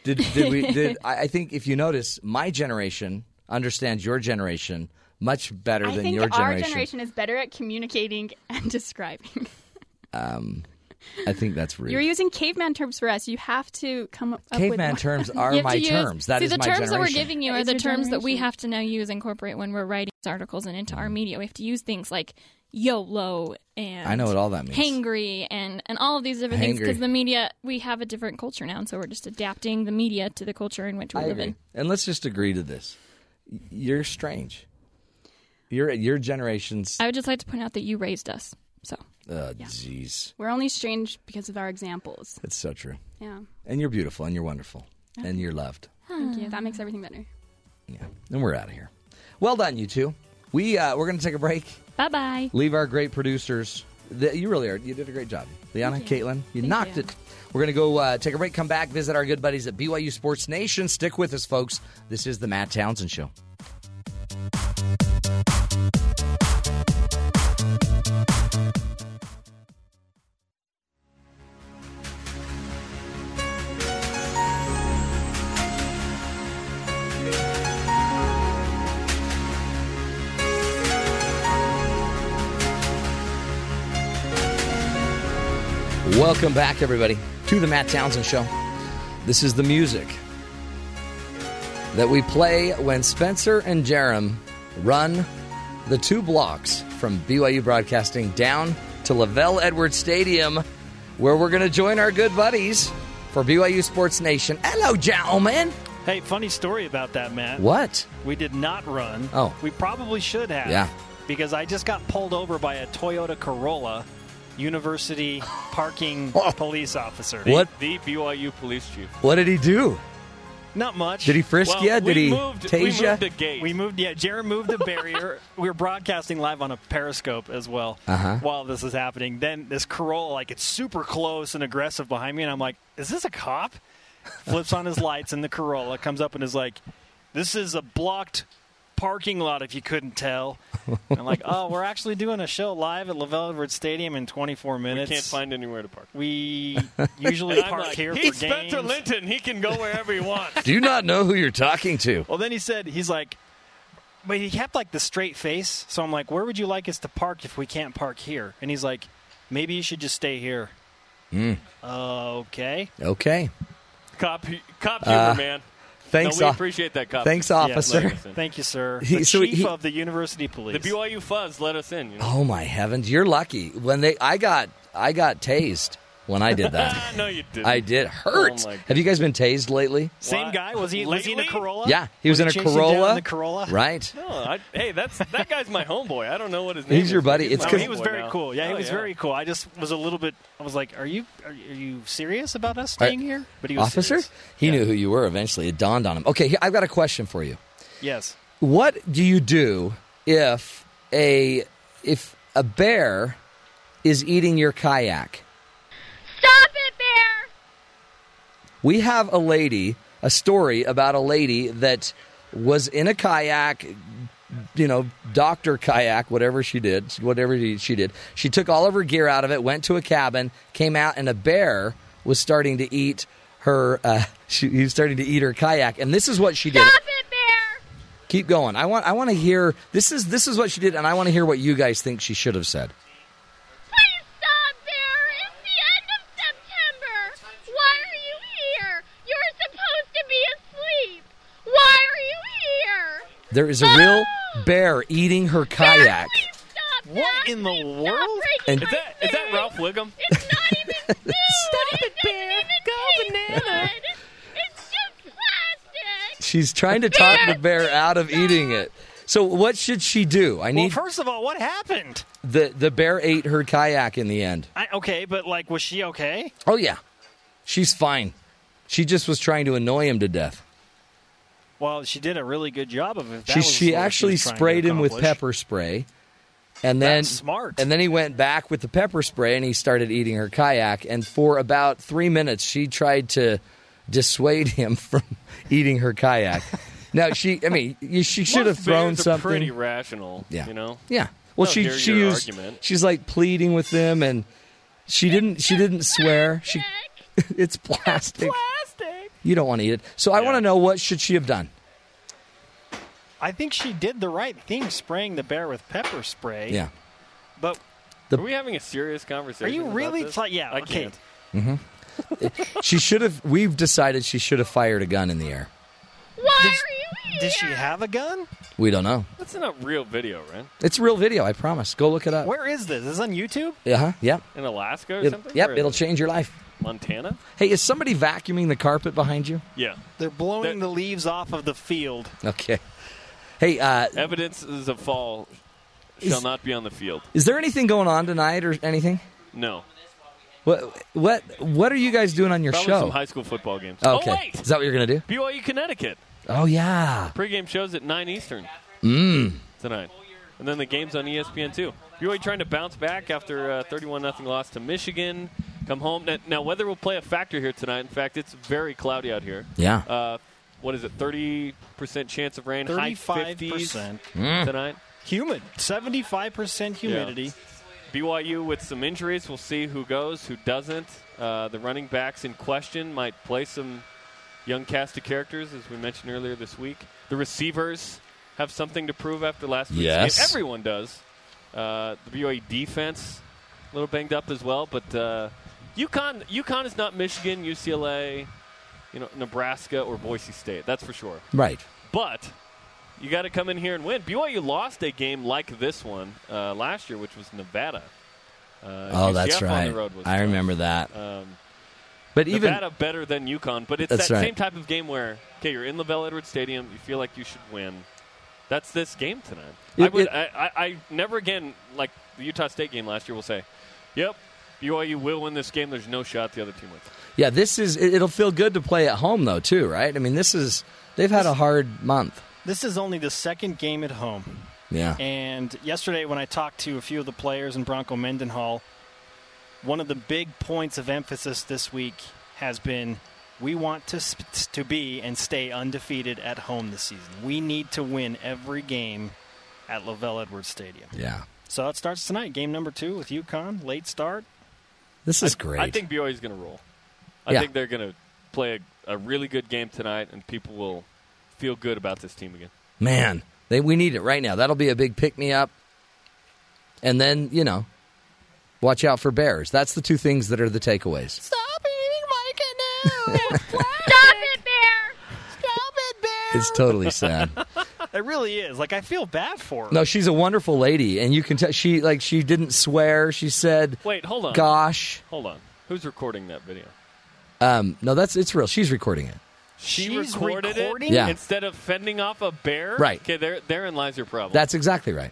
Did, did we? *laughs* Did I, I think if you notice, my generation understands your generation much better I than think your our generation. generation is better at communicating and *laughs* describing. Um, I think that's rude. You're using caveman terms for us. You have to come up Caveman with terms *laughs* are my use- terms. That see, is the my terms that we're giving you That are is the your terms that we have to now use incorporate when we're writing articles and into our media. We have to use things like YOLO and I know what all that means. hangry and, and all of these different things Hangry. because the media we have a different culture now, and so we're just adapting the media to the culture in which we I live agree. in. And let's just agree to this. You're strange. Your your generation's. I would just like to point out that you raised us. So Uh, Jeez, We're only strange because of our examples. it's so true. Yeah. And you're beautiful, and you're wonderful, and you're loved. Thank you. That makes everything better. Yeah. And we're out of here. Well done, you two. We uh, we're going to take a break. bye bye. Leave our great producers. The, you really are. You did a great job, Liana, Caitlin. You knocked it. We're going to go uh, take a break. Come back. Visit our good buddies at BYU Sports Nation. Stick with us, folks. This is the Matt Townsend Show. Welcome back, everybody, to the Matt Townsend Show. This is the music that we play when Spencer and Jarom run the two blocks from BYU Broadcasting down to LaVell Edwards Stadium, where we're going to join our good buddies for BYU Sports Nation. Hello, gentlemen. Hey, funny story about that, Matt. What? We did not run. Oh. We probably should have. Yeah. Because I just got pulled over by a Toyota Corolla university parking *laughs* police officer. What? The BYU police chief. What did he do? Not much. Did he frisk Well, you? Did we he moved- tase we moved the gate. We moved, yeah. Jared moved the barrier. *laughs* we were broadcasting live on a Periscope as well Uh-huh. while this is happening. Then this Corolla, like, it's super close and aggressive behind me, and I'm like, is this a cop? Flips on his *laughs* lights, and the Corolla comes up and is like, this is a blocked parking lot, if you couldn't tell. And *laughs* I'm like, oh, we're actually doing a show live at LaVell Edwards Stadium in 24 minutes. We can't find anywhere to park. We *laughs* usually park like, here He's for games. Spencer Linton. He can go wherever he wants. *laughs* Do you not know who you're talking to? Well, then he said, he's like, but he kept like the straight face. So I'm like, where would you like us to park if we can't park here? And he's like, maybe you should just stay here. Mm. Uh, okay. Okay. Cop, cop humor, Uh, man. Thanks, No, we appreciate that, cop. thanks, officer. let us in. *laughs* Thank you, sir. He- the so chief he- of the university police. The BYU fuzz let us in. You know? Oh my heavens! You're lucky. When they, I got, I got tased when I did that. *laughs* no, you didn't. I did. Oh hurt. Oh, Have you guys been tased lately? Same guy? Was he, was he in a Corolla? Yeah, he was, in a chasing down Corolla. the Corolla? Right. No, I, hey, that's that guy's my homeboy. I don't know what his name is. He's your buddy. but It's No, 'cause- he was homeboy very now. cool. Yeah, he Oh, was very cool. I just was a little bit. I was like, "Are you are, are you serious about us staying here?" But he was Officer. serious. He knew who you were. Eventually, it dawned on him. Okay, here- I've got a question for you. Yes. What do you do if a if a bear is eating your kayak? Stop it, Bear! We have a lady, a story about a lady that was in a kayak, you know, doctor kayak, whatever she did, whatever she did. She took all of her gear out of it, went to a cabin, came out, and a bear was starting to eat her. Uh, *laughs* she, he was starting to eat her kayak, and this is what she did. Stop it, Bear! Keep going. I want. I want to hear. This is this is what she did, and I want to hear what you guys think she should have said. Please stop, Bear! It's the end of September! Why are you here? You're supposed to be asleep! Why are you here? There is a real bear eating her kayak. What in the world? And- Is that is that Ralph Wiggum? It's not even *laughs* new. Stop it, Bear! Go banana! It's just plastic! She's trying to talk the bear out of eating it. So what should she do? I need. Well, need first of all, what happened? the the bear ate her kayak in the end. I, okay, but like, was she okay? Oh yeah, she's fine. She just was trying to annoy him to death. Well, she did a really good job of it. That She she actually was trying to sprayed him with pepper spray, and then That's smart. And then he went back with the pepper spray and he started eating her kayak. And for about three minutes, she tried to dissuade *laughs* him from eating her kayak. *laughs* now she, I mean, you- she should have thrown something. Pretty rational. Yeah. You know. Yeah. Well, They'll she she your used argument. she's like pleading with them, and she didn't she didn't swear. She *laughs* it's plastic. Plastic. You don't want to eat it. So I want to know what should she have done. I think she did the right thing, spraying the bear with pepper spray. Yeah. But The- Are we having a serious conversation? are you about really? this? T- yeah. I okay. can't. hmm she should have. We've decided she should have fired a gun in the air. Why Does she have a gun? We don't know. That's not a real video, right? It's real video. I promise. Go look it up. Where is this? Is this on YouTube? Yeah. huh Yep. In Alaska or It- something? yep. Or It'll change your life. Montana? Hey, is somebody vacuuming the carpet behind you? Yeah. They're blowing the leaves off of the field. Okay. Hey, uh, Evidences of fall shall not be on the field. is there anything going on tonight or anything? No. What what what are you guys doing on your Probably show? some high school football games. Okay. Oh, wait. Is that what you're gonna do? BYU Connecticut. Oh yeah. Pregame shows at 9 Eastern Mm. tonight. And then the game's on ESPN too. BYU trying to bounce back after a 31 0 loss to Michigan. Come home. Now, now, weather will play a factor here tonight. In fact, it's very cloudy out here. Yeah. Uh, what is it? 30% chance of rain, 35%. Mm. tonight. Humid. 75% humidity. Yeah. BYU with some injuries. We'll see who goes, who doesn't. Uh, the running backs in question might play some young cast of characters, as we mentioned earlier this week. The receivers have something to prove after last week's Yes. game. Everyone does. Uh, the BYU defense a little banged up as well, but uh, UConn UConn is not Michigan, UCLA, you know, Nebraska or Boise State. That's for sure. Right. But you got to come in here and win. BYU lost a game like this one uh, last year, which was Nevada. Uh, Oh, that's UCF on right. the road was I tough. remember that. Um, But even Nevada better than UConn, but it's That's that right. same type of game where okay, you're in LaVell Edwards Stadium, you feel like you should win. That's this game tonight. I would. it- I, I, I never again like the Utah State game last year. Will say, "Yep, BYU will win this game. There's no shot the other team wins." yeah, this is it, it'll feel good to play at home though too, right? I mean, this is they've had a hard month. This is only the second game at home. Yeah. And yesterday, when I talked to a few of the players in Bronco Mendenhall, one of the big points of emphasis this week has been we want to sp- to be and stay undefeated at home this season. We need to win every game at LaVell Edwards Stadium. Yeah. So it starts tonight, game number two with UConn, late start. This is I- great. I think BYU is going to roll. I Yeah. think they're going to play a, a really good game tonight, and people will feel good about this team again. Man, they we need it right now. That'll be a big pick me up. And then, you know, watch out for bears. That's the two things that are the takeaways. Stop eating my canoe! *laughs* Stop it, Bear! Stop it, Bear! It's totally sad. *laughs* It really is. Like I feel bad for her. No, she's a wonderful lady and you can tell she like she didn't swear. She said Wait, hold on. Gosh. Hold on. Who's recording that video? Um, no, that's it's real. She's recording it. She She's recorded recording? it Yeah. instead of fending off a bear. Right. Okay, there, therein lies your problem. That's exactly right.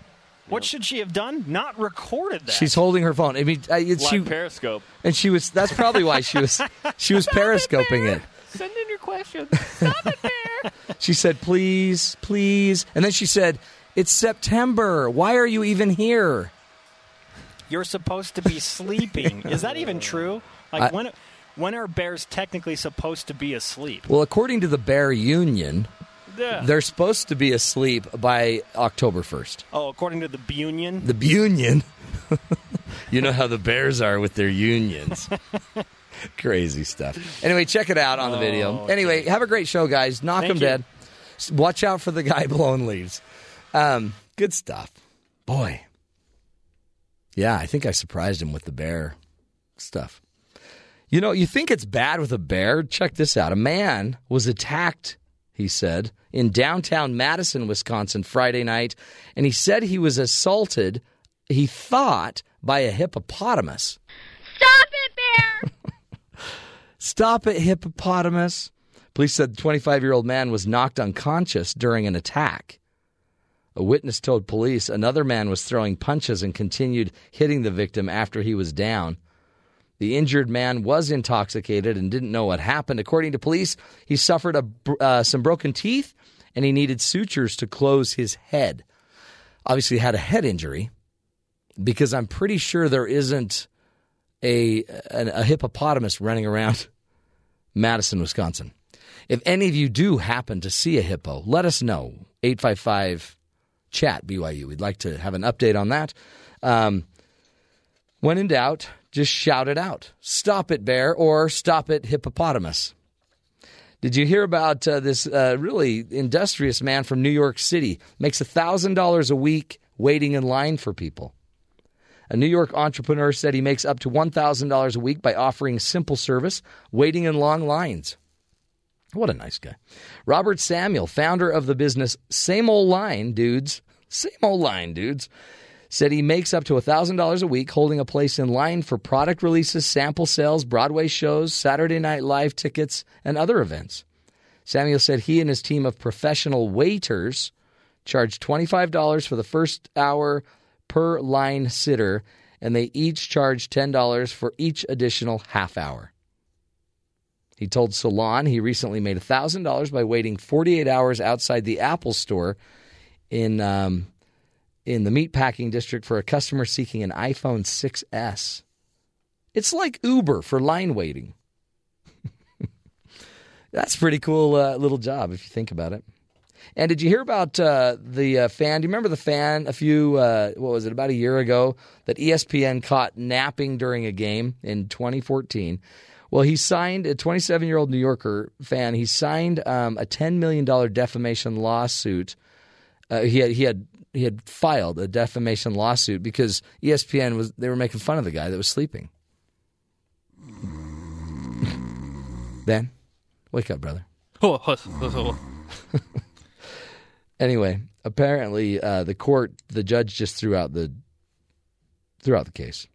What should she have done? Not recorded that. She's holding her phone. I mean, I, it's, Live she Periscope. and she was. That's probably why she was. *laughs* She was periscoping it. Send in your questions. Stop it there. *laughs* She said, "Please, please," and then she said, "It's September. Why are you even here?" You're supposed to be sleeping. *laughs* Is that even true? Like I- when when are bears technically supposed to be asleep? Well, according to the Bear Union, Yeah. They're supposed to be asleep by October 1st. Oh, according to the Union. The union. *laughs* you know how the Bears are with their unions. *laughs* Crazy stuff. Anyway, check it out on the video. Anyway, have a great show, guys. Knock Oh, Thank them you. dead. Watch out for the guy *laughs* blowing leaves. Um, good stuff. Boy. Yeah, I think I surprised him with the bear stuff. You know, you think it's bad with a bear? Check this out. A man was attacked, he said, in downtown Madison, Wisconsin, Friday night, and he said he was assaulted, he thought, by a hippopotamus. Stop it, Bear! *laughs* Stop it, hippopotamus. Police said the 25 year old man was knocked unconscious during an attack. A witness told police another man was throwing punches and continued hitting the victim after he was down. The injured man was intoxicated and didn't know what happened. According to police, he suffered a, uh, some broken teeth and he needed sutures to close his head. Obviously, had a head injury because I'm pretty sure there isn't a, a, a hippopotamus running around *laughs* Madison, Wisconsin. If any of you do happen to see a hippo, let us know. 855 chat BYU. We'd like to have an update on that. Um, when in doubt, just shout it out. Stop it, bear, or stop it, hippopotamus. Did you hear about uh, this uh, really industrious man from New York City? Makes $1,000 a week waiting in line for people. A New York entrepreneur said he makes up to $1,000 a week by offering simple service, waiting in long lines. What a nice guy. Robert Samuel, founder of the business Same Ole Line Dudes, Same Ole Line Dudes, said he makes up to $1,000 a week holding a place in line for product releases, sample sales, Broadway shows, Saturday Night Live tickets, and other events. Samuel said he and his team of professional waiters charge $25 for the first hour per line sitter, and they each charge $10 for each additional half hour. He told Salon he recently made $1,000 by waiting 48 hours outside the Apple store in, um, in the meatpacking district for a customer seeking an iPhone 6S. It's like Uber for line waiting. *laughs* That's pretty cool uh, little job if you think about it. And did you hear about uh, the uh, fan? Do you remember the fan a few, uh, what was it, about a year ago that ESPN caught napping during a game in 2014? Well, he signed a 27 year old New Yorker fan. He signed um, a $10 million defamation lawsuit. Uh, he had he had he had filed a defamation lawsuit because ESPN was they were making fun of the guy that was sleeping. ben, wake up, brother. *laughs* Anyway, apparently uh, the court, the judge just threw out the threw out the case.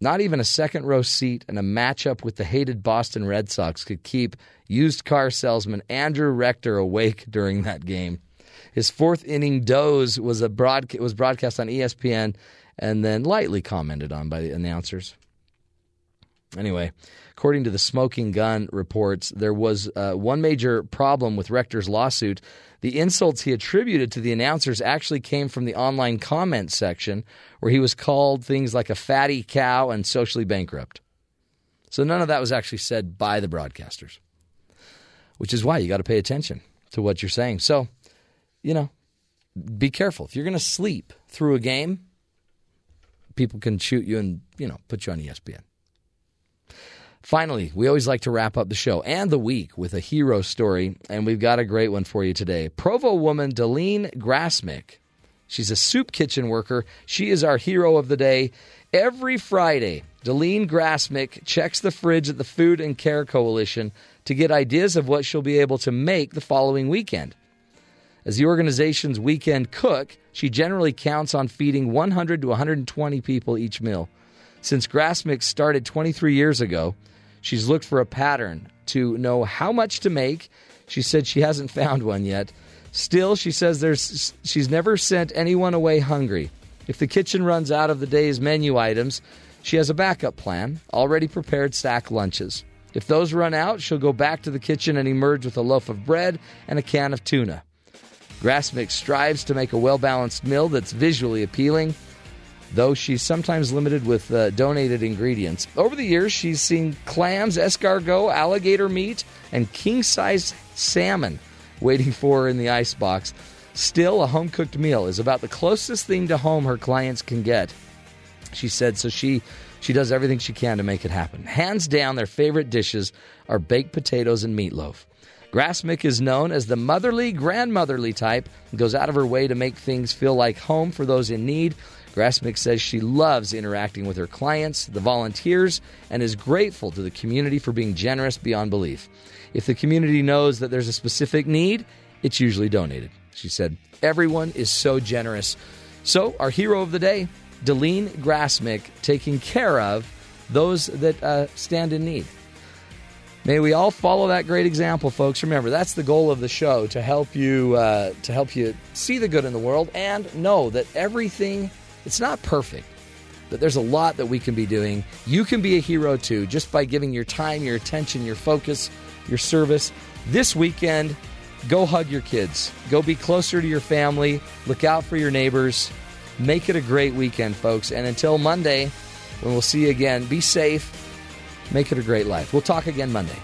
Not even a second row seat and a matchup with the hated Boston Red Sox could keep used car salesman Andrew Rector awake during that game. His fourth inning doze was a broad, was broadcast on ESPN and then lightly commented on by the announcers. Anyway, according to the Smoking Gun reports, there was uh, one major problem with Rector's lawsuit. The insults he attributed to the announcers actually came from the online comment section, where he was called things like a fatty cow and socially bankrupt. So none of that was actually said by the broadcasters, which is why you got to pay attention to what you're saying. So, you know, be careful. If you're going to sleep through a game, people can shoot you and, you know, put you on ESPN. Finally, we always like to wrap up the show and the week with a hero story, and we've got a great one for you today. Provo woman Deline Grassmick. She's a soup kitchen worker. She is our hero of the day. Every Friday, Deline Grassmick checks the fridge at the Food and Care Coalition to get ideas of what she'll be able to make the following weekend. As the organization's weekend cook, she generally counts on feeding 100 to 120 people each meal. Since Grassmix started 23 years ago, she's looked for a pattern to know how much to make. She said she hasn't found one yet. Still, she says there's she's never sent anyone away hungry. If the kitchen runs out of the day's menu items, she has a backup plan, already prepared sack lunches. If those run out, she'll go back to the kitchen and emerge with a loaf of bread and a can of tuna. Grassmix strives to make a well balanced meal that's visually appealing, though she's sometimes limited with uh, donated ingredients. Over the years, she's seen clams, escargot, alligator meat, and king sized salmon waiting for her in the icebox. Still, a home cooked meal is about the closest thing to home her clients can get. She said, so she she does everything she can to make it happen. Hands down, their favorite dishes are baked potatoes and meatloaf. Grassmick is known as the motherly, grandmotherly type and goes out of her way to make things feel like home for those in need. Grassmick says she loves interacting with her clients, the volunteers, and is grateful to the community for being generous beyond belief. If the community knows that there's a specific need, it's usually donated. She said, Everyone is so generous. So, our hero of the day, Deline Grassmick, taking care of those that uh, stand in need. May we all follow that great example, folks. Remember, that's the goal of the show to help you uh, to help you see the good in the world and know that everything it's not perfect, but there's a lot that we can be doing. You can be a hero too, just by giving your time, your attention, your focus, your service. This weekend, go hug your kids. Go be closer to your family. Look out for your neighbors. Make it a great weekend, folks. And until Monday, when we'll see you again, be safe Make it a great life. We'll talk again Monday.